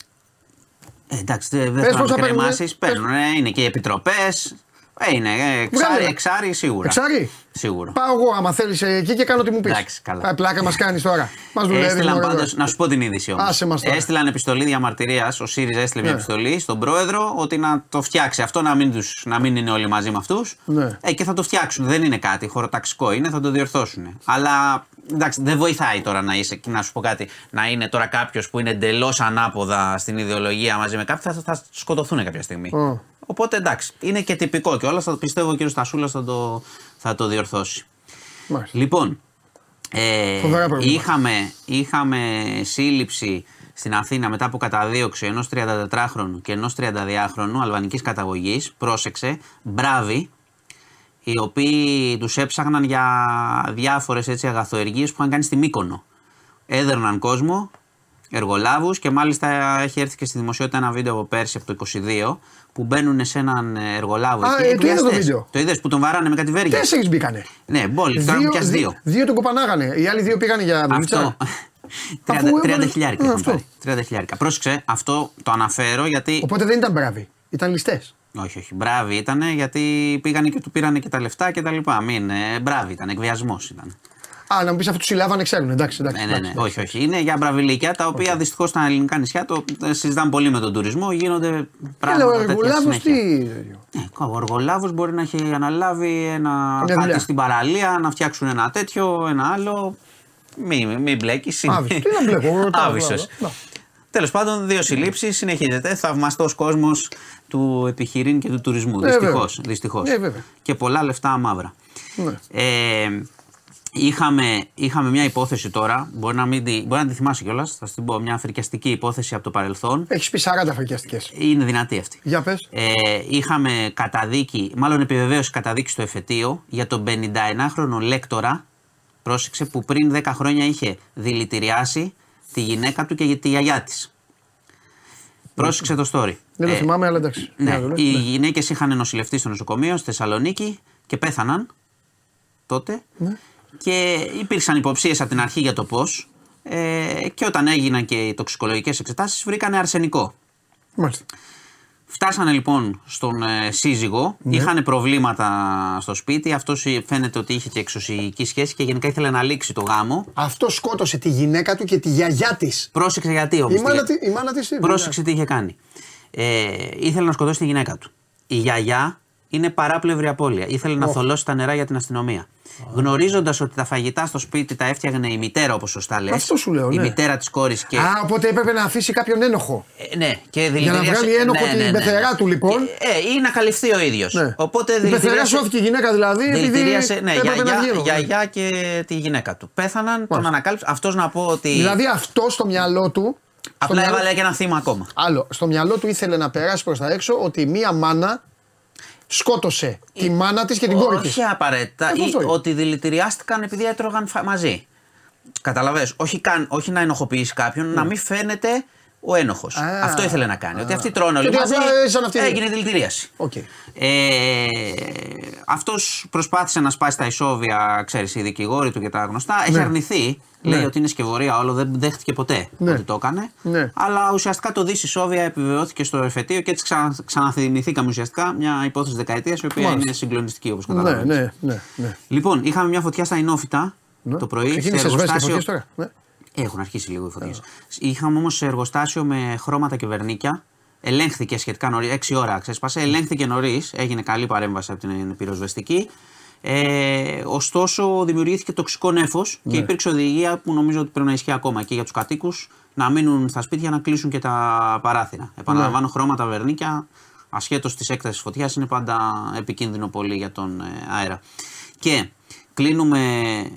Ε, εντάξει, δεν Πες θέλω πόσα να παίρνουνε. κρεμάσει. Παίρνουν, ε, είναι και οι επιτροπές. Ε, είναι ε, εξάρι, Βγάλε. εξάρι σίγουρα. Εξάρι; Σίγουρα. Πάω εγώ άμα θέλεις εκεί και κάνω τι μου πεις. Εντάξει, καλά. Πλάκα μας κάνεις τώρα. Μας δουλεύεις. Έστειλαν μωρέ, πάντως, τώρα. να σου πω την είδηση όμως. Άσε μας τώρα. Έστειλαν επιστολή διαμαρτυρίας. Ο ΣΥΡΙΖΑ έστειλε μια Ναι. επιστολή στον πρόεδρο ότι να το φτιάξει αυτό, να μην, τους, να μην είναι όλοι μαζί με αυτούς. Ναι. Ε, και θα το φτιάξουν. Δεν είναι κάτι χωροταξικό, είναι, θα το διορθώσουν. Αλλά εντάξει, δεν βοηθάει τώρα να είσαι, να σου πω κάτι, να είναι τώρα κάποιος που είναι εντελώς ανάποδα στην ιδεολογία μαζί με κάποιον, θα, θα σκοτωθούν κάποια στιγμή. Ω. Οπότε εντάξει, είναι και τυπικό και όλα. Θα, πιστεύω ο κ. Στασούλας θα το, θα το διορθώσει. Μάλιστα. Λοιπόν, ε, Φοβερά προβλήματα. είχαμε, είχαμε σύλληψη στην Αθήνα μετά από καταδίωξη ενός 34χρονου και ενός 32χρονου αλβανικής καταγωγής. Πρόσεξε, μπράβοι, οι οποίοι τους έψαχναν για διάφορες αγαθοεργίες που είχαν κάνει στη Μύκονο. Έδερναν κόσμο, εργολάβους και μάλιστα έχει έρθει και στη δημοσιότητα ένα βίντεο από πέρσι από το 22 που μπαίνουν σε έναν εργολάβο. Α, εκεί, ε, το είδα το εκβιαστές. βίντεο. Το είδες που τον βαράνε με κατηβέρια. Τέσσερις μπήκανε. Ναι, μπόλι, τώρα μου πιάσει δύο. δύο τον κοπανάγανε. Οι άλλοι δύο πήγανε για δουλίτσα. Αυτό. 30, Αφού 30 έβαλε- χιλιάρικα Ε, έχουν αυτό. πάρει. 30 χιλιάρικα. Πρόσεξε, αυτό το αναφέρω γιατί. Οπότε δεν ήταν μπράβοι. Ήταν ληστές. Όχι, όχι. Μπράβοι ήταν γιατί πήγανε και του πήρανε και τα λεφτά και τα λοιπά. Μην. Ε, μπράβοι ήταν, εκβιασμός ήταν. Α, να μου πεις αυτού τους συλλάβανε, ξέρουν. Εντάξει, εντάξει. Ναι, ναι, ναι. εντάξει. Όχι, όχι. Είναι για μπραβιλίκια τα οποία δυστυχώς στα ελληνικά νησιά το ε, συζητάμε πολύ με τον τουρισμό. Γίνονται Έλα, ο πράγματα τέτοια εργολάβο συνέχεια. τι. Ε, Ο εργολάβο μπορεί να έχει αναλάβει ένα Μια κάτι δουλειά. στην παραλία, να φτιάξουν ένα τέτοιο, ένα άλλο. Μην μη μπλέκεις. Άβυσος. Τι να μπλέκω, εγώ ρωτάω, Άβυσο. μπράβο. Να. Τέλος πάντων, δύο συλλήψεις. Συνεχίζεται. Θαυμαστός κόσμος του επιχειρήν και του τουρισμού. Ε, Δυστυχώς. βέβαια. Δυστυχώς. Ε, βέβαια. Και πολλά λεφτά μαύρα. Ναι. Ε, είχαμε, είχαμε μια υπόθεση τώρα. Μπορεί να, μην τη, μπορεί να τη θυμάσαι κιόλας. Θα σου την πω. Μια φρικιαστική υπόθεση από το παρελθόν. Έχεις πει 40 φρικιαστικές. Είναι δυνατή αυτή. Για πες. Ε, είχαμε καταδίκη, μάλλον επιβεβαίωση καταδίκη στο εφετείο για τον 51χρονο λέκτορα, πρόσεξε, που πριν 10 χρόνια είχε δηλητηριάσει τη γυναίκα του και τη γιαγιά της. Πρόσεξε το story. Δεν το Ε, θυμάμαι, αλλά εντάξει. ναι, Για να το λες. οι Ναι. γυναίκες είχαν νοσηλευτεί στο νοσοκομείο στη Θεσσαλονίκη και πέθαναν τότε. Ναι. Και υπήρξαν υποψίες από την αρχή για το πώς. Ε, και όταν έγιναν και οι τοξικολογικές εξετάσεις βρήκανε αρσενικό. Μάλιστα. Φτάσανε λοιπόν στον ε, σύζυγο, Ναι. είχαν προβλήματα στο σπίτι. Αυτό φαίνεται ότι είχε και εξωσυγική σχέση και γενικά ήθελε να λήξει το γάμο. Αυτό σκότωσε τη γυναίκα του και τη γιαγιά της. Πρόσεξε γιατί όμως. Η μάνα τη- η μάνα της είπε, Πρόσεξε τι είχε κάνει. Ε, ήθελε να σκοτώσει τη γυναίκα του. Η γιαγιά είναι παράπλευρη απώλεια. Ήθελε να θολώσει τα νερά για την αστυνομία. Γνωρίζοντας ότι τα φαγητά στο σπίτι τα έφτιαχνε η μητέρα, όπως σωστά λες. Αυτό σου λέω, Η ναι. μητέρα της κόρης και. Α, οπότε έπρεπε να αφήσει κάποιον ένοχο. Ε, ναι, και Για να δηλητηρίασε- βγάλει ένοχο την πεθερά του, λοιπόν. Και, ε, ή να καλυφθεί ο ίδιος. Ναι. Οπότε η πεθερά δηλητηρίασε- σώθηκε η γυναίκα δηλαδή. Επειδή Δηλητηρίασε, ναι, έπρεπε να γιαγιά, βγει ένοχος. γιαγιά και τη γυναίκα του. Πέθαναν, τον Μάλιστα. ανακάλυψε. Αυτός να πω ότι. Δηλαδή αυτό στο μυαλό του. στο απλά μυαλό- έβαλε και ένα θύμα ακόμα. Άλλο. Στο μυαλό του ήθελε να περάσει προς τα έξω ότι μία μάνα σκότωσε τη μάνα της και την κόρη της. Όχι απαραίτητα. Αυτό Ή αυτό είναι. ότι δηλητηριάστηκαν επειδή έτρωγαν φα- μαζί. Κατάλαβες, όχι, καν, όχι να ενοχοποιήσει κάποιον, να μην φαίνεται ο ένοχος. Ναι. Α. Αυτό ήθελε να κάνει. Ότι αυτοί τρώνε Και όλοι ότι μαζί. απλά έζησαν αυτοί οι δύο. Έγινε δηλητηρίαση. Οκ. Ε, Αυτός προσπάθησε να σπάσει τα ισόβια, ξέρεις, οι δικηγόροι του και τα γνωστά. Έχει Ναι. αρνηθεί. Ναι. Λέει ότι είναι σκευωρία όλο, δεν δέχτηκε ποτέ Ναι. ότι το έκανε. Ναι. Αλλά ουσιαστικά το δι ισόβια επιβεβαιώθηκε στο εφετείο και έτσι ξανα, ξαναθυμηθήκαμε ουσιαστικά μια υπόθεση δεκαετίας η οποία Μάλιστα. είναι συγκλονιστική όπως Ναι, καταλαβαίνεις. ναι, ναι. ναι. Λοιπόν, είχαμε μια φωτιά στα Ινόφυτα Ναι. το πρωί. σε Ξεκίνησε σβέστη εργοστάσιο- φωτιές τώρα. Ναι. Έχουν αρχίσει λίγο οι φωτιές. Είχαμε όμως εργοστάσιο με χρώματα και βερνίκια. Ελέγχθηκε σχετικά νωρί, 6 ώρα ξέσπασε. Ελέγχθηκε νωρίς, έγινε καλή παρέμβαση από την πυροσβεστική. Ε, ωστόσο, δημιουργήθηκε τοξικό νέφο Ναι. και υπήρξε οδηγία που νομίζω ότι πρέπει να ισχύει ακόμα και για τους κατοίκους να μείνουν στα σπίτια να κλείσουν και τα παράθυρα. Επαναλαμβάνω, χρώματα, βερνίκια, ασχέτως της έκτασης φωτιάς, είναι πάντα επικίνδυνο πολύ για τον ε, αέρα. Και κλείνουμε,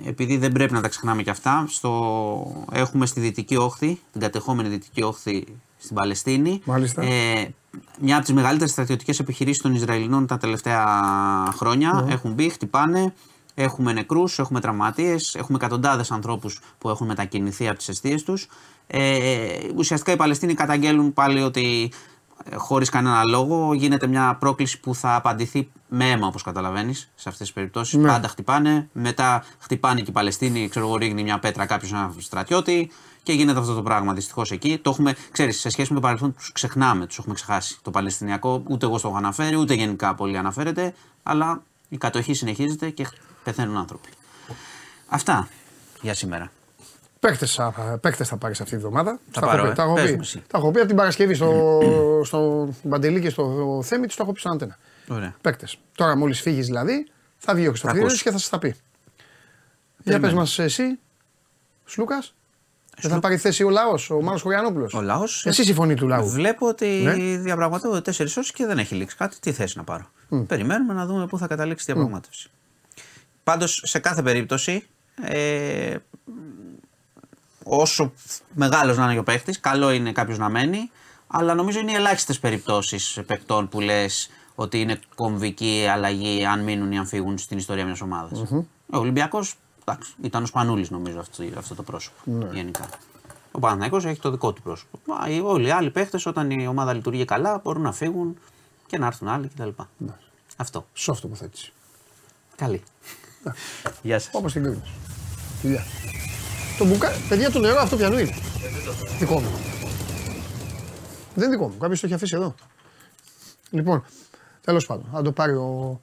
επειδή δεν πρέπει να τα ξεχνάμε και αυτά, στο, έχουμε στη Δυτική Όχθη, την κατεχόμενη Δυτική Όχθη στην Παλαιστίνη. Μάλιστα. Ε, μια από τις μεγαλύτερες στρατιωτικές επιχειρήσεις των Ισραηλινών τα τελευταία χρόνια. Έχουν μπει, χτυπάνε. Έχουμε νεκρούς, έχουμε τραυματίες, έχουμε εκατοντάδες ανθρώπους που έχουν μετακινηθεί από τις αιστείες τους. Ε, ουσιαστικά οι Παλαιστίνοι καταγγέλουν πάλι ότι χωρίς κανένα λόγο γίνεται μια πρόκληση που θα απαντηθεί με αίμα, όπως καταλαβαίνεις, σε αυτές τις περιπτώσεις. Ναι. Πάντα χτυπάνε, μετά χτυπάνε και οι Παλαιστίνοι, ξέρω εγώ, ρίχνει μια πέτρα κάποιος ένα στρατιώτη Και γίνεται αυτό το πράγμα δυστυχώς εκεί. Το έχουμε, ξέρεις, σε σχέση με το παρελθόν, τους ξεχνάμε, τους έχουμε ξεχάσει. Το Παλαιστινιακό ούτε εγώ στο έχω αναφέρει, ούτε γενικά πολύ αναφέρεται. Αλλά η κατοχή συνεχίζεται και πεθαίνουν άνθρωποι. Αυτά για σήμερα. Παίκτες θα πάρεις αυτή τη βδομάδα. Θα Τα πάρω, έχω ε. πει. Τα έχω Πες πει. μου εσύ. Τα έχω πει από την Παρασκευή στο, στο Μπαντελή και στο Θέμη, τους τα έχω πει στον Αντένα. Ωραία. Παίκτες. Τώρα μόλις φύγεις δηλαδή, θα βγει ο Χριστοφίδης ακούσει. και θα σας τα πει. Για πες μας εσύ, Σλούκας. Δεν θα πάρει θέση ο λαός, ο Μάνος Χωριανόπουλος. Ο λαός, Εσύ η φωνή του λαού. Βλέπω ότι Ναι. διαπραγματεύονται τέσσερις ώρε και δεν έχει λήξει κάτι. Τι θέση να πάρω. Περιμένουμε να δούμε πού θα καταλήξει η διαπραγμάτευση. Πάντως σε κάθε περίπτωση, ε, όσο μεγάλος να είναι ο παίχτης, καλό είναι κάποιος να μένει. Αλλά νομίζω είναι οι ελάχιστες περιπτώσεις παικτών που λες ότι είναι κομβική αλλαγή αν μείνουν ή αν φύγουν στην ιστορία μιας ομάδας. Ο Ολυμπιακός ήταν ο Σπανούλης νομίζω αυτό, αυτό το πρόσωπο γενικά. Ο Παναθηναϊκός έχει το δικό του πρόσωπο. Μα, οι- όλοι οι άλλοι παίχτες, όταν η ομάδα λειτουργεί καλά, μπορούν να φύγουν και να έρθουν άλλοι κτλ. Αυτό. Soft τοποθέτηση. Καλή. Γεια σας. Όπως την κρίνεις. Φιλιά. Το μπουκα... Παιδιά, το νερό αυτό πιανού είναι. Δικό μου. Δεν είναι δικό μου. Κάποιος το έχει αφήσει εδώ. Λοιπόν, τέλος πάντων, θα το πάρει ο,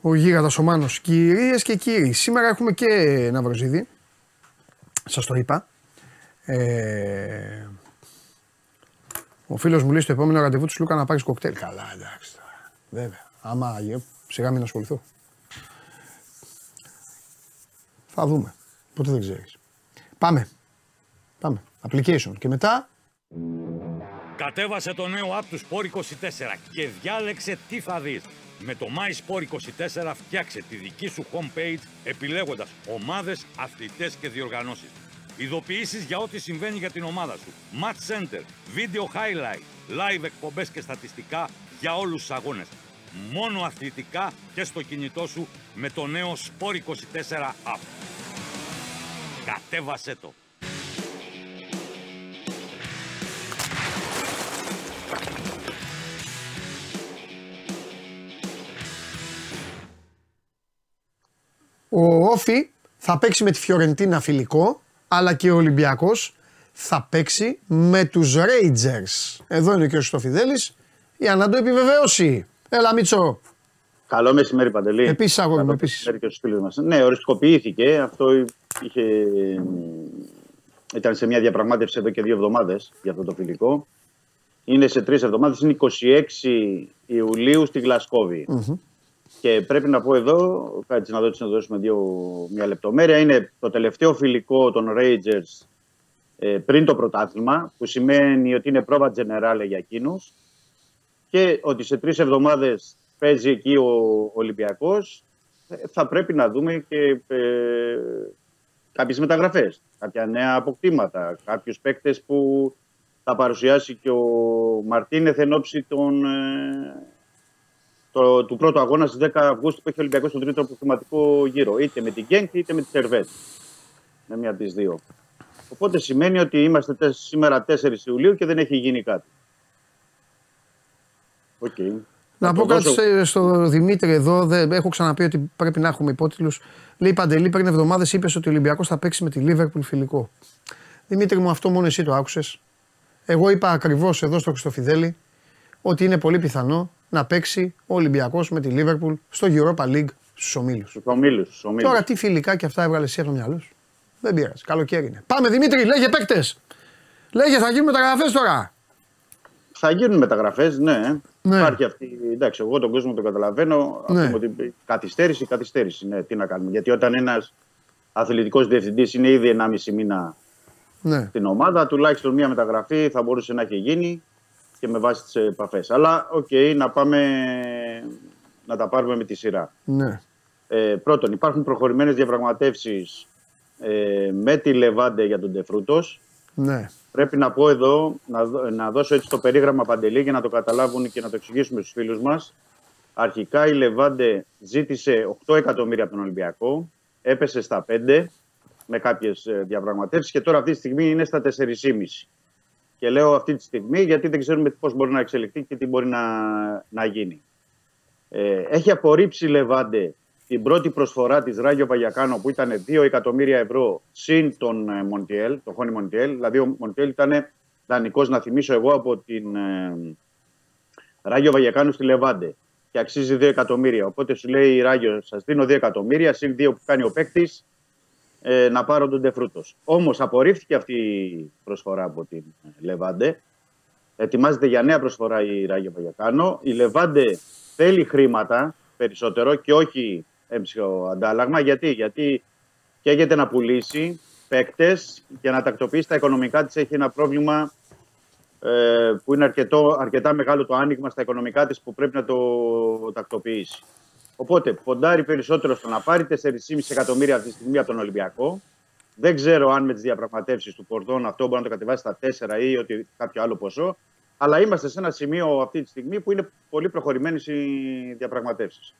ο γίγαντας ο Μάνος. Κυρίες και κύριοι, σήμερα έχουμε και ένα βροζίδι. Σας το είπα. Ε, ο φίλος μου λέει στο επόμενο ραντεβού του Λούκα να πάρεις κοκτέιλ. Καλά, εντάξει. τώρα. Βέβαια. Άμα ε, σιγά μην ασχοληθώ. Θα δούμε. Ποτέ δεν ξέρεις. Πάμε. Πάμε. Application. Και μετά; Κατέβασε το νέο app του Sport 24 και διάλεξε τι θα δεις. Με το My Sport 24 φτιάξε τη δική σου homepage επιλέγοντας ομάδες, αθλητές και διοργανώσεις. Ειδοποιήσεις για ό,τι συμβαίνει για την ομάδα σου. Match Center, Video Highlight, Live εκπομπές και στατιστικά για όλους τους αγώνες. Μόνο αθλητικά και στο κινητό σου με το νέο Sport 24 app. Κατέβασέ το. ο Όφη θα παίξει με τη Φιωρεντίνα φιλικό, αλλά και ο Ολυμπιακός θα παίξει με τους Rangers. Εδώ είναι και ο Χριστοφιδέλης για να το επιβεβαιώσει. Έλα Μίτσο. Καλό μεσημέρι, Παντελή. Επίσης, αγόρι μου, Καλό επίσης. μεσημέρι και στους φίλους μας. Ναι, οριστικοποιήθηκε. Αυτό είχε... ήταν σε μια διαπραγμάτευση εδώ και δύο εβδομάδες για αυτό το φιλικό. Είναι σε τρεις εβδομάδες. Είναι 26 Ιουλίου στη γλασκοβη Και πρέπει να πω εδώ, κάτσε να δω, να δώσουμε δύο, μια λεπτομέρεια. Είναι το τελευταίο φιλικό των Rangers ε, πριν το πρωτάθλημα, που σημαίνει ότι είναι πρόβα generale για εκείνους και ότι σε τρεις εβδομάδες παίζει εκεί ο Ολυμπιακός ε, θα πρέπει να δούμε και ε, κάποιες μεταγραφές, κάποια νέα αποκτήματα, κάποιους παίκτες που θα παρουσιάσει και ο Μαρτίνεθ εν ώψη των, ε, το, του πρώτου αγώνα στις 10 Αυγούστου που έχει ο Ολυμπιακός στον τρίτο αποκτηματικό γύρο, είτε με την Γκένκ είτε με τη Σερβέτ. Με μία από τις δύο. Οπότε σημαίνει ότι είμαστε τε- σήμερα 4 Ιουλίου και δεν έχει γίνει κάτι. Οκ. Να Θα πω το κάτι δώσω- σε- στο Δημήτρη εδώ. Δεν, έχω ξαναπεί ότι πρέπει να έχουμε υπότιτλους. Λέει Παντελή, πριν εβδομάδες είπες ότι ο Ολυμπιακός θα παίξει με τη Λίβερπουλ φιλικό. Δημήτρη μου, αυτό μόνο εσύ το άκουσες. Εγώ είπα ακριβώς εδώ στο Χριστοφιδέλη ότι είναι πολύ πιθανό να παίξει ο Ολυμπιακός με τη Λίβερπουλ στο Europa League στους ομίλους. Στους ομίλους, στους ομίλους. Τώρα τι φιλικά και αυτά έβγαλες εσύ από το μυαλό σου. Δεν πειράζει. Καλοκαίρι είναι. Πάμε Δημήτρη, λέγε παίκτες. Λέγε, θα γίνουν μεταγραφές τώρα. Θα γίνουν μεταγραφές, ναι. Ναι. Υπάρχει αυτή. Εντάξει, εγώ τον κόσμο τον καταλαβαίνω. Ναι. Ναι. Ότι καθυστέρηση, καθυστέρηση. Ναι, τι να κάνουμε. Γιατί όταν ένας αθλητικός διευθυντής είναι ήδη 1,5 μήνα Ναι. στην ομάδα, τουλάχιστον μία μεταγραφή θα μπορούσε να έχει γίνει και με βάση τις επαφές. Αλλά, οκ, να πάμε να τα πάρουμε με τη σειρά. Ναι. Ε, πρώτον, υπάρχουν προχωρημένες διαπραγματεύσεις ε, με τη Λεβάντε για τον Τεφρούτος. Ναι. Πρέπει να πω εδώ, να, δω- να δώσω έτσι το περίγραμμα παντελή για να το καταλάβουν και να το εξηγήσουμε στους φίλους μας. Αρχικά η Λεβάντε ζήτησε 8 εκατομμύρια από τον Ολυμπιακό, έπεσε στα 5 με κάποιες ε, διαπραγματεύσεις και τώρα αυτή τη στιγμή είναι στα 4,5. Και λέω αυτή τη στιγμή γιατί δεν ξέρουμε πώς μπορεί να εξελιχθεί και τι μπορεί να, να γίνει. Ε, έχει απορρίψει η Λεβάντε την πρώτη προσφορά της Ράγιο Παγιακάνο που ήταν 2 εκατομμύρια ευρώ συν τον ε, Μοντιέλ, τον Χόνι Μοντιέλ. Δηλαδή ο Μοντιέλ ήταν δανεικός, να θυμίσω εγώ, από την ε, Ράγιο Βαγιακάνου στη Λεβάντε και αξίζει 2 εκατομμύρια. Οπότε σου λέει η Ράγιο, σας δίνω 2 εκατομμύρια, συν 2 που κάνει ο παίκτης, ε, να πάρω τον Τεφρούτο. Όμως απορρίφθηκε αυτή η προσφορά από την Λεβάντε. Ετοιμάζεται για νέα προσφορά η Ράγιο Βαγιακάνο. Η Λεβάντε θέλει χρήματα περισσότερο και όχι έμψυχο αντάλλαγμα. Γιατί, Γιατί καίγεται να πουλήσει παίκτες και να τακτοποιήσει τα οικονομικά της. Έχει ένα πρόβλημα ε, που είναι αρκετό, αρκετά μεγάλο το άνοιγμα στα οικονομικά της που πρέπει να το τακτοποιήσει. Οπότε ποντάρει περισσότερο στο να πάρει 4,5 εκατομμύρια αυτή τη στιγμή από τον Ολυμπιακό. Δεν ξέρω αν με τις διαπραγματεύσεις του Πορδόν αυτό μπορεί να το κατεβάσει στα 4 ή ότι κάποιο άλλο ποσό. Αλλά είμαστε σε ένα σημείο αυτή τη στιγμή που είναι πολύ προχωρημένες οι διαπραγματεύσεις.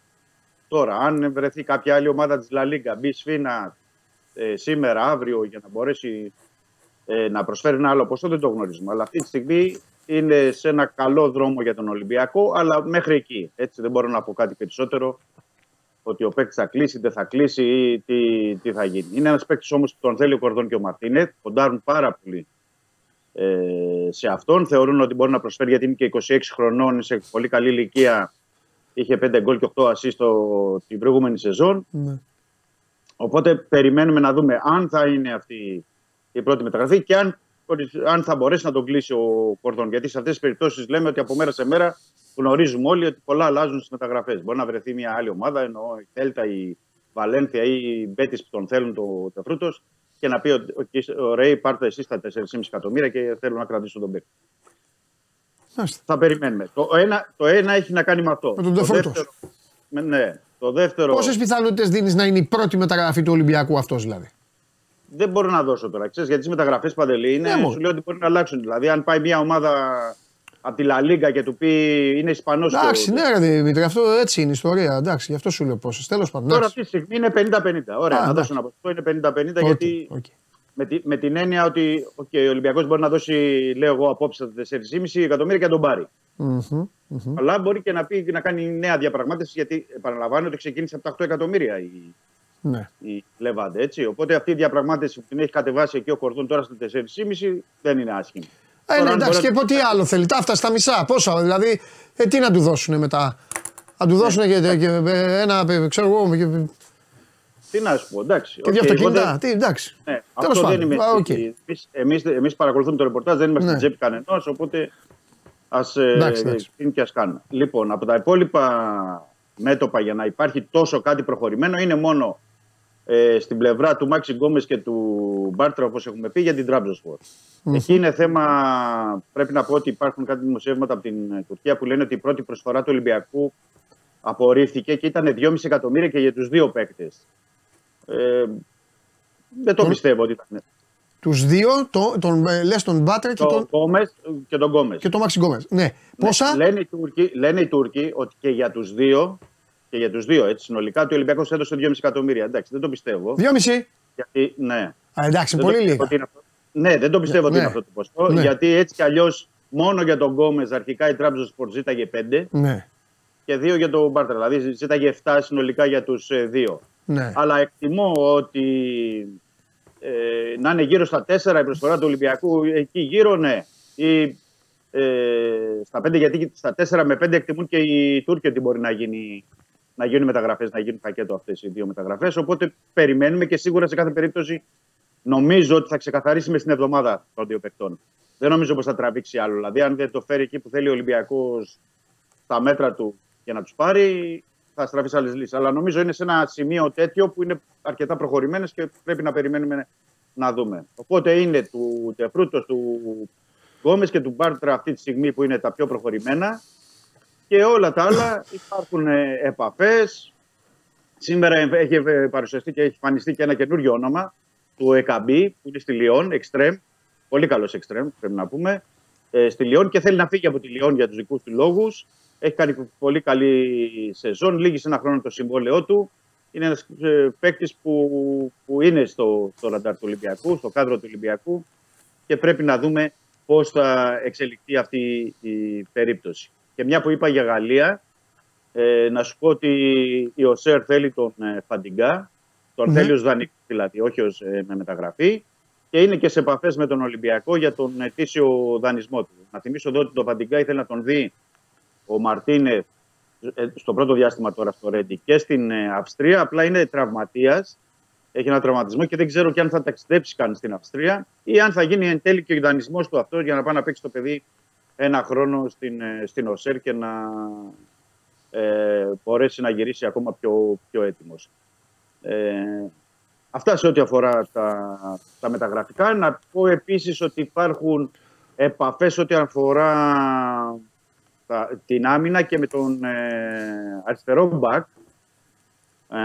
Τώρα, αν βρεθεί κάποια άλλη ομάδα της Λα Λίγκα, μπει σφίνα ε, σήμερα, αύριο, για να μπορέσει ε, να προσφέρει ένα άλλο ποσό δεν το γνωρίζουμε. Αλλά αυτή τη στιγμή είναι σε ένα καλό δρόμο για τον Ολυμπιακό, αλλά μέχρι εκεί. Έτσι δεν μπορώ να πω κάτι περισσότερο ότι ο παίκτης θα κλείσει, δεν θα κλείσει ή τι, τι θα γίνει. Είναι ένας παίκτης όμως που τον θέλει ο Κορδόν και ο Μαρτίνετ. Ποντάρουν πάρα πολύ ε, σε αυτόν. Θεωρούν ότι μπορεί να προσφέρει γιατί είναι και 26 χρονών, σε πολύ καλή ηλικία. Είχε 5 γκολ και 8 ασίστο την προηγούμενη σεζόν. Ναι. Οπότε περιμένουμε να δούμε αν θα είναι αυτή η πρώτη μεταγραφή και αν, αν θα μπορέσει να τον κλείσει ο Κορδόν. Γιατί σε αυτές τις περιπτώσεις λέμε ότι από μέρα σε μέρα γνωρίζουμε όλοι ότι πολλά αλλάζουν στις μεταγραφές. Μπορεί να βρεθεί μια άλλη ομάδα, ενώ η Θέλτα, η Βαλένθια ή η Μπέτη που τον θέλουν το Τεφρούτο και να πει ότι ο Ρέι πάρτε εσείς τα 4,5 εκατομμύρια και θέλουν να κρατήσουν τον παίκτη. Θα περιμένουμε. Το ένα, το ένα έχει να κάνει με αυτό. Με τον το δεύτερο, ναι, το δεύτερο. Πόσες πιθανότητες δίνεις να είναι η πρώτη μεταγραφή του Ολυμπιακού αυτός δηλαδή; Δεν μπορώ να δώσω τώρα. Ξέρεις, γιατί τις μεταγραφές παντελή είναι, ναι, σου λέω ότι μπορεί να αλλάξουν. Δηλαδή, αν πάει μια ομάδα από τη Λα και του πει είναι Ισπανός. Εντάξει, και... ναι, ρε Δημήτρη, αυτό έτσι είναι η ιστορία. Εντάξει, γι' αυτό σου λέω πόσες. Τέλος πάντων. Τώρα αυτή τη στιγμή είναι 50-50. Ωραία, Α, να δώσω ένα ποσοστό. Είναι 50-50 okay, γιατί okay. Με, τη, με την έννοια ότι okay, ο Ολυμπιακός μπορεί να δώσει, λέω εγώ, απόψε τα 4,5 εκατομμύρια και να τον πάρει. Mm-hmm, mm-hmm. Αλλά μπορεί και να, πει, να κάνει νέα διαπραγμάτευση γιατί επαναλαμβάνω ότι ξεκίνησε από τα 8 εκατομμύρια η, ναι. η Λεβάντε. Έτσι. Οπότε αυτή η διαπραγμάτευση που την έχει κατεβάσει εκεί ο Κορδόν τώρα στα 4,5 δεν είναι άσχημη. Ε, ναι, εντάξει, και πω τι άλλο θέλει. Τα αυτά στα μισά. Πόσα, δηλαδή, ε, τι να του δώσουν μετά; Να του δώσουν ναι. και, και, ένα, ξέρω εγώ. Και... Τι να σου πω, εντάξει. Και okay, δύο αυτοκίνητα. Δεν... Τι, εντάξει. Ναι, αυτό δεν είμαι. Okay. Εμείς, εμείς, παρακολουθούμε το ρεπορτάζ, δεν είμαστε ναι. στην τσέπη κανενός, οπότε ας ε, και ας κάνουμε. Λοιπόν, από τα υπόλοιπα μέτωπα για να υπάρχει τόσο κάτι προχωρημένο είναι μόνο ε, στην πλευρά του Μάξι Γκόμες και του Μπάρτρα, όπως έχουμε πει, για την Τραμπζοσπορ. Mm. Εκεί είναι θέμα. Πρέπει να πω ότι υπάρχουν κάτι δημοσιεύματα από την Τουρκία που λένε ότι η πρώτη προσφορά του Ολυμπιακού απορρίφθηκε και ήταν 2,5 εκατομμύρια και για τους δύο παίκτες. Ε, δεν το πιστεύω ότι ήταν. Τους δύο, το, τον, ε, λες τον Μπάρτρα και τον. Γκόμες και τον Γκόμες. Και τον Μάξι Γκόμες. Ναι. ναι. Πόσα; Λένε οι, Τούρκοι, λένε οι Τούρκοι ότι και για τους δύο και για τους δύο, έτσι συνολικά, το Ολυμπιακός έδωσε 2,5 εκατομμύρια. Εντάξει, δεν το πιστεύω. 2,5. Γιατί, ναι. Α, εντάξει, δεν πολύ λίγα. Ναι, δεν το πιστεύω ναι, ότι είναι αυτό το ποσό. Ναι. Γιατί έτσι κι αλλιώς μόνο για τον Γκόμες αρχικά η Τράπεζα Σπορτ ζήταγε 5 ναι. και 2 για τον Μπάρτερ. Δηλαδή ζήταγε 7 συνολικά για τους ε, δύο. Ναι. Αλλά εκτιμώ ότι ε, να είναι γύρω στα 4 η προσφορά του Ολυμπιακού, εκεί γύρω ναι. Ή, ε, στα 5, γιατί στα 4 με 5 εκτιμούν και οι Τούρκοι ότι μπορεί να γίνει να γίνουν μεταγραφές, να γίνουν πακέτο αυτές οι δύο μεταγραφές. Οπότε περιμένουμε και σίγουρα σε κάθε περίπτωση νομίζω ότι θα ξεκαθαρίσει με στην εβδομάδα των δύο παικτών. Δεν νομίζω πως θα τραβήξει άλλο. Δηλαδή, αν δεν το φέρει εκεί που θέλει ο Ολυμπιακός στα μέτρα του για να τους πάρει, θα στραφείς σε άλλες λύσεις. Αλλά νομίζω είναι σε ένα σημείο τέτοιο που είναι αρκετά προχωρημένες και πρέπει να περιμένουμε να δούμε. Οπότε είναι του Τεφρούτο, του Γκόμες και του Μπάρτρα αυτή τη στιγμή που είναι τα πιο προχωρημένα και όλα τα άλλα υπάρχουν ε, επαφές. Σήμερα έχει ε, παρουσιαστεί και έχει εμφανιστεί και ένα καινούριο όνομα του ΕΚΑΜΠΗ που είναι στη Λιόν, Εξτρέμ. Πολύ καλός Εξτρέμ, πρέπει να πούμε. Ε, στη Λιόν και θέλει να φύγει από τη Λιόν για τους δικούς του λόγους. Έχει κάνει πολύ καλή σεζόν. Λύγει ένα χρόνο το συμβόλαιό του. Είναι ένας ε, παίκτης που, που είναι στο, στο ραντάρ του Ολυμπιακού, στο κάδρο του Ολυμπιακού και πρέπει να δούμε πώς θα εξελιχθεί αυτή η περίπτωση. Και μια που είπα για Γαλλία, Ε, να σου πω ότι η ΟΣΕΡ θέλει τον ε, Φαντιγκά, τον Ναι. θέλει ως δανεικό δηλαδή, όχι ως, ε, με μεταγραφή και είναι και σε επαφές με τον Ολυμπιακό για τον ετήσιο δανεισμό του. Να θυμίσω εδώ ότι τον Φαντιγκά ήθελε να τον δει ο Μαρτίνε ε, στο πρώτο διάστημα τώρα στο Ρέντι και στην ε, Αυστρία. Απλά είναι τραυματίας. Έχει ένα τραυματισμό και δεν ξέρω και αν θα ταξιδέψει καν στην Αυστρία ή αν θα γίνει εν τέλει και ο δανεισμό του αυτός για να πάει να παίξει το παιδί ένα χρόνο στην, ε, στην ΟΣΕΡ και να ε, μπορέσει να γυρίσει ακόμα πιο, πιο έτοιμος. Ε, αυτά σε ό,τι αφορά τα, τα μεταγραφικά. Να πω επίσης ότι υπάρχουν επαφές ό,τι αφορά τα, την άμυνα και με τον ε, αριστερό μπακ. Ε,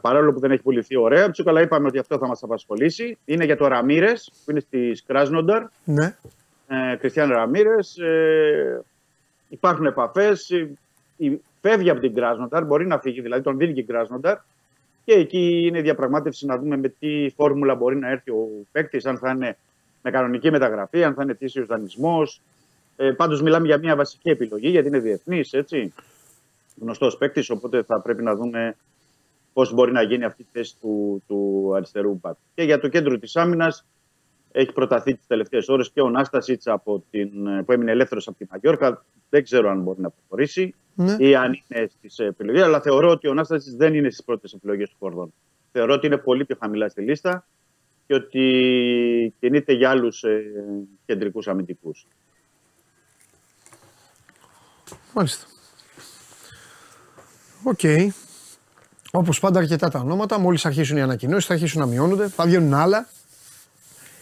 παρόλο που δεν έχει πουληθεί ωραία, αλλά είπαμε ότι αυτό θα μας απασχολήσει. Είναι για το Ραμύρες που είναι στη Κράσνονταρ. Ναι. Ε, Κριστιαν Ραμύρες. Ε, υπάρχουν επαφές. Ε, η- φεύγει από την Κράσνονταρ, μπορεί να φύγει, δηλαδή τον δίνει και η Κράσνονταρ. Και εκεί είναι διαπραγμάτευση να δούμε με τι φόρμουλα μπορεί να έρθει ο παίκτης, αν θα είναι με κανονική μεταγραφή, αν θα είναι αιτήσιο δανεισμός. Ε, Πάντως μιλάμε για μια βασική επιλογή γιατί είναι διεθνής, έτσι. Γνωστός παίκτης, οπότε θα πρέπει να δούμε πώς μπορεί να γίνει αυτή η θέση του, του αριστερού μπακ. Και για το κέντρο της άμυνας έχει προταθεί τις τελευταίες ώρες και ο Νάστασιτς που έμεινε ελεύθερος από τη Μαγιόρκα. Δεν ξέρω αν μπορεί να προχωρήσει Ναι. ή αν είναι στις επιλογές, αλλά θεωρώ ότι ο Νάστασιτς δεν είναι στις πρώτες επιλογές του Κορδόν. Θεωρώ ότι είναι πολύ πιο χαμηλά στη λίστα και ότι κινείται για άλλους ε, κεντρικούς αμυντικούς. Μάλιστα. Οκ. Όπως πάντα, αρκετά τα ονόματα. Μόλις αρχίσουν οι ανακοινώσεις, θα αρχίσουν να μειώνονται. Θα βγαίνουν άλλα.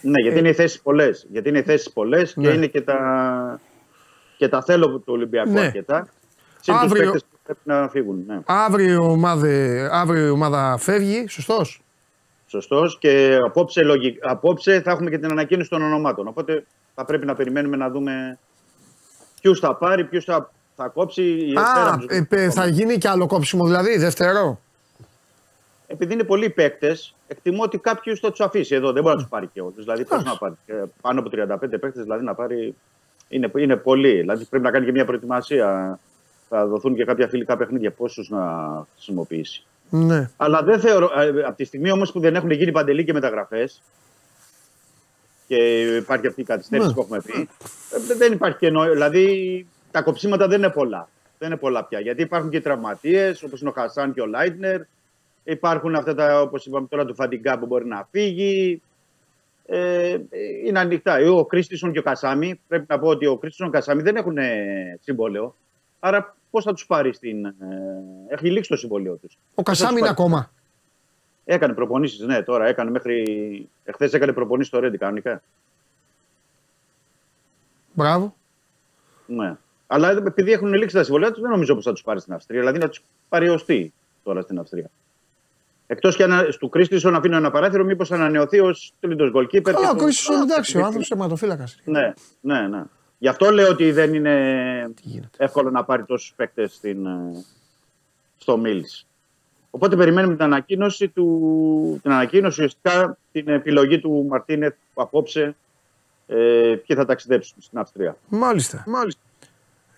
Ναι, γιατί είναι οι θέσεις πολλές. Γιατί είναι οι θέσεις πολλές Ναι. και είναι και τα, και τα θέλω του Ολυμπιακού Ναι. αρκετά. Συν τους Αύριο- παίκτες που πρέπει να φύγουν. Ναι. Αύριο η ομάδα, αύριο η ομάδα φεύγει, σωστός; Σωστός. Και απόψε, λογι- απόψε θα έχουμε και την ανακοίνωση των ονομάτων. Οπότε θα πρέπει να περιμένουμε να δούμε ποιου θα πάρει, ποιου θα, θα κόψει. η Ευτέρα Α, τους- ε, πε- θα γίνει και άλλο κόψιμο δηλαδή, δεύτερο. Επειδή είναι πολλοί παίκτες, εκτιμώ ότι κάποιου θα τους αφήσει εδώ. Δεν μπορεί να τους πάρει και όλους. Δηλαδή, πώς Εντάξει. να πάρει. ε, Πάνω από 35 παίκτες, δηλαδή να πάρει. Είναι, είναι πολύ. Δηλαδή, πρέπει να κάνει και μια προετοιμασία. Θα δοθούν και κάποια φιλικά παιχνίδια. Πόσους να χρησιμοποιήσει. Ναι. Αλλά δεν θεωρώ. ε, Από τη στιγμή όμως που δεν έχουν γίνει παντελή και μεταγραφές και υπάρχει αυτή η καθυστέρηση Ναι. που έχουμε πει, ε, δεν υπάρχει και νόημα. Δηλαδή, τα κοψίματα δεν είναι πολλά. Δεν είναι πολλά πια. Γιατί υπάρχουν και τραυματίες, όπως είναι ο Χασάν και ο Λάιτνερ. Υπάρχουν αυτά τα, όπως είπαμε τώρα, του Φαντιγκά που μπορεί να φύγει. Ε, είναι ανοιχτά. Ο Κρίστισον και ο Κασάμι, πρέπει να πω ότι ο Κρίστισον και ο Κασάμι δεν έχουν ε, συμβόλαιο. Άρα πώς θα τους πάρει στην. Ε, έχει λήξει το συμβόλαιο τους. Ο Κασάμι είναι ακόμα. Έκανε προπονήσεις, ναι, τώρα έκανε μέχρι. Εχθές έκανε προπονήσεις στο Ρέντι κανονικά. Μπράβο. Ναι. Αλλά επειδή έχουν λήξει τα συμβολία τους, δεν νομίζω πως θα τους πάρει στην Αυστρία. Δηλαδή να τους πάρει ως τι τώρα στην Αυστρία. Εκτός και αν του Κρίστισον αφήνω ένα παράθυρο, μήπως ανανεωθεί ως τρίτος γκολκίπερ. Καλά, και ο το- Κρίσο εντάξει, ο άνθρωπος τερματοφύλακα. Ναι, ναι, ναι. Γι' αυτό λέω ότι δεν είναι γίνεται. εύκολο να πάρει τόσους παίκτες στο Μίλς. Οπότε περιμένουμε την ανακοίνωση, του, την ανακοίνωση ουσιαστικά την επιλογή του Μαρτίνεθ απόψε ε, ποιοι θα ταξιδέψουν στην Αυστρία. Μάλιστα. Μάλιστα.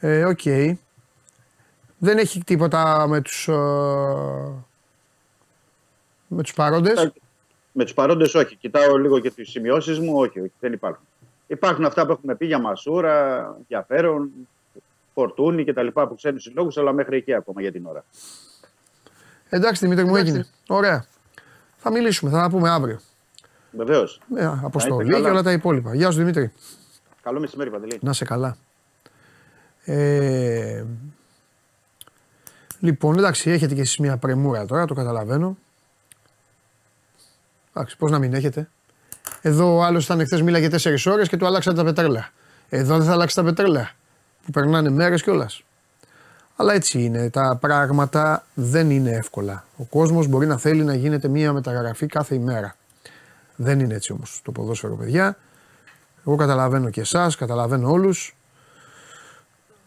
Ε, οκ. Δεν έχει τίποτα με τους, ε, με τους παρόντες. Με τους παρόντες, όχι. Κοιτάω λίγο και τις σημειώσεις μου, όχι, όχι, δεν υπάρχουν. Υπάρχουν αυτά που έχουμε πει για Μασούρα, ενδιαφέρον, Φορτούνη κτλ. που ξένους συλλόγους, αλλά μέχρι εκεί ακόμα για την ώρα. Εντάξει Δημήτρη μου έγινε. Ωραία. Θα μιλήσουμε, θα τα πούμε αύριο. Βεβαίως. Ε, αποστολή καλά. και όλα τα υπόλοιπα. Γεια σου Δημήτρη. Καλό μεσημέρι, Παντελή. Να σε καλά. Ε, λοιπόν, εντάξει, έχετε κι εσείς μια πρεμούρα τώρα, το καταλαβαίνω. Εντάξει, πώς να μην έχετε. Εδώ ο άλλος ήταν χθες μίλαγε 4 ώρες και του άλλαξαν τα πετρέλα. Εδώ δεν θα αλλάξει τα πετρέλα. Που περνάνε μέρες κιόλας. Αλλά έτσι είναι. Τα πράγματα δεν είναι εύκολα. Ο κόσμος μπορεί να θέλει να γίνεται μια μεταγραφή κάθε ημέρα. Δεν είναι έτσι όμως το ποδόσφαιρο, παιδιά. Εγώ καταλαβαίνω και εσάς, καταλαβαίνω όλους.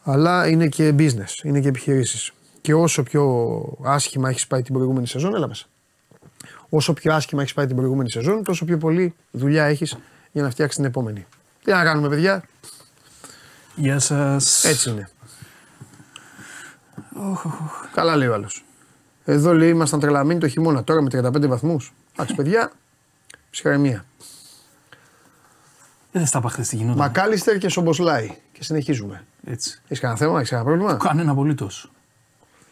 Αλλά είναι και business, είναι και επιχειρήσεις. Και όσο πιο άσχημα έχεις πάει την προηγούμενη σεζόν, έλα μέσα. Όσο πιο άσχημα έχεις πάει την προηγούμενη σεζόν, τόσο πιο πολλή δουλειά έχεις για να φτιάξεις την επόμενη. Τι να κάνουμε, παιδιά, Γεια σας. έτσι είναι. Καλά λέει ο άλλος. Εδώ λέει ήμασταν τρελαμένοι το χειμώνα. Τώρα με 35 βαθμούς. Εντάξει, παιδιά, ψυχραιμία. Δεν θα τα είπα χθες τι γινόταν. Μακάλιστερ και Σομποσλάι. Και συνεχίζουμε. Έτσι. Έχεις κανένα θέμα, έχεις κανένα πρόβλημα; Κανένα απολύτως.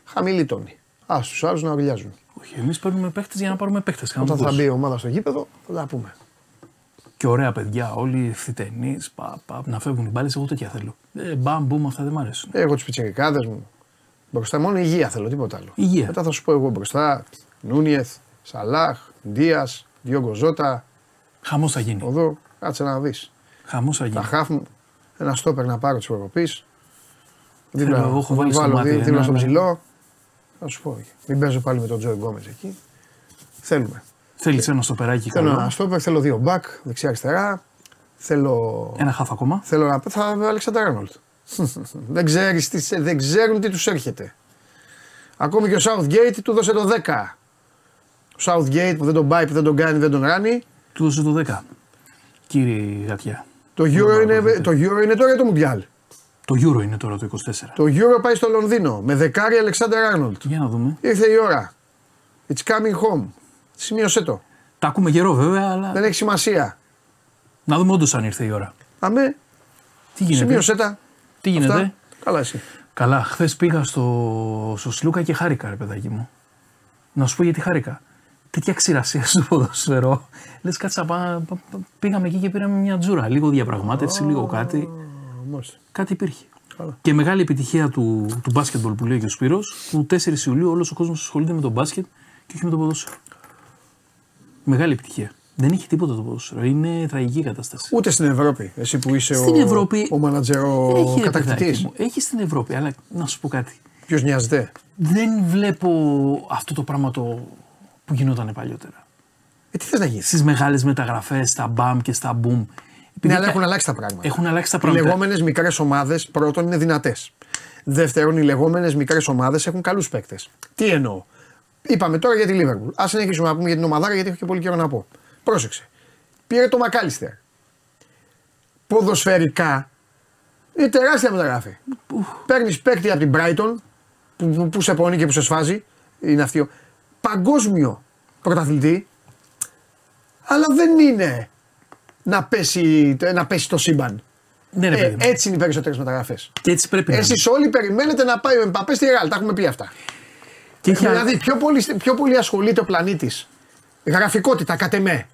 Χαμηλή τόνη. Α τους άλλους να οριλιάζουν. Όχι, εμείς παίρνουμε παίχτε για να πάρουμε παίχτε. Όταν θα μπει η ομάδα στο γήπεδο, θα τα πούμε. Και ωραία παιδιά, όλοι ευθυτενεί, πα, πα, να φεύγουν οι μπάλες. Εγώ τέτοια θέλω. Ε, μπαμ, μπούμ, αυτά δεν μ' αρέσουν. Εγώ του πιτσερικάδε μου. Μπροστά μόνο υγεία θέλω, τίποτα άλλο. Υγεία. Μετά θα σου πω εγώ μπροστά. Νούνιεθ, Σαλάχ, Ντίας, Διόγκο Ζώτα, Χαμός θα γίνει. Οδό. Κάτσε να δεις. Χαμός θα Τα γίνει. χάφ μου, ένα στόπερ να πάρω της Ευρωπή. Θέλω, εγώ έχω βάλει στο βάλω μάτι δί- ένα, δίπλα στο ναι. ψηλό. Θα σου πω. Μην παίζω πάλι με τον Τζόι Γκόμez εκεί. Θέλουμε. Θέλεις ένα στο περάκι Θέλω καλό. ένα στόπερ, θέλω δύο μπακ, δεξιά-αριστερά. Θέλω. Ένα χάφ ακόμα. Θέλω να θα Αλεξάνδρα Άρνολτ. δεν, ξέρεις τι, σε- δεν ξέρουν τι τους έρχεται. Ακόμη και ο Southgate του δώσε το 10. Ο Southgate που δεν τον πάει, που δεν τον κάνει, δεν τον ράνει. Του δώσε το 10. Κύριε Γατιά. Το Euro, είναι, το Euro είναι τώρα ή το Mundial; Το Euro είναι τώρα το 24. Το Euro πάει στο Λονδίνο με δεκάρι Αλεξάνδρα Άρνολτ. Για να δούμε. Ήρθε η ώρα. It's coming home. Σημείωσέ το. Τα ακούμε καιρό βέβαια, αλλά Δεν έχει σημασία. να δούμε όντως αν ήρθε η ώρα. Αμέ, Τι γίνεται; σημείωσέ τα. Τι γίνεται; Αυτά. Καλά εσύ. Καλά, χθες πήγα στο, στο Σλούκα και χάρηκα, ρε παιδάκι μου. Να σου πω γιατί χάρηκα. Τέτοια ξηρασία στο ποδοσφαιρό. Λες, κάτσα πά, πά- πά- πήγαμε εκεί και πήραμε μια τζούρα. Λίγο διαπραγμάτευση, λίγο κάτι. Μάλιστα. Κάτι υπήρχε. Καλά. Και μεγάλη επιτυχία του, του μπάσκετμπολ που λέει και ο Σπύρος, που 4 Ιουλίου όλος ο κόσμος ασχολείται με τον μπάσκετ και όχι με το ποδόσφαιρο. Μεγάλη επιτυχία. Δεν έχει τίποτα το ποδόσφαιρο. Είναι τραγική η κατάσταση. Ούτε στην Ευρώπη. Εσύ που είσαι Στην ο, Ευρώπη ο μανατζερο έχει, ρε κατακτητής. παιδάκι μου, έχει στην Ευρώπη, αλλά να σου πω κάτι. Ποιος νοιάζεται; Δεν βλέπω αυτό το πράγμα το που γινόταν παλιότερα. Ε, τι θες να γίνει; Στις μεγάλες μεταγραφές, στα μπαμ και στα μπουμ. Ναι, αλλά έχουν αλλάξει τα πράγματα. Έχουν αλλάξει τα Οι πράγματα. λεγόμενες μικρές ομάδες πρώτον είναι δυνατές. Δεύτερον, οι λεγόμενες μικρές ομάδες έχουν καλούς παίκτες. Τι εννοώ; Είπαμε τώρα για τη Λίβερπουλ. Α συνεχίσουμε να πούμε για την ομαδάρα γιατί έχω και πολύ καιρό να πω. Πρόσεξε. Πήρε το Μακάλιστερ. Ποδοσφαιρικά είναι τεράστια μεταγραφή. Παίρνεις παίκτη από την Brighton που, που, που σε πονεί και που σε σφάζει. Είναι αυτή. Ο- Παγκόσμιο πρωταθλητή. Αλλά δεν είναι να πέσει, να πέσει το σύμπαν. Ναι, ρε Ε, παιδί μου. έτσι είναι οι περισσότερες μεταγραφές. Και έτσι πρέπει να είναι. Εσείς όλοι περιμένετε να πάει ο Εμπαπέ στη Ρεάλ. Τα έχουμε πει αυτά. Και έχει δηλαδή, πιο πολύ, πιο πολύ ασχολείται ο πλανήτης. Γραφικότητα, κατ' εμέ.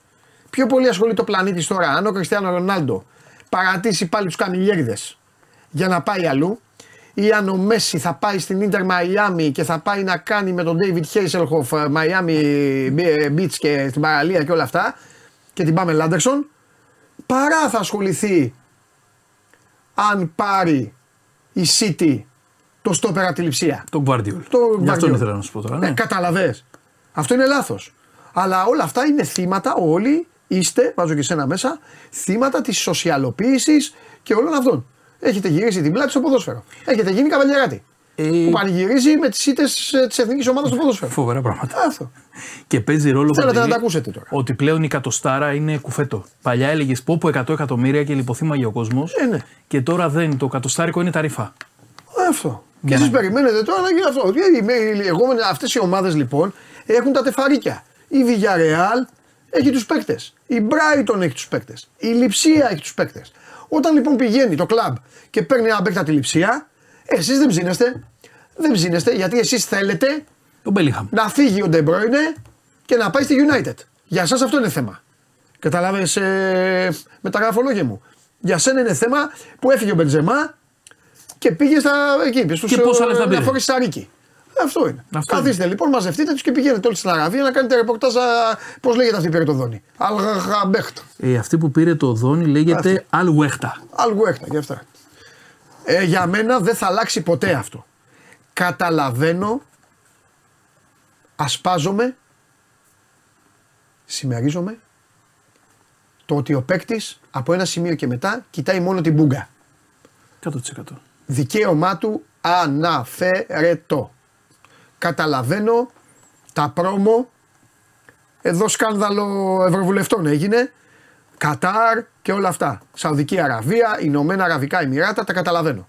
Πιο πολύ ασχολείται ο πλανήτης τώρα. Αν ο Κριστιανό Ρονάλντο παρατήσει πάλι τους καμιλιέριδες για να πάει αλλού, ή αν ο Μέση θα πάει στην Ιντερ Μαϊάμι και θα πάει να κάνει με τον David Hasselhoff Μαϊάμι Beach και στην παραλία και όλα αυτά, και την πάμε Λάντερσον, παρά θα ασχοληθεί αν πάρει η City το στόπερ από τη λειψία. Τον Guardiol. Το Γι' αυτόν Guardiola. ήθελα να σου πω τώρα. Ναι. Ε, καταλαβες. Αυτό είναι λάθος. Αλλά όλα αυτά είναι θύματα, όλοι είστε, βάζω και σένα μέσα, θύματα της σοσιαλοποίησης και όλων αυτών. Έχετε γυρίσει την πλάτη στο ποδόσφαιρο. Έχετε γίνει καβαλιεράτης. Ε, Που πανηγυρίζει με τις ήττες της εθνικής ομάδας στο ποδόσφαιρο. Φοβερά πράγματα. Αυτό. Και παίζει ρόλο Θέλετε Παντελή, να τα ακούσετε τώρα. Ότι πλέον η κατοστάρα είναι κουφέτο. Παλιά έλεγες πω πω 100 εκατομμύρια και λιποθύμαγε ο κόσμος. Ε, ναι. Και τώρα δεν. Το κατοστάρικο είναι τα ρήφα. Αυτό. Και Για εσείς να- περιμένετε τώρα να γίνει αυτό. Αυτές οι ομάδες λοιπόν έχουν τα τεφαρίκια. Η Villarreal έχει τους παίκτες. Η Brighton έχει τους παίκτες. Η Λιψία έχει τους παίκτες. Όταν λοιπόν πηγαίνει το κλαμπ και παίρνει ένα παίκτα τη Λιψία, εσείς δεν ψήνεστε. Δεν ψήνεστε γιατί εσείς θέλετε Τον Μπέλιχαμ. να φύγει ο De Bruyne και να πάει στη United. Για εσά αυτό είναι θέμα. Κατάλαβε ε, με τα γραφολόγια μου. Για σένα είναι θέμα που έφυγε ο Μπεντζεμά και πήγε στα, εκεί, στους, Και πόσα λεφτά ε, πήρε. Να φορέσει σαρίκι. Αυτό είναι. Αυτό Καθίστε λοιπόν, μαζευτείτε τους και πηγαίνετε όλοι στην Αραβία να κάνετε ρεπορτάζ. Πώς λέγεται αυτή η πήρε το δόνι; Αλγαμπέχτα. Ε, αυτή που πήρε το δόνι λέγεται Αλουέχτα. Αλγουέχτα και αυτά. Ε, για μένα δεν θα αλλάξει ποτέ αυτό. Καταλαβαίνω, ασπάζομαι, συμμερίζομαι το ότι ο παίκτης από ένα σημείο και μετά κοιτάει μόνο την μπούγκα. 100%. Δικαίωμά του αναφερετό. Καταλαβαίνω τα πρόμο, εδώ σκάνδαλο ευρωβουλευτών έγινε, Κατάρ και όλα αυτά. Σαουδική Αραβία, Ηνωμένα Αραβικά Εμμυράτα, τα καταλαβαίνω.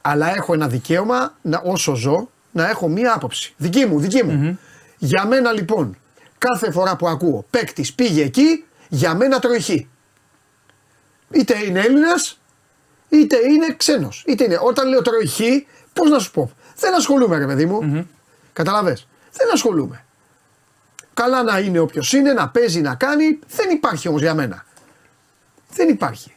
Αλλά έχω ένα δικαίωμα να, όσο ζω να έχω μία άποψη. Δική μου, δική μου. Για μένα λοιπόν, κάθε φορά που ακούω παίκτης πήγε εκεί, για μένα τρώει χ. Είτε είναι Έλληνας, είτε είναι ξένος. Είτε είναι. Όταν λέω τρώει χ, πώς να σου πω. Δεν ασχολούμαι, ρε παιδί μου. Καταλαβες; Δεν ασχολούμαι. Καλά να είναι όποιος είναι, να παίζει, να κάνει. Δεν υπάρχει όμως για μένα. Δεν υπάρχει.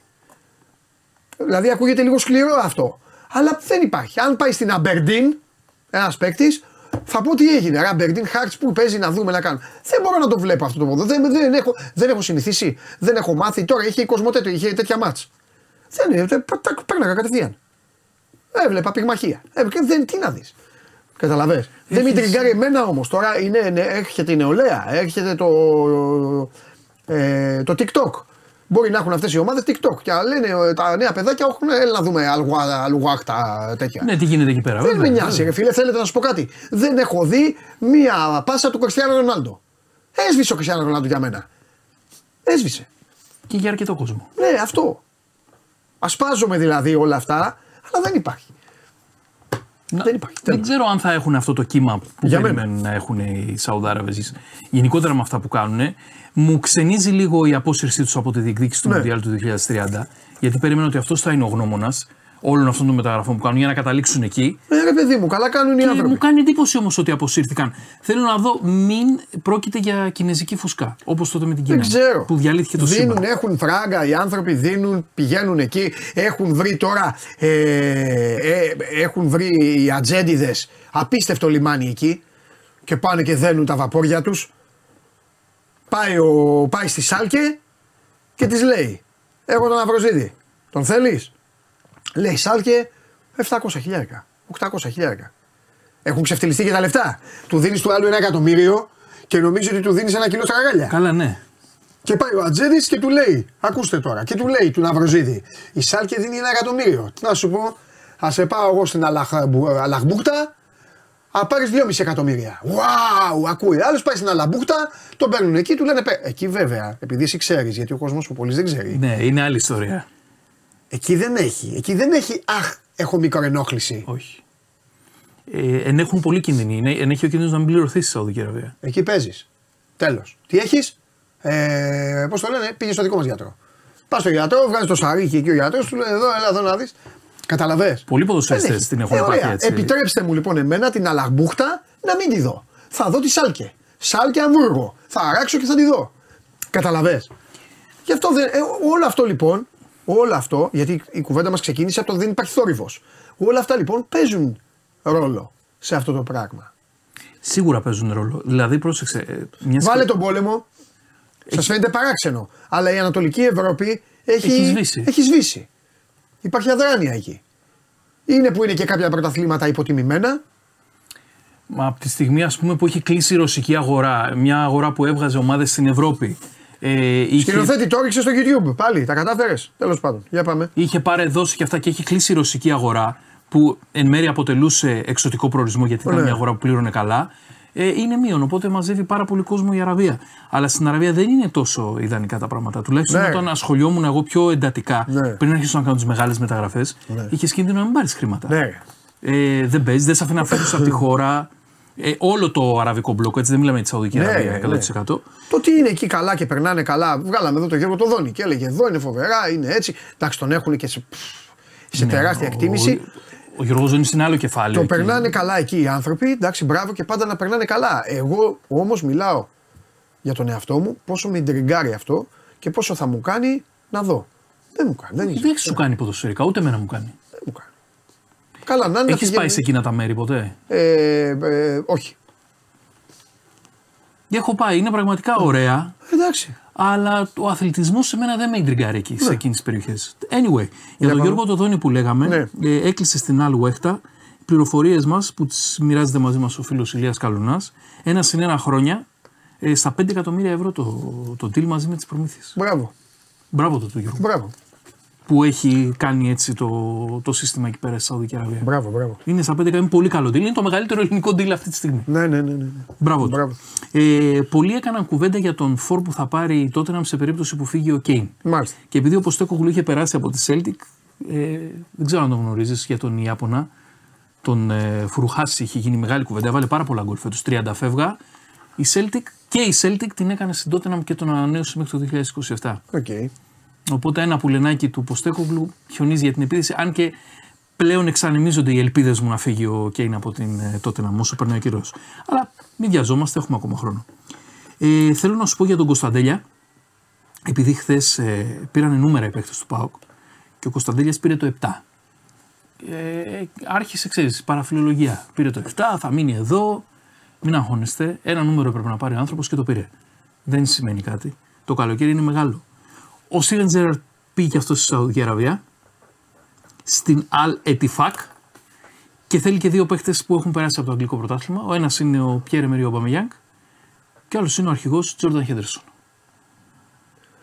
Δηλαδή ακούγεται λίγο σκληρό αυτό. Αλλά δεν υπάρχει. Αν πάει στην Αμπερντίν, ένας παίκτης, θα πω τι έγινε. Ρε Αμπερντίν, Χάρτς που παίζει να δούμε να κάνουμε. Δεν μπορώ να το βλέπω αυτό το ποδό. Δεν, δεν, έχω, δεν έχω συνηθίσει. Δεν έχω μάθει. Τώρα είχε η Κοσμοτέτο, είχε τέτοια μάτς. Δεν είναι. δεν- τα- Πέρναγα κατευθείαν. Έβλεπα πυγμαχία. Ε, και δεν, τι να δεις. Καταλαβες. Δεν με τριγκάρει εμένα όμως. Τώρα είναι, ναι, έρχεται η νεολαία, έρχεται το, ε, το TikTok. Μπορεί να έχουν αυτές οι ομάδες TikTok. Και λένε ε, τα νέα παιδάκια, έχουν, έλα να δούμε αλουγάκτα τέτοια. Ναι, τι γίνεται εκεί πέρα. Δεν με βέβαια, νοιάζει, βέβαια. ρε φίλε. Θέλετε να σου πω κάτι. Δεν έχω δει μία πάσα του Κριστιανού Ρονάλντο. Έσβησε ο Κριστιανό Ρονάλντο για μένα. Έσβησε. Και για αρκετό κόσμο. Ναι, αυτό. Ασπάζομαι δηλαδή όλα αυτά, αλλά δεν υπάρχει. Να- Δεν υπάρχει. Δεν Τέλος. ξέρω αν θα έχουν αυτό το κύμα που Για περιμένουν να έχουν οι Σαουδάραβες γενικότερα με αυτά που κάνουν. Μου ξενίζει λίγο η απόσυρσή τους από τη διεκδίκηση του Ναι. Μουντιάλ του 2030, γιατί περίμενα ότι αυτός θα είναι ο γνώμονας όλων αυτών των μεταγραφών που κάνουν για να καταλήξουν εκεί. Ε, ρε παιδί μου, καλά κάνουν οι Και άνθρωποι. μου κάνει εντύπωση όμως ότι αποσύρθηκαν. Θέλω να δω, μην πρόκειται για κινέζικη φουσκά. Όπως τότε με την Κίνα. Δεν ξέρω. Που διαλύθηκε το δίνουν, σύμπαν. έχουν φράγκα, οι άνθρωποι δίνουν, πηγαίνουν εκεί, έχουν βρει τώρα, ε, ε, έχουν βρει οι ατζέντιδες απίστευτο λιμάνι εκεί και πάνε και δένουν τα βαπόρια τους. Πάει, ο, πάει στη Σάλκε και της λέει, έχω τον Αυροζίδη, τον θέλεις; Λέει Σάλκε 700 χιλιάρικα, 800 χιλιάρικα. Έχουν ξεφτυλιστεί και τα λεφτά. Του δίνεις του άλλου ένα εκατομμύριο και νομίζεις ότι του δίνεις ένα κιλό στραγάλια. Καλά, ναι. Και πάει ο Ατζέντης και του λέει: Ακούστε τώρα, και του λέει του Ναυροζίδη: Η Σάλκε δίνει ένα εκατομμύριο. Τι να σου πω, Α σε πάω εγώ στην Αλαχ- Αλαχμπούχτα, Α πάρεις 2,5 εκατομμύρια. Wow, ακούει. Άλλος πάει στην Αλαμπούχτα, τον παίρνουν εκεί, του λένε: «Παι». Εκεί βέβαια, επειδή εσύ ξέρεις, γιατί ο κόσμος που πολύ δεν ξέρει, Ναι, είναι άλλη ιστορία. Εκεί δεν έχει. Εκεί δεν έχει, Αχ, έχω μικροενόχληση. Όχι. Ε, ενέχουν πολύ κίνδυνοι. Είναι, ενέχει ο κίνδυνος να μην πληρωθείς στη Σαουδική Αραβία. Εκεί παίζεις. Τέλος. Τι έχεις, ε, πώς το λένε, πήγες στο δικό μας γιατρό. Πας στο γιατρό, βγάζεις το σαρίκι εκεί ο γιατρός, του λέει: Εδώ, έλα εδώ να δεις. Καταλαβέ. Πολλοί ποδοσφαιριστές την έχουν πάθει έτσι. Επιτρέψτε μου λοιπόν εμένα την Αλαγμπούχτα να μην τη δω. Θα δω τη Σάλκε. Σάλκε Αμβούργο. Θα αράξω και θα τη δω. Καταλαβέ. Γι' αυτό δεν, ε, όλο αυτό λοιπόν, όλο αυτό, γιατί η κουβέντα μας ξεκίνησε από το δεν υπάρχει θόρυβος. Όλα αυτά λοιπόν παίζουν ρόλο σε αυτό το πράγμα. Σίγουρα παίζουν ρόλο. Δηλαδή, πρόσεξε. ε, Μιας Βάλε τον πόλεμο. Σας φαίνεται παράξενο. Αλλά η Ανατολική Ευρώπη έχει, Έχει σβήσει. έχει σβήσει. Υπάρχει αδράνεια εκεί. Είναι που είναι και κάποια πρωταθλήματα υποτιμημένα. Μα από τη στιγμή ας πούμε, που έχει κλείσει η ρωσική αγορά, μια αγορά που έβγαζε ομάδες στην Ευρώπη. Ε, είχε, Σκηνοθέτη, το έριξε στο YouTube. Πάλι, τα κατάφερες. Τέλος πάντων. Για πάμε. είχε πάρει δώσει και αυτά και έχει κλείσει η ρωσική αγορά που εν μέρει αποτελούσε εξωτικό προορισμό γιατί ήταν Ναι. μια αγορά που πλήρωνε καλά. Ε, είναι μείον, οπότε μαζεύει πάρα πολύ κόσμο η Αραβία. Αλλά στην Αραβία δεν είναι τόσο ιδανικά τα πράγματα. Τουλάχιστον Ναι. όταν ασχολιόμουν εγώ πιο εντατικά, Ναι. πριν αρχίσω να κάνω τις μεγάλες μεταγραφές, είχες κίνδυνο να μην πάρεις χρήματα. Ναι. Ε, δεν παίζεις, δεν σε αφήνει να φύγει από τη χώρα. Ε, όλο το αραβικό μπλοκ, έτσι δεν μιλάμε για τη Σαουδική Ναι, Αραβία ναι. 100%. Το ότι είναι εκεί καλά και περνάνε καλά. Βγάλαμε εδώ το Γιώργο το Δόνι και έλεγε εδώ είναι φοβερά, είναι έτσι. Εντάξει, τον έχουν και σε, σε τεράστια Ναι, ο- εκτίμηση. Ο, ο Γιώργος Ζώνη είναι άλλο κεφάλαιο. Το εκεί. περνάνε καλά εκεί οι άνθρωποι. Εντάξει, μπράβο και πάντα να περνάνε καλά. Εγώ όμως μιλάω για τον εαυτό μου, πόσο με τριγκάρει αυτό και πόσο θα μου κάνει να δω. Δεν μου κάνει. Δεν, Δεν είναι. έχει σου κάνει ποδοσφαιρικά, ούτε εμένα μου κάνει. Δεν μου κάνει. Καλά, να είναι. να Έχει πηγαίνουν- πάει σε εκείνα τα μέρη ποτέ; Ε, ε, όχι. Έχω πάει, είναι πραγματικά ωραία, Εντάξει. αλλά ο αθλητισμός σε μένα δεν με εντριγκάρει εκεί, σε εκείνες τις περιοχές. Anyway, για τον πάμε. Γιώργο Τοδόνη που λέγαμε, Ναι. ε, έκλεισε στην άλλη Βέχτα πληροφορίες μας που τις μοιράζεται μαζί μας ο φίλος Ηλίας Καλουνάς. Ένα συν ένα χρόνια ε, στα 5 εκατομμύρια ευρώ το, το deal μαζί με τις προμήθειες. Μπράβο. Μπράβο το, το Γιώργο. Μπράβο. Που έχει κάνει έτσι το, το σύστημα εκεί πέρα στη Σαουδική Αραβία. Μπράβο, μπράβο. Είναι στα 5 εκατομμύρια, είναι πολύ καλό deal. Είναι το μεγαλύτερο ελληνικό deal αυτή τη στιγμή. Ναι, ναι, ναι. ναι. Μπράβο. του. Μπράβο. Ε, πολλοί έκαναν κουβέντα για τον φόρ που θα πάρει η Tottenham σε περίπτωση που φύγει ο Κέιν. Μάλιστα. Και επειδή ο Ποστέκογλου είχε περάσει από τη Celtic, ε, δεν ξέρω αν τον γνωρίζεις για τον Ιάπωνα. Τον ε, Φουρουχάσι είχε γίνει μεγάλη κουβέντα. Έβαλε πάρα πολλά γκολ φέτος. 30 φεύγα. Η Celtic και η Celtic την έκανε στην Tottenham και τον ανανέωσε μέχρι το 2027. Οκ. Οπότε ένα πουλενάκι του Ποστέκογλου χιονίζει για την επίθεση. Αν και πλέον εξανεμίζονται οι ελπίδες μου να φύγει ο Κέιν από την ε, Tottenham όσο περνάει ο καιρός. Αλλά μην βιαζόμαστε, έχουμε ακόμα χρόνο. Ε, θέλω να σου πω για τον Κωνσταντέλια. Επειδή χθες ε, πήραν νούμερα οι παίκτες του ΠΑΟΚ και ο Κωνσταντέλιας πήρε το 7. Ε, άρχισε, ξέρεις, παραφιλολογία. Πήρε το 7, θα μείνει εδώ. Μην αγχώνεστε. Ένα νούμερο έπρεπε να πάρει ο άνθρωπος και το πήρε. Δεν σημαίνει κάτι. Το καλοκαίρι είναι μεγάλο. Ο Σίρεν Τζέραρτ πήγε και αυτός στη Σαουδική Αραβία. Στην Al Etifak και θέλει και δύο παίχτε που έχουν περάσει από το αγγλικό πρωτάθλημα. Ο ένας είναι ο Πιέρε Μεριό Μπαμεγιάνγκ και άλλος είναι ο αρχηγός Τζόρνταν Χέντερσον.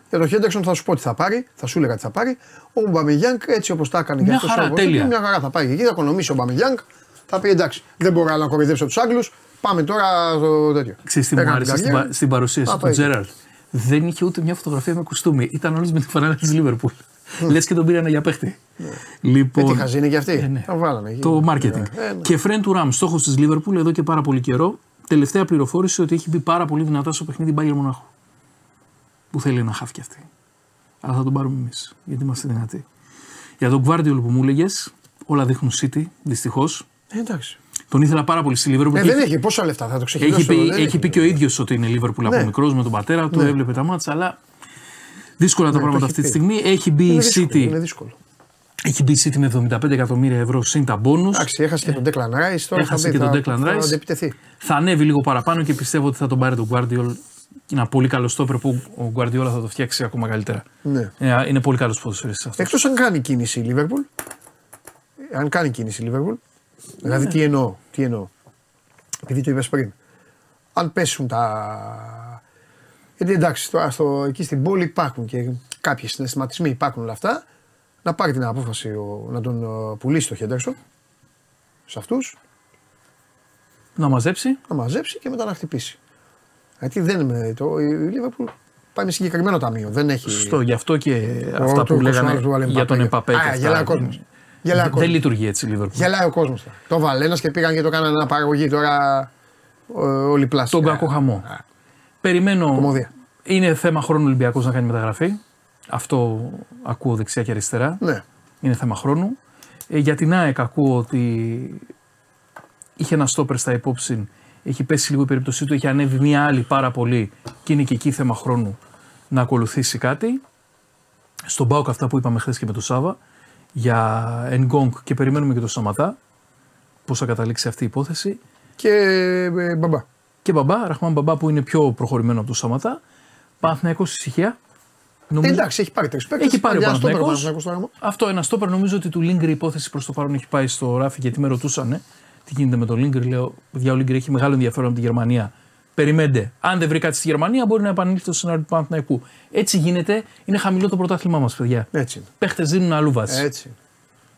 Για τον Χέντερσον θα σου πω τι θα πάρει, θα σου έλεγα τι θα πάρει. Ο Μπαμεγιάνγκ έτσι όπως τα έκανε Μια και αυτός χαρά, όπως τέλεια. είπε, Μια χαρά θα πάει εκεί, θα οικονομήσει ο Μπαμεγιάνγκ. Θα πει εντάξει, δεν μπορώ άλλο να κοροϊδέψω τους Άγγλους. Πάμε τώρα στο τέτοιο. Ξέρεις τι μου Έκανε άρεσε την στην, καριέρα. πα- στην παρουσίαση Α, του πάει. Τζέραρτ. Δεν είχε ούτε μια φωτογραφία με κουστούμι. Ήταν όλο με τη φανέλα της Λίβερπουλ. Λες και τον πήρανε για παίχτη. Ε, Λοιπόν, τι χαζή είναι και αυτή. Ε, ναι. Τα βάλανε εκεί. το marketing. Ε, ναι. Και Φρέν του Ραμ, στόχος της Λίβερπουλ εδώ και πάρα πολύ καιρό. Τελευταία πληροφόρηση ότι έχει μπει πάρα πολύ δυνατά στο παιχνίδι Μπάγκερ Μονάχου. Που θέλει να χάφει αυτή. Αλλά θα τον πάρουμε εμείς, γιατί είμαστε δυνατοί. Για τον Guardiol που μου έλεγες, όλα δείχνουν City, δυστυχώς. Ε, εντάξει. Τον ήθελα πάρα πολύ στη Λίβερπουλ. Ε, και δεν έχει πόσα λεφτά, θα το ξεχυλώσω. έχει πει, δεν έχει πει και ο ίδιος ότι είναι Λίβερπουλ από Ναι. μικρός με τον πατέρα του, Ναι. έβλεπε τα μάτσα, αλλά δύσκολα τα το πράγματα έχει αυτή τη πει. στιγμή. Έχει μπει η Είναι δύσκολο, City, Είναι δύσκολο. έχει μπει η City με 75 εκατομμύρια ευρώ συν τα μπόνους. Εντάξει, έχασε και τον Declan Rice. Τώρα Έχασε θα μπει, και τον θα- Declan θα Rice. αντεπιτεθεί. Θα ανέβει λίγο παραπάνω και πιστεύω ότι θα τον πάρει τον Guardiol. Είναι ένα πολύ καλό στόπερ που ο Guardiola θα το φτιάξει ακόμα καλύτερα. Ναι. Ε, Είναι πολύ καλός ποδοσφαιριστής αυτός. Εκτός αν κάνει κίνηση η Λίβερπουλ. Αν κάνει κίνηση η Λίβερπουλ. Δηλαδή τι εννοώ, τι εννοώ. Επειδή το είπες πριν. Αν πέσουν τα. Γιατί εντάξει, τώρα στο, εκεί στην πόλη υπάρχουν και κάποιοι συναισθηματισμοί, υπάρχουν όλα αυτά. Να πάρει την απόφαση ο, να τον ε, πουλήσει το Χέντερσον σε αυτούς, Να μαζέψει. να μαζέψει και μετά να χτυπήσει. Γιατί δεν είναι. Το, η Λίβερπουλ πάει με συγκεκριμένο ταμείο. Δεν έχει. Στο, γι' αυτό και Ο αυτά που Τούρκος λέγανε άλλος του βάλε για τον Εμπαπέ. Εμπαπέ. Α, και αυτά. γελάει ο κόσμος. Γελάει ο Δεν κόσμος. λειτουργεί έτσι η Λίβερπουλ. Γελάει ο κόσμος. Το βάλε ένας και πήγαν και το κάνανε ένα παραγωγή τώρα. ε, Όλοι πλάσια. Τον κακό χαμό. Περιμένω. Κομμωδία. Είναι θέμα χρόνου Ολυμπιακός να κάνει μεταγραφή. Αυτό ακούω δεξιά και αριστερά. Ναι. Είναι θέμα χρόνου. Ε, για την ΑΕΚ ακούω ότι είχε ένα στόπερ στα υπόψη. Έχει πέσει λίγο η περίπτωσή του. Έχει ανέβει μία άλλη πάρα πολύ και είναι και εκεί θέμα χρόνου να ακολουθήσει κάτι. Στον Μπάουκ αυτά που είπαμε χθες και με τον Σάβα για Ενγκόγκ και περιμένουμε και τον Σαματά. Πώς θα καταλήξει αυτή η υπόθεση. Και ε, μπαμπά. Και μπαμπά, Ραχμάν Μπαμπά που είναι πιο προχωρημένο από τον Σαματά. Παναθηναϊκός ησυχία. Ε, Νομίζω- εντάξει, έχει πάρει τρεις παίκτες. Έχει πάρει ο Παναθηναϊκός. Παναθηναϊκός. Αυτό ένα στόπερ νομίζω ότι του Λίγκρ η υπόθεση προς το παρόν έχει πάει στο ράφι γιατί με ρωτούσαν τι γίνεται με τον Λίγκρ. Λέω, παιδιά, ο Λίγκρ έχει μεγάλο ενδιαφέρον από τη Γερμανία. Περιμένετε. Αν δεν βρει κάτι στη Γερμανία, μπορεί να επανέλθει στο σενάριο του Παναθηναϊκού. Έτσι γίνεται. Είναι χαμηλό το πρωτάθλημά μας, παιδιά. Έτσι είναι. Παίχτες δίνουν αλλού βάση. Έτσι είναι.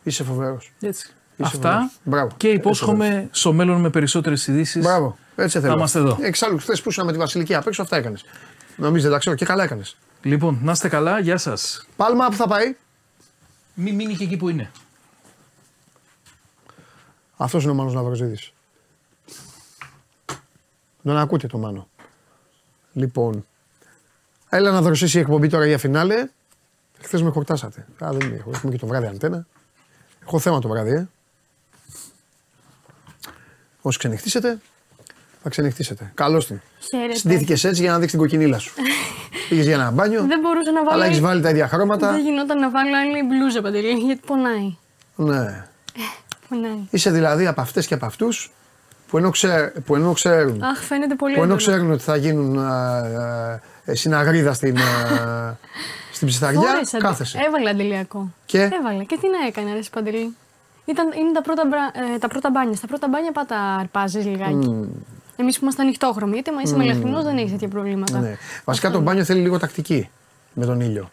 Είσαι φοβερός. Έτσι. Είσαι Αυτά. φοβερός. Μπράβο. Και Είσαι υπόσχομαι στο μέλλον με περισσότερες ειδήσεις. Μπράβο. Έτσι θέλω. είμαστε εδώ. Εξάλλου, χθες που ήσουν με τη Βασιλική απ' έξω, αυτά έκανες. Νομίζετε, τα ξέρω και καλά έκανες. Λοιπόν, να είστε καλά. Γεια σας. Πάλμα που θα πάει; Μην μείνει και εκεί που είναι. Αυτός είναι ο Μάνος Ναυροζίδης. Τον ακούτε το Μάνο. Λοιπόν, έλα να δροσίσει η εκπομπή τώρα για φινάλε. Χθες με χορτάσατε. Α, δεν έχω. Έχουμε και το βράδυ αντένα. Έχω θέμα το βράδυ, ε. Όσοι ξενυχτήσετε, θα ξενυχτήσετε. Καλώς την. Χαίρετε. Συντήθηκες έτσι για να δείξεις την κοκκινίλα σου. Πήγες για ένα μπάνιο, Δεν μπορούσα να βάλω. αλλά έχεις βάλει τα ίδια χρώματα. Δεν γινόταν να βάλω άλλη μπλούζα παντελή, γιατί πονάει. Ναι. Πονάει. Είσαι δηλαδή από αυτές και από αυτούς που, ενώ ξέ- που ενώ ξέρουν Αχ, φαίνεται πολύ Που ενώ έντονο. ξέρουν ότι θα γίνουν α, α, συναγρίδα στην, α, στην ψισταριά, Φόρεσα, κάθεσαι. Έβαλε αντιλιακό. Και; Έβαλε. Και τι να έκανε, ρε Παντελή. Ήταν, είναι τα πρώτα, μπρα- ε, τα πρώτα μπάνια. Στα πρώτα μπάνια πάτα αρπάζεις λιγάκι. Εμείς που είμαστε ανοιχτόχρωμοι, γιατί μα είσαι μελαχρινό δεν έχεις τέτοια προβλήματα. Ναι. Βασικά το μπάνιο θέλει λίγο τακτική με τον ήλιο.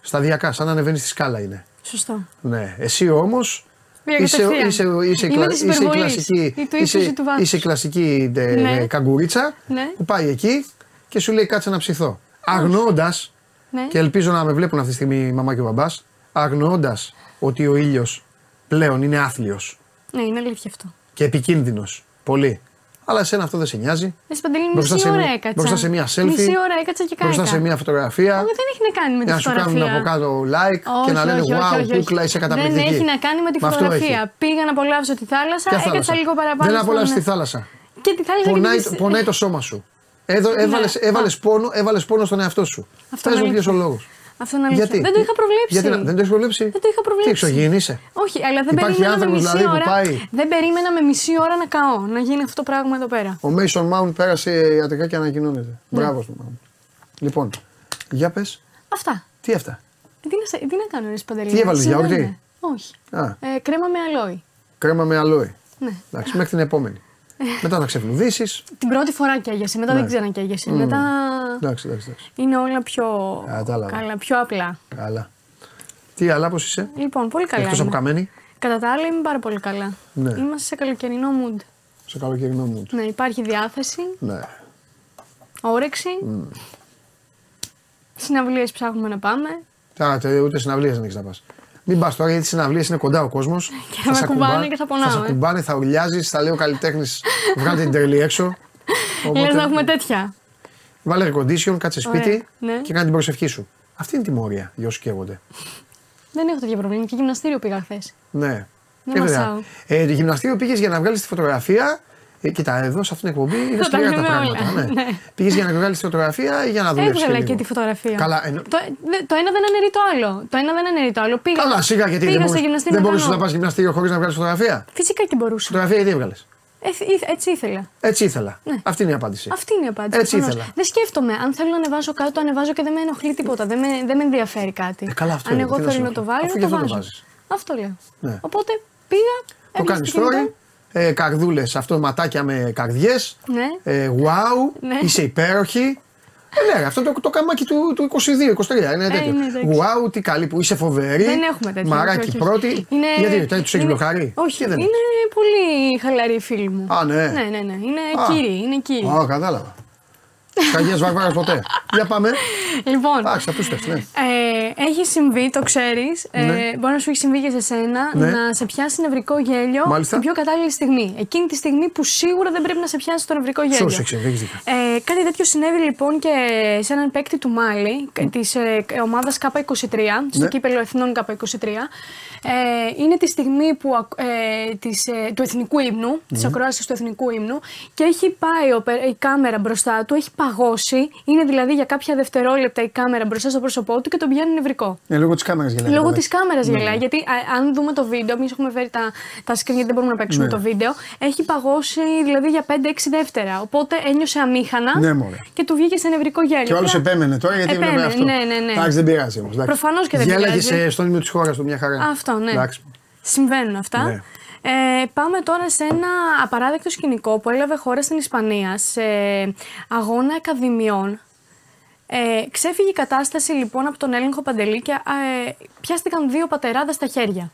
Σταδιακά, σαν να ανεβαίνεις στη σκάλα είναι. Σωστό. Ναι. Εσύ όμως Πήγα είσαι, κατευθείαν. είσαι, είσαι, Είμαι κλα- της είσαι η υπερβολής κλασική, ή του είσαι, ύψους ή του βάθους. είσαι η κλασική ε, Ναι. ε, καγκουρίτσα Ναι. που πάει εκεί και σου λέει κάτσε να ψηθώ. Αγνοώντα, Ναι. και ελπίζω να με βλέπουν αυτή τη στιγμή η μαμά και ο μπαμπάς, αγνοώντα ότι ο ήλιος πλέον είναι άθλιος Ναι, είναι αλήθεια αυτό. και επικίνδυνος. Πολύ. Αλλά εσένα αυτό δεν σε νοιάζει. Εσύ Παντελή, Μπροστά μισή σε ώρα μια- έκατσα. μπροστά σε μια selfie, Μισή ώρα έκατσα και κάηκα. Μπροστά σε μια φωτογραφία. Όχι, δεν έχει να κάνει με τη Για να σου κάνουν φωτογραφία. από κάτω like και να Όχι, λένε όχι, Wow, όχι, όχι, όχι. κούκλα, είσαι καταπληκτική. Δεν έχει να κάνει με τη Με αυτό φωτογραφία. έχει. Πήγα να απολαύσω τη θάλασσα, Ποια έκατσα θάλασσα; λίγο παραπάνω. Δεν απολαύσεις στον- τη θάλασσα. Και τη θάλασσα Πονάει, και τη- πονάει το σώμα σου. Έδω, έβαλες, Ναι. έβαλες, πόνο, έβαλες πόνο στον εαυτό σου. Αυτό Πες είναι μου ποιος ο αλήθεια. Λόγος. Αυτό είναι αλήθεια. Γιατί; Δεν το είχα προβλέψει. Γιατί να- δεν το έχεις προβλέψει; Δεν το είχα προβλέψει. Τι εξωγήινη είσαι. Όχι, αλλά δεν Υπάρχει περίμενα με άνθρωπος, μισή δηλαδή, που ώρα. πάει. Δεν περίμενα με μισή ώρα να καώ. Να γίνει αυτό το πράγμα εδώ πέρα. Ο Mason Mount πέρασε ιατρικά και ανακοινώνεται. Ναι. Μπράβο στον Mount. Λοιπόν, για πες, Αυτά. τι αυτά; Ε, Τι να, σε- τι να κάνω, ρε Σπαντελή. Τι έβαλες, Συνδέονται. γιαούρτι; Όχι. Α, Ε, κρέμα με αλόι. κρέμα με αλόι. Ναι. Εντάξει, μέχρι την επόμενη. Μετά θα ξεφλουδίσεις. Την πρώτη φορά καίγεσαι, μετά Ναι. δεν ξανακαίγεσαι. Μετά Εντάξει, εντάξει, εντάξει. είναι όλα πιο Κατάλαβα. καλά, πιο απλά. Καλά. Τι άλλα, πώς είσαι; Λοιπόν, πολύ καλά. Εκτός από είμαι. καμένη; Κατά τα άλλα είμαι πάρα πολύ καλά. Ναι. Είμαστε σε καλοκαιρινό mood. Σε καλοκαιρινό mood. Ναι, υπάρχει διάθεση, Ναι. όρεξη. Συναυλίες ψάχνουμε να πάμε. Τώρα, τε- ούτε συναυλίες δεν έχεις να πας. Μην πας τώρα γιατί οι συναυλίες είναι κοντά ο κόσμος. θα με κουμπάνε και θα πονάω, Θα σε ε. κουμπάνε, θα ουρλιάζεις, θα λέει ο καλλιτέχνης, βγάλτε την τρελή έξω. Λες να έχουμε τέτοια. Βάλε air condition, κάτσε Ωραία, σπίτι ναι. και κάνε την προσευχή σου. Αυτή είναι η τιμωρία για όσου καίγονται. Δεν έχω τέτοια προβλήματα. Και γυμναστήριο πήγα χθες. Ναι. Δεν Ε, βέβαια. μασάω. Ε, το γυμναστήριο πήγες για να βγάλεις τη φωτογραφία. Ε, κοίτα, εδώ σε αυτήν την εκπομπή είναι Θα τα σκληρά τα λέμε πράγματα. όλα. Ναι. Ναι. Πήγες για να βγάλεις τη φωτογραφία ή για να δουλέψεις. Έβγαλα και τη φωτογραφία. Καλά, ενώ- Το, δε- το ένα δεν αναιρεί το άλλο. Το ένα δεν αναιρεί το άλλο. Πήγα, Καλά, σιγά γιατί πήγα δεν στο μπορείς- γυμναστήριο δεν να μπορούσες να κάνω. πας γυμναστήριο χωρίς να βγάλεις φωτογραφία; Φυσικά και μπορούσα. Φωτογραφία γιατί έβγαλες; Ε, ήθ- έτσι ήθελα. Έτσι ήθελα. Αυτή είναι η απάντηση. Ναι. Αυτή είναι η απάντηση. Έτσι προφανώς. ήθελα. Δεν σκέφτομαι. Αν θέλω να ανεβάζω κάτι, το ανεβάζω και δεν με ενοχλεί τίποτα. Δεν με, δεν με ενδιαφέρει κάτι. Ε, καλά, αυτό Αν είναι. εγώ Τι να θέλω σε να το ενοχλεί. βάλω, Αφού το γι' αυτό το βάζω. βάζεις. Αυτό λέω. Ναι. Οπότε πήγα. Το έβγαλα κάνει στο κινητό. story. Ε, Καρδούλες, αυτό ματάκια με καρδιές. Ναι. Ε, wow, Ναι. είσαι υπέροχη. Ε, ναι, αυτό το, το καμάκι του, του 22-23 είναι τέτοιο. είναι εντάξει. wow, τι καλή που είσαι φοβερή. Δεν έχουμε τέτοια. Μαράκι όχι, όχι. πρώτη. Είναι, Γιατί δεν τους έχεις είναι- μπλοκάρει; Όχι, Και δεν είναι πολύ χαλαροί οι φίλοι μου. Α, ναι. Ναι, ναι, ναι. Είναι Α. κύριοι. Είναι κύριοι. Α, κατάλαβα. Καγία βαρβάρα ποτέ. Για πάμε. Λοιπόν, Εντάξει, θα του πέφτει, ναι. Ε, έχει συμβεί, το ξέρεις. Ε, Ναι. μπορεί να σου έχει συμβεί και σε σένα Ναι. να σε πιάσει νευρικό γέλιο Μάλιστα. την πιο κατάλληλη στιγμή. Εκείνη τη στιγμή που σίγουρα δεν πρέπει να σε πιάσει το νευρικό γέλιο. Σου έχει έχεις δίκιο. Ε, κάτι τέτοιο συνέβη λοιπόν και σε έναν παίκτη του Μάλι της ε, ομάδας K23, στο Ναι. κύπελο Εθνών K23. Ε, είναι τη στιγμή που, ακ- ε, της, ε, του εθνικού ύμνου, της ακρόασης του εθνικού ύμνου και έχει πάει ο πε- η κάμερα μπροστά του, έχει παγώσει, είναι δηλαδή για κάποια δευτερόλεπτα η κάμερα μπροστά στο πρόσωπό του και τον πιάνει νευρικό. Ε, λόγω της κάμερας γελάει. Λόγω βέβαια. της κάμερας Ναι. γελάει. Γιατί α, αν δούμε το βίντεο, εμείς έχουμε φέρει τα, τα screen γιατί δεν μπορούμε να παίξουμε Ναι. το βίντεο. Έχει παγώσει δηλαδή για 5-6 δεύτερα. Οπότε ένιωσε αμήχανα Ναι, μωρέ. και του βγήκε σε νευρικό γέλιο. Και ο άλλος Απλά- επέμενε τώρα γιατί Επέμενε, έβλεπε αυτό. ναι, ναι, ναι. Εντάξει, δεν πειράζει όμως. Προφανώς και δεν Γέλαγε πειράζει. σε- στον ύμνο της χώρας του μια χαρά. Αυτό, ναι. Εντάξει. Συμβαίνουν αυτά. Ναι. Ε, πάμε τώρα σε ένα απαράδεκτο σκηνικό που έλαβε χώρα στην Ισπανία σε αγώνα ακαδημιών. Ε, ξέφυγε η κατάσταση λοιπόν από τον έλεγχο Παντελή και ε, πιάστηκαν δύο πατεράδες στα χέρια.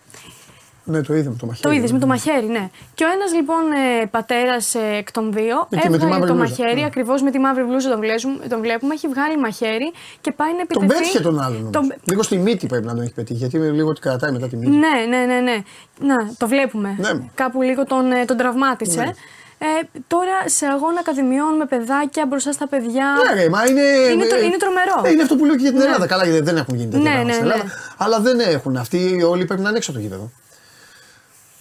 Ναι, το είδαμε το μαχαίρι. Το είδες με το μαχαίρι, ναι. Και ο ένας λοιπόν ε, πατέρας ε, εκ των δύο Ε, και με τη έβγαλε μαύρη το μπλούζα. μαχαίρι, Ναι. ακριβώς με τη μαύρη μπλούζα τον βλέπουμε, τον βλέπουμε, έχει βγάλει μαχαίρι και πάει να Τον επιτεθεί. πέτυχε τον άλλον. Τον- όμως. Λίγο στη μύτη πρέπει να τον έχει πετύχει. Γιατί λίγο ότι κρατάει μετά τη μύτη. Ναι, ναι, ναι, ναι. Να, το βλέπουμε. Ναι. Κάπου λίγο τον, ε, τον τραυμάτισε. Ναι. Ε, τώρα σε αγώνα ακαδημιών με παιδάκια μπροστά στα παιδιά. Ναι, ρε, μα είναι. Είναι τρο- ε, είναι τρομερό. ε, είναι αυτό που λέω και για την Ναι. Ελλάδα. Καλά, γιατί δεν έχουν γίνει τέτοια Ναι, πράγματα ναι, στην ναι. Ελλάδα. Αλλά δεν έχουν. Αυτοί όλοι πρέπει να είναι έξω από το γήπεδο.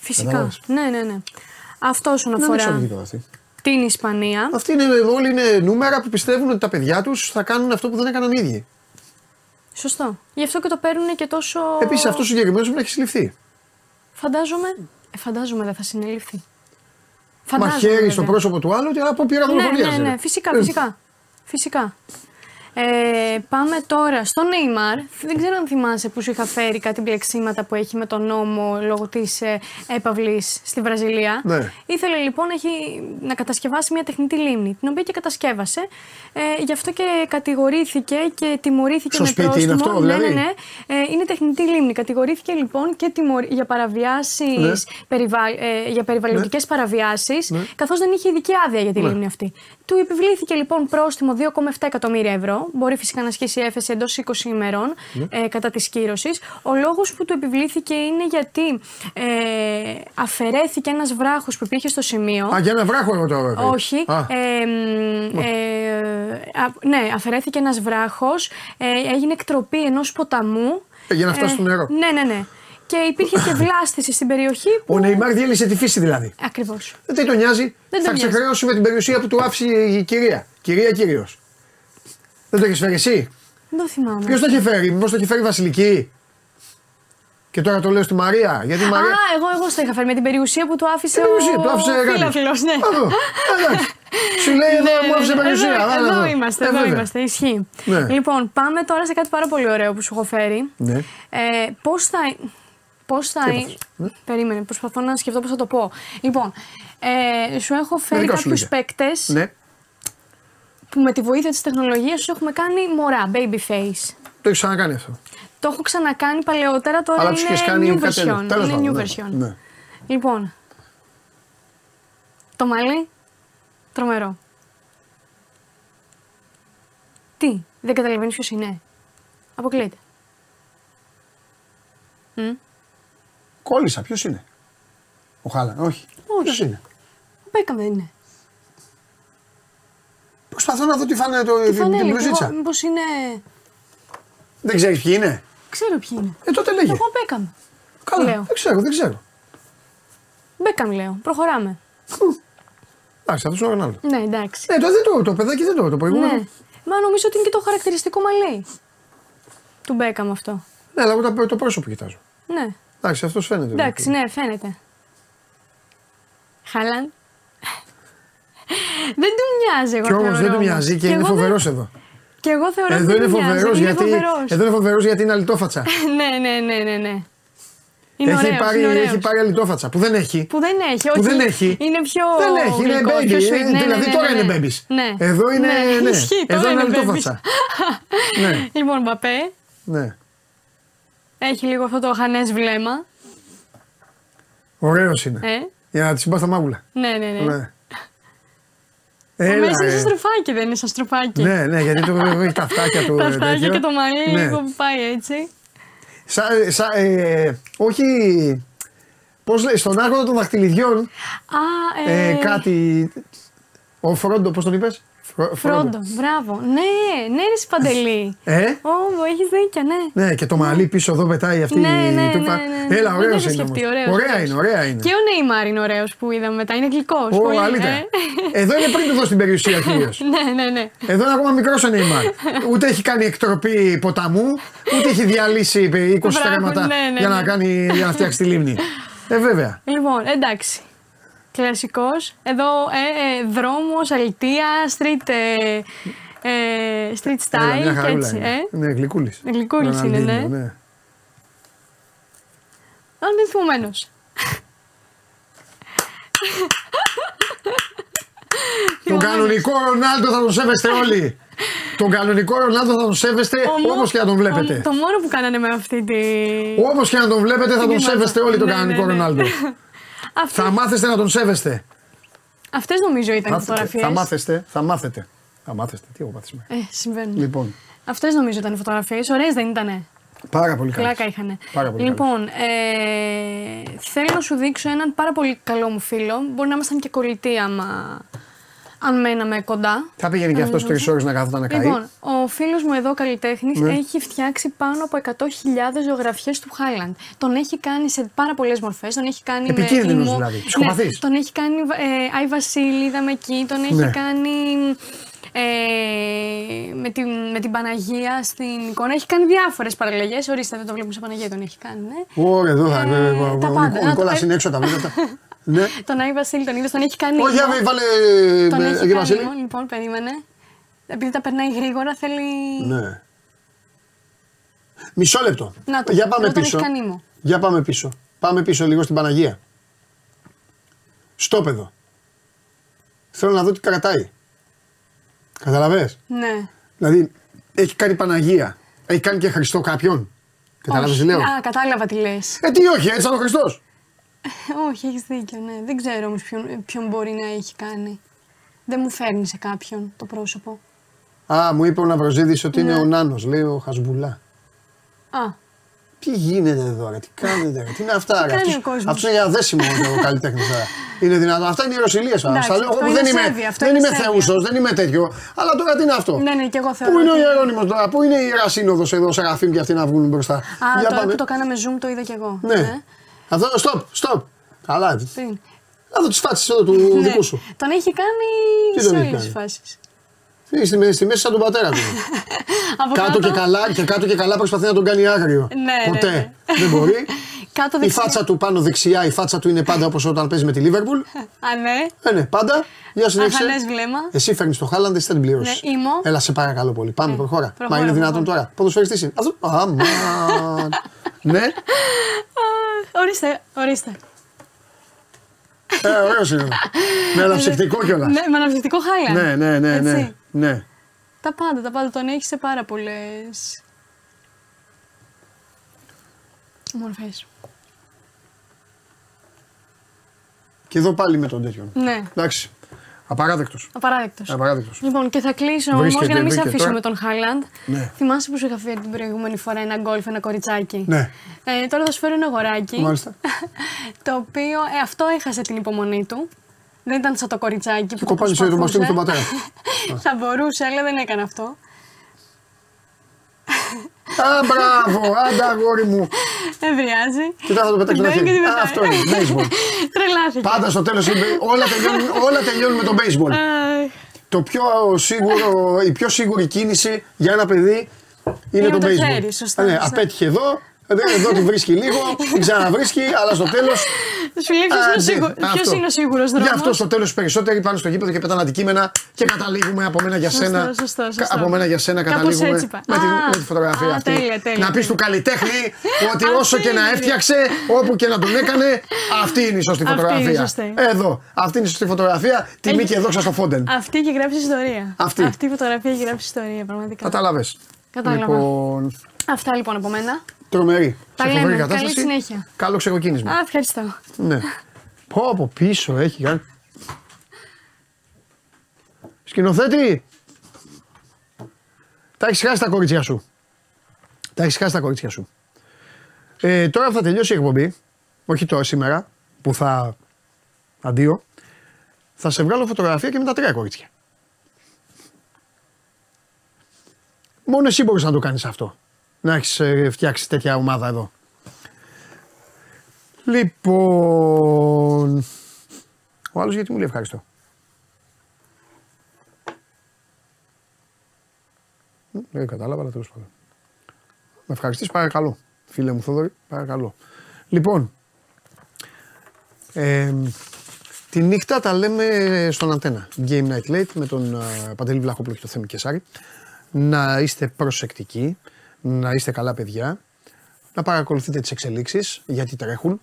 Φυσικά. Κατάλαβες. Ναι, ναι, ναι. Αυτό όσον Να είναι έξω από αφορά το γήπεδο αυτοί. την Ισπανία. Αυτοί είναι, όλοι είναι νούμερα που πιστεύουν ότι τα παιδιά τους θα κάνουν αυτό που δεν έκαναν οι ίδιοι. Σωστό. Γι' αυτό και το παίρνουν και τόσο. Επίσης αυτός ο συγκεκριμένος πρέπει να έχει συλληφθεί. Φαντάζομαι. Ε, φαντάζομαι δεν θα συνελήφθη. Φαντάζομαι, Μαχαίρι στο βέβαια. πρόσωπο του άλλου ότι από πήρα Ναι, δολοφονία. ναι, ναι, φυσικά, φυσικά. φυσικά. Ε, πάμε τώρα στο Neymar. Δεν ξέρω αν θυμάσαι που σου είχα φέρει κάτι μπλεξίματα που έχει με τον νόμο λόγω της ε, έπαυλης στη Βραζιλία. Ναι. Ήθελε λοιπόν έχει, να κατασκευάσει μια τεχνητή λίμνη, την οποία και κατασκεύασε. Ε, γι' αυτό και κατηγορήθηκε και τιμωρήθηκε Στο με σπίτι είναι πρόστιμο. αυτό, δηλαδή; Ναι, ναι, ναι. Ε, είναι τεχνητή λίμνη. Κατηγορήθηκε λοιπόν και τιμωρ... για παραβιάσεις, Ναι. περιβα... ε, για περιβαλλοντικές παραβιάσεις, καθώς δεν είχε ειδική άδεια για τη Ναι. λίμνη αυτή. Του επιβλήθηκε λοιπόν πρόστιμο 2,7 εκατομμύρια ευρώ ευρώ. Μπορεί φυσικά να ασκήσει έφεση εντός 20 ημερών Ναι. ε, κατά της κύρωσης. Ο λόγος που του επιβλήθηκε είναι γιατί ε, αφαιρέθηκε ένας βράχος που υπήρχε στο σημείο. Α, για ένα βράχο εγώ το έπαιρνα. Όχι. Α, Ε, μ, ε, α, ναι, αφαιρέθηκε ένας βράχος, ε, έγινε εκτροπή ενός ποταμού. Ε, για να φτάσει στο νερό. Ναι, ναι, ναι. Και υπήρχε και βλάστηση στην περιοχή που... Ο Νεϊμάρ διέλυσε τη φύση δηλαδή. Ακριβώς. Δεν τι τον νοιάζει. Δεν θα τον νοιάζει. ξεχρεώσει με την περιουσία που του άφησε η κυρία. Κυρία κύριος. Δεν το έχεις φέρει εσύ; Δεν το θυμάμαι. Ποιος το έχει φέρει, Μήπως το έχει φέρει η Βασιλική; Και τώρα το λέω στη Μαρία. Γιατί η Α, Μαρία. εγώ, εγώ στο είχα φέρει με την περιουσία που του άφησε Την περιουσία, ο του άφησε γάντι. φίλαφιλος, ναι. Α, εδώ. Εντάξει. Σου λέει εδώ Ναι, μου άφησε ναι, περιουσία. Εδώ, Βάλε εδώ εδώ. είμαστε, Ε, εδώ βέβαια. είμαστε, ισχύει. Ναι. Λοιπόν, πάμε τώρα σε κάτι πάρα πολύ ωραίο που σου έχω φέρει. Ναι. Ε, πώς θα... Πώς θα... Τι έπαθες, ναι. Περίμενε, προσπαθώ να σκεφτώ πώς θα το πω. Λοιπόν, ε, σου έχω φέρει δικά σου κάποιους λόγια. παίκτες Ναι. Που με τη βοήθεια της τεχνολογίας τους έχουμε κάνει μωρά, baby face. Το έχεις ξανακάνει αυτό. Το έχω ξανακάνει παλαιότερα, τώρα Αλλά τους είναι είχες κάνει new κάτι άλλο. version. Τέλος Είναι πάντων, new ναι. version. Ναι. Λοιπόν, το μαλλί, τρομερό. Τι, δεν καταλαβαίνεις ποιος είναι. Αποκλείεται. Μμ. Κόλλησα, ποιος είναι. Ο Χάλαν, όχι. Όχι. Ποιος είναι; Ο Μπέκαμ δεν είναι. Προσπαθώ να δω τι φάνε το, Τι την, φανέλη, την εγώ- μπλουζίτσα. μήπως είναι... Δεν ξέρεις ποιοι είναι; Ξέρω ποιοι είναι. Ε, τότε λέγε. Εγώ Μπέκαμ. Καλά, λέω. δεν ξέρω, δεν ξέρω. Μπέκαμ λέω. Προχωράμε. Εντάξει, αυτό είναι ο Ρονάλντο. Ναι, εντάξει. Ναι, το, δεν το, το παιδάκι δεν το, το προηγούμενο. Ναι. Μα νομίζω ότι είναι και το χαρακτηριστικό μαλλί του Μπέκαμ αυτό. Ναι, αλλά εγώ το, το πρόσωπο κοιτάζω. Ναι. Εντάξει, αυτός φαίνεται. Εντάξει, ναι, φαίνεται. Χάλαν. Δεν του μοιάζει, εγώ Και όμως θεωρώ δεν του όμως. μοιάζει και Και είναι εγώ δεν- φοβερός εδώ. Και εγώ θεωρώ ότι Εδώ δεν είναι του μοιάζει. φοβερός Είναι γιατί, φοβερός. εδώ είναι φοβερός γιατί είναι αλυτόφατσα. ναι, ναι, ναι, ναι, ναι. Είναι έχει, ωραίος, πάρει, είναι ωραίος. έχει πάρει αλυτόφατσα που δεν έχει. Που δεν έχει, όχι. Που δεν έχει. Είναι πιο. Δεν έχει, είναι γλυκός, baby. πιο ε, sweet. Ναι, δηλαδή ναι, τώρα ναι, είναι ναι. babies. Ναι. Εδώ είναι. Ναι, Ισχύει, Εδώ τώρα είναι είναι αλυτόφατσα. babies. ναι, Λοιπόν, Μπαπέ, ναι. έχει λίγο αυτό το χανές βλέμμα. Ωραίος είναι. Ε. Για να τη συμπάς στα μάγουλα. Ναι, ναι, ναι. Ναι. Ο Έλα, Μέση είναι ρε. σαν στροφάκι, δεν είναι σαν στροφάκι. Ναι, ναι, γιατί το έχει τα αυτάκια του. Τα ε, αυτάκια τέτοιο. και το μαλλί Ναι. λίγο που πάει έτσι. Σα, σα, ε, όχι. Πώς λέει, στον άρχοντα των δαχτυλιδιών Α, ε, ε, κάτι. Ο Φρόντο, πώς τον είπες; Φρόντο, μπράβο. Ναι, ναι, ρε Παντελή. Ε, Ω, έχεις δίκιο, ναι. ναι, και το μαλλί πίσω εδώ πετάει αυτή Ναι, η ναι, τούπα. ναι, ναι, ναι. Έλα, Δεν ωραίο το είχα είναι. σκεφτεί, όμως. ωραίος, Ωραία ωραίος. είναι, ωραία είναι. Και ο Νεϊμάρ είναι ωραίος που είδαμε μετά. Είναι γλυκός. Ω, αλήθεια. Εδώ είναι πριν του δώσει την περιουσία κυρίως. ναι, ναι, ναι. Εδώ είναι ακόμα μικρός ο Νεϊμάρ. Ούτε έχει κάνει εκτροπή ποταμού, ούτε έχει διαλύσει 20 Μπράβο, στρέμματα ναι, ναι, για, να ναι. κάνει, για να φτιάξει τη λίμνη. Ε, βέβαια. Λοιπόν, εντάξει. Κλασικός. Εδώ ε, ε, δρόμος, αλητία, street, ε, ε, street Έλα, style μια και χαρούλα έτσι. είναι. Ε. Ναι, γλυκούλης. Γλυκούλης είναι, ναι. Ροναλντίνιο, Αλλά είναι θυμωμένο. Τον κανονικό Ρονάλντο θα τον σέβεστε όλοι. τον κανονικό Ρονάλντο θα τον σέβεστε όπως και να τον βλέπετε. Το μόνο που κάνανε με αυτή τη. Όπως και να τον βλέπετε θα τον Την σέβεστε όλοι τον Ναι, κανονικό ναι, ναι. Ρονάλντο. Αυτές, Θα μάθετε να τον σέβεστε. αυτές νομίζω ήταν οι Μάθετε, φωτογραφίες. θα μάθετε, θα μάθετε. Θα μάθετε. Τι εγώ πάθησμα. Ε, συμβαίνουν. Λοιπόν, Αυτές νομίζω ήταν οι φωτογραφίες. Ωραίες δεν ήτανε. πάρα πολύ καλή. Πλάκα είχαν. Πάρα πολύ λοιπόν, ε, θέλω να σου δείξω έναν πάρα πολύ καλό μου φίλο. Μπορεί να ήμασταν και κολλητοί άμα αν μέναμε κοντά. Θα πήγαινε και αυτός τρεις ώρες να κάθονταν να καεί. Λοιπόν, ο φίλος μου εδώ καλλιτέχνης Ναι. έχει φτιάξει πάνω από 100.000 ζωγραφιές του Χάλαντ. Τον έχει κάνει σε πάρα πολλές μορφές. Τον έχει κάνει. Επικίνδυνος με ημό- δηλαδή, ψυχοπαθής. Ναι, τον έχει κάνει ε, Άι Βασίλη, είδαμε εκεί. Τον έχει Ναι. κάνει. Ε, με, την, με την Παναγία στην εικόνα. Έχει κάνει διάφορες παραλλαγές. Ορίστε, δεν το βλέπουμε σε Παναγία, τον έχει κάνει. Ναι. Ωραία, εδώ θα. Ε, Ο τα πάντα. Νικόλα Να το- είναι έξω τα βλέπετε. Ναι. Τον Άι Βασίλη τον είδες, τον έχει κάνει. Όχι, ήμο. άβε, βάλε. Τον ε, έχει Αγία κάνει. Βασίλη. ήμο, Λοιπόν, περίμενε. Επειδή τα περνάει γρήγορα, θέλει. Ναι. Μισό λεπτό. Να το, Για πάμε εδώ τον πίσω. έχει κάνει ήμο. Για πάμε πίσω. Πάμε πίσω λίγο στην Παναγία. Στόπεδο. Θέλω να δω τι κρατάει. Καταλαβες; Ναι. Δηλαδή, έχει κάνει Παναγία. Έχει κάνει και Χριστό κάποιον. Κατάλαβες τι Όχι. λέω; Α, κατάλαβα τι λες. Ε, τι όχι, έτσι ήταν ο Χριστός. Όχι, έχεις δίκιο, ναι. Δεν ξέρω όμως ποιον, ποιον μπορεί να έχει κάνει. Δεν μου φέρνει σε κάποιον το πρόσωπο. Α, μου είπε ο Ναυροζίδης ότι Ναι. είναι ο Νάνος, λέει ο Χασμπουλά. Α, Τι γίνεται εδώ, ρε, τι κάνετε, ρε, τι είναι αυτά, ρε. κάνει Αυτός, ο κόσμος; αυτός είναι για δέσιμο ο καλλιτέχνης τώρα. Είναι δυνατόν. Αυτά είναι οι Ρωσιλίε τώρα. Εντάξει, Στα λέω, αυτό εγώ που είναι δεν είμαι, σέβεια, αυτό δεν είναι είμαι σέβεια. θεούσος, δεν είμαι τέτοιο. Αλλά τώρα τι είναι αυτό; ναι, ναι, και εγώ θεωρώ. Πού είναι ο ότι- Ιερόνιμος τώρα, πού είναι η Ιερασύνοδος εδώ, Σεραφείμ και αυτοί να βγουν μπροστά; Α, Για τώρα πάμε. που το κάναμε zoom το είδα κι εγώ. Ναι. Αυτό, stop, stop. Καλά. Τι; Αυτό τις φάτσες εδώ του Ναι. δικού σου. Τον έχει κάνει Τι σε τον έχει όλες τις κάνει; φάσεις. Είναι στη, στη μέση σαν τον πατέρα του. Από κάτω, και καλά, και κάτω και καλά προσπαθεί να τον κάνει άγριο. Ναι, Ποτέ. ναι, Δεν μπορεί. Κάτω η δεξιά. φάτσα του πάνω δεξιά, η φάτσα του είναι πάντα όπως όταν παίζει με τη Λίβερπουλ. Α, ναι. Ε, ναι, πάντα. Για συνέχισε. Αχανές βλέμμα. Εσύ φέρνεις το Χάλαντ, εσύ θα την πληρώσεις. Ναι, ήμο. Έλα, σε παρακαλώ πολύ. Πάμε, Ναι, προχώρα. προχώρα, Μα είναι δυνατόν προχώρα. τώρα. Ποδοσφαιριστή είναι. Αυτό. Αμάν. ναι. Α, Ορίστε, ορίστε. Ε, ωραίος είναι. Με αναψυκτικό κιόλας. Ναι, με αναψυκτικό χάλα. Ναι, ναι, ναι, ναι. Έτσι. ναι. Τα πάντα, τα πάντα. Τον έχεις σε πάρα πολλές. Μορφές. Και εδώ πάλι με τον τέτοιον. Ναι, Εντάξει. Απαράδεκτος. απαράδεκτος. Απαράδεκτος. Λοιπόν, και θα κλείσω όμως Βρίσκεται, για να μην σε βρήκε αφήσω τώρα. με τον Χάλαντ. Ναι. Θυμάσαι που σου είχα φέρει την προηγούμενη φορά ένα γκολφ, ένα κοριτσάκι; Ναι. Ε, τώρα θα σου φέρω ένα αγοράκι. Μάλιστα. το οποίο ε, αυτό έχασε την υπομονή του. Δεν ήταν σαν το κοριτσάκι που Και το κοπάνισε το προσπαθούσε. μαστί με τον πατέρα. θα μπορούσε, αλλά δεν έκανε αυτό. Α, μπράβο, άντε αγόρι μου. Εβριάζει. Κοιτά, θα το πετάξει ένα Μπαίνει και χέρι. τη Α, πετάει. αυτό είναι. Baseball. Τρελάθηκε. Πάντα στο τέλος όλα, τελειώνουν, όλα τελειώνουν με το baseball. Αχ, το πιο σίγουρο, η πιο σίγουρη κίνηση για ένα παιδί είναι, Είναι το το baseball. χέρι, σωστά, Ναι, σωστά. απέτυχε εδώ, εδώ τη βρίσκει λίγο, την ξαναβρίσκει, αλλά στο τέλος. Σου λέει ποιος είναι ο σίγου- ποιος είναι ο σίγουρος Γι' δρόμος; αυτό στο τέλος περισσότεροι πάνε στο γήπεδο και πετάνε αντικείμενα και καταλήγουμε από μένα για Σωστό, σένα. σωστό, κα- σωστό. Από μένα για σένα Κάπως καταλήγουμε έτσι πάει. με, τη, Α, με τη φωτογραφία α, αυτή. τέλεια, τέλεια, να πεις τέλεια. του καλλιτέχνη ότι Αυτή όσο και να είναι. έφτιαξε, όπου και να τον έκανε, αυτή είναι η σωστή Αυτή είναι η φωτογραφία. σωστή. Εδώ, αυτή είναι η σωστή φωτογραφία. Τιμή Έχει- και δόξα στο Φόντεν. Αυτή έχει γράψει ιστορία. Αυτή. Αυτή η φωτογραφία έχει γράψει ιστορία, πραγματικά. Κατάλαβες. Κατάλαβα. Λοιπόν, Αυτά λοιπόν από μένα. Τρομερή. Τα Σε λέμε. φοβερή Καλή κατάσταση. συνέχεια. Καλό ξεκοκκίνισμα. Α, ευχαριστώ. Ναι. Πω από πίσω έχει κάνει. Σκηνοθέτη! Τα έχεις χάσει τα κορίτσια σου. Τα έχεις χάσει τα κορίτσια σου. Ε, τώρα θα τελειώσει η εκπομπή. Όχι τώρα σήμερα, που θα. Αντίο. Θα σε βγάλω φωτογραφία και με τα τρία κορίτσια. Μόνο εσύ μπορείς να το κάνεις αυτό. Να έχεις ε, φτιάξεις τέτοια ομάδα εδώ. Λοιπόν. Ο άλλος γιατί μου λέει ευχαριστώ; Μ, Δεν κατάλαβα, αλλά τέλος πάντων. Με ευχαριστείς παρακαλώ. Φίλε μου Θόδωρη, παρακαλώ. Λοιπόν, ε, τη νύχτα τα λέμε στον αντένα. Game Night Late με τον α, Παντελή Βλαχόπουλο και το Θέμη Κεσάρη. Να είστε προσεκτικοί, να είστε καλά παιδιά, να παρακολουθείτε τις εξελίξεις γιατί τρέχουν.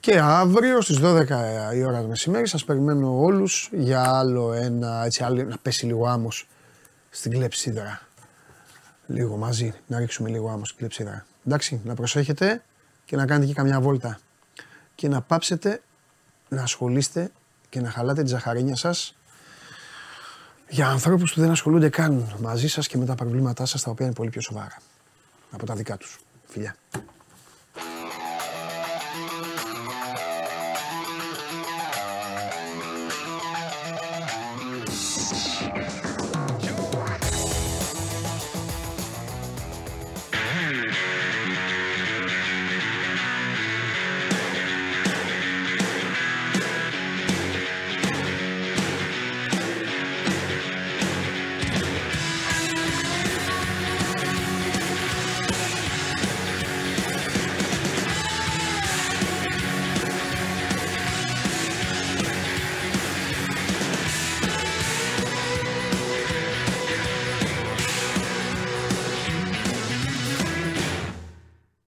Και αύριο στις 12 η ώρα το μεσημέρι σας περιμένω όλους για άλλο ένα, έτσι άλλο, να πέσει λίγο άμμος στην κλεψίδρα. Λίγο μαζί, να ρίξουμε λίγο άμμος στην κλεψίδρα. Εντάξει, να προσέχετε και να κάνετε και καμιά βόλτα. Και να πάψετε να ασχολείστε και να χαλάτε τη ζαχαρίνια σας για ανθρώπους που δεν ασχολούνται καν μαζί σας και με τα προβλήματά σας τα οποία είναι πολύ πιο σοβαρά από τα δικά τους. Φιλιά.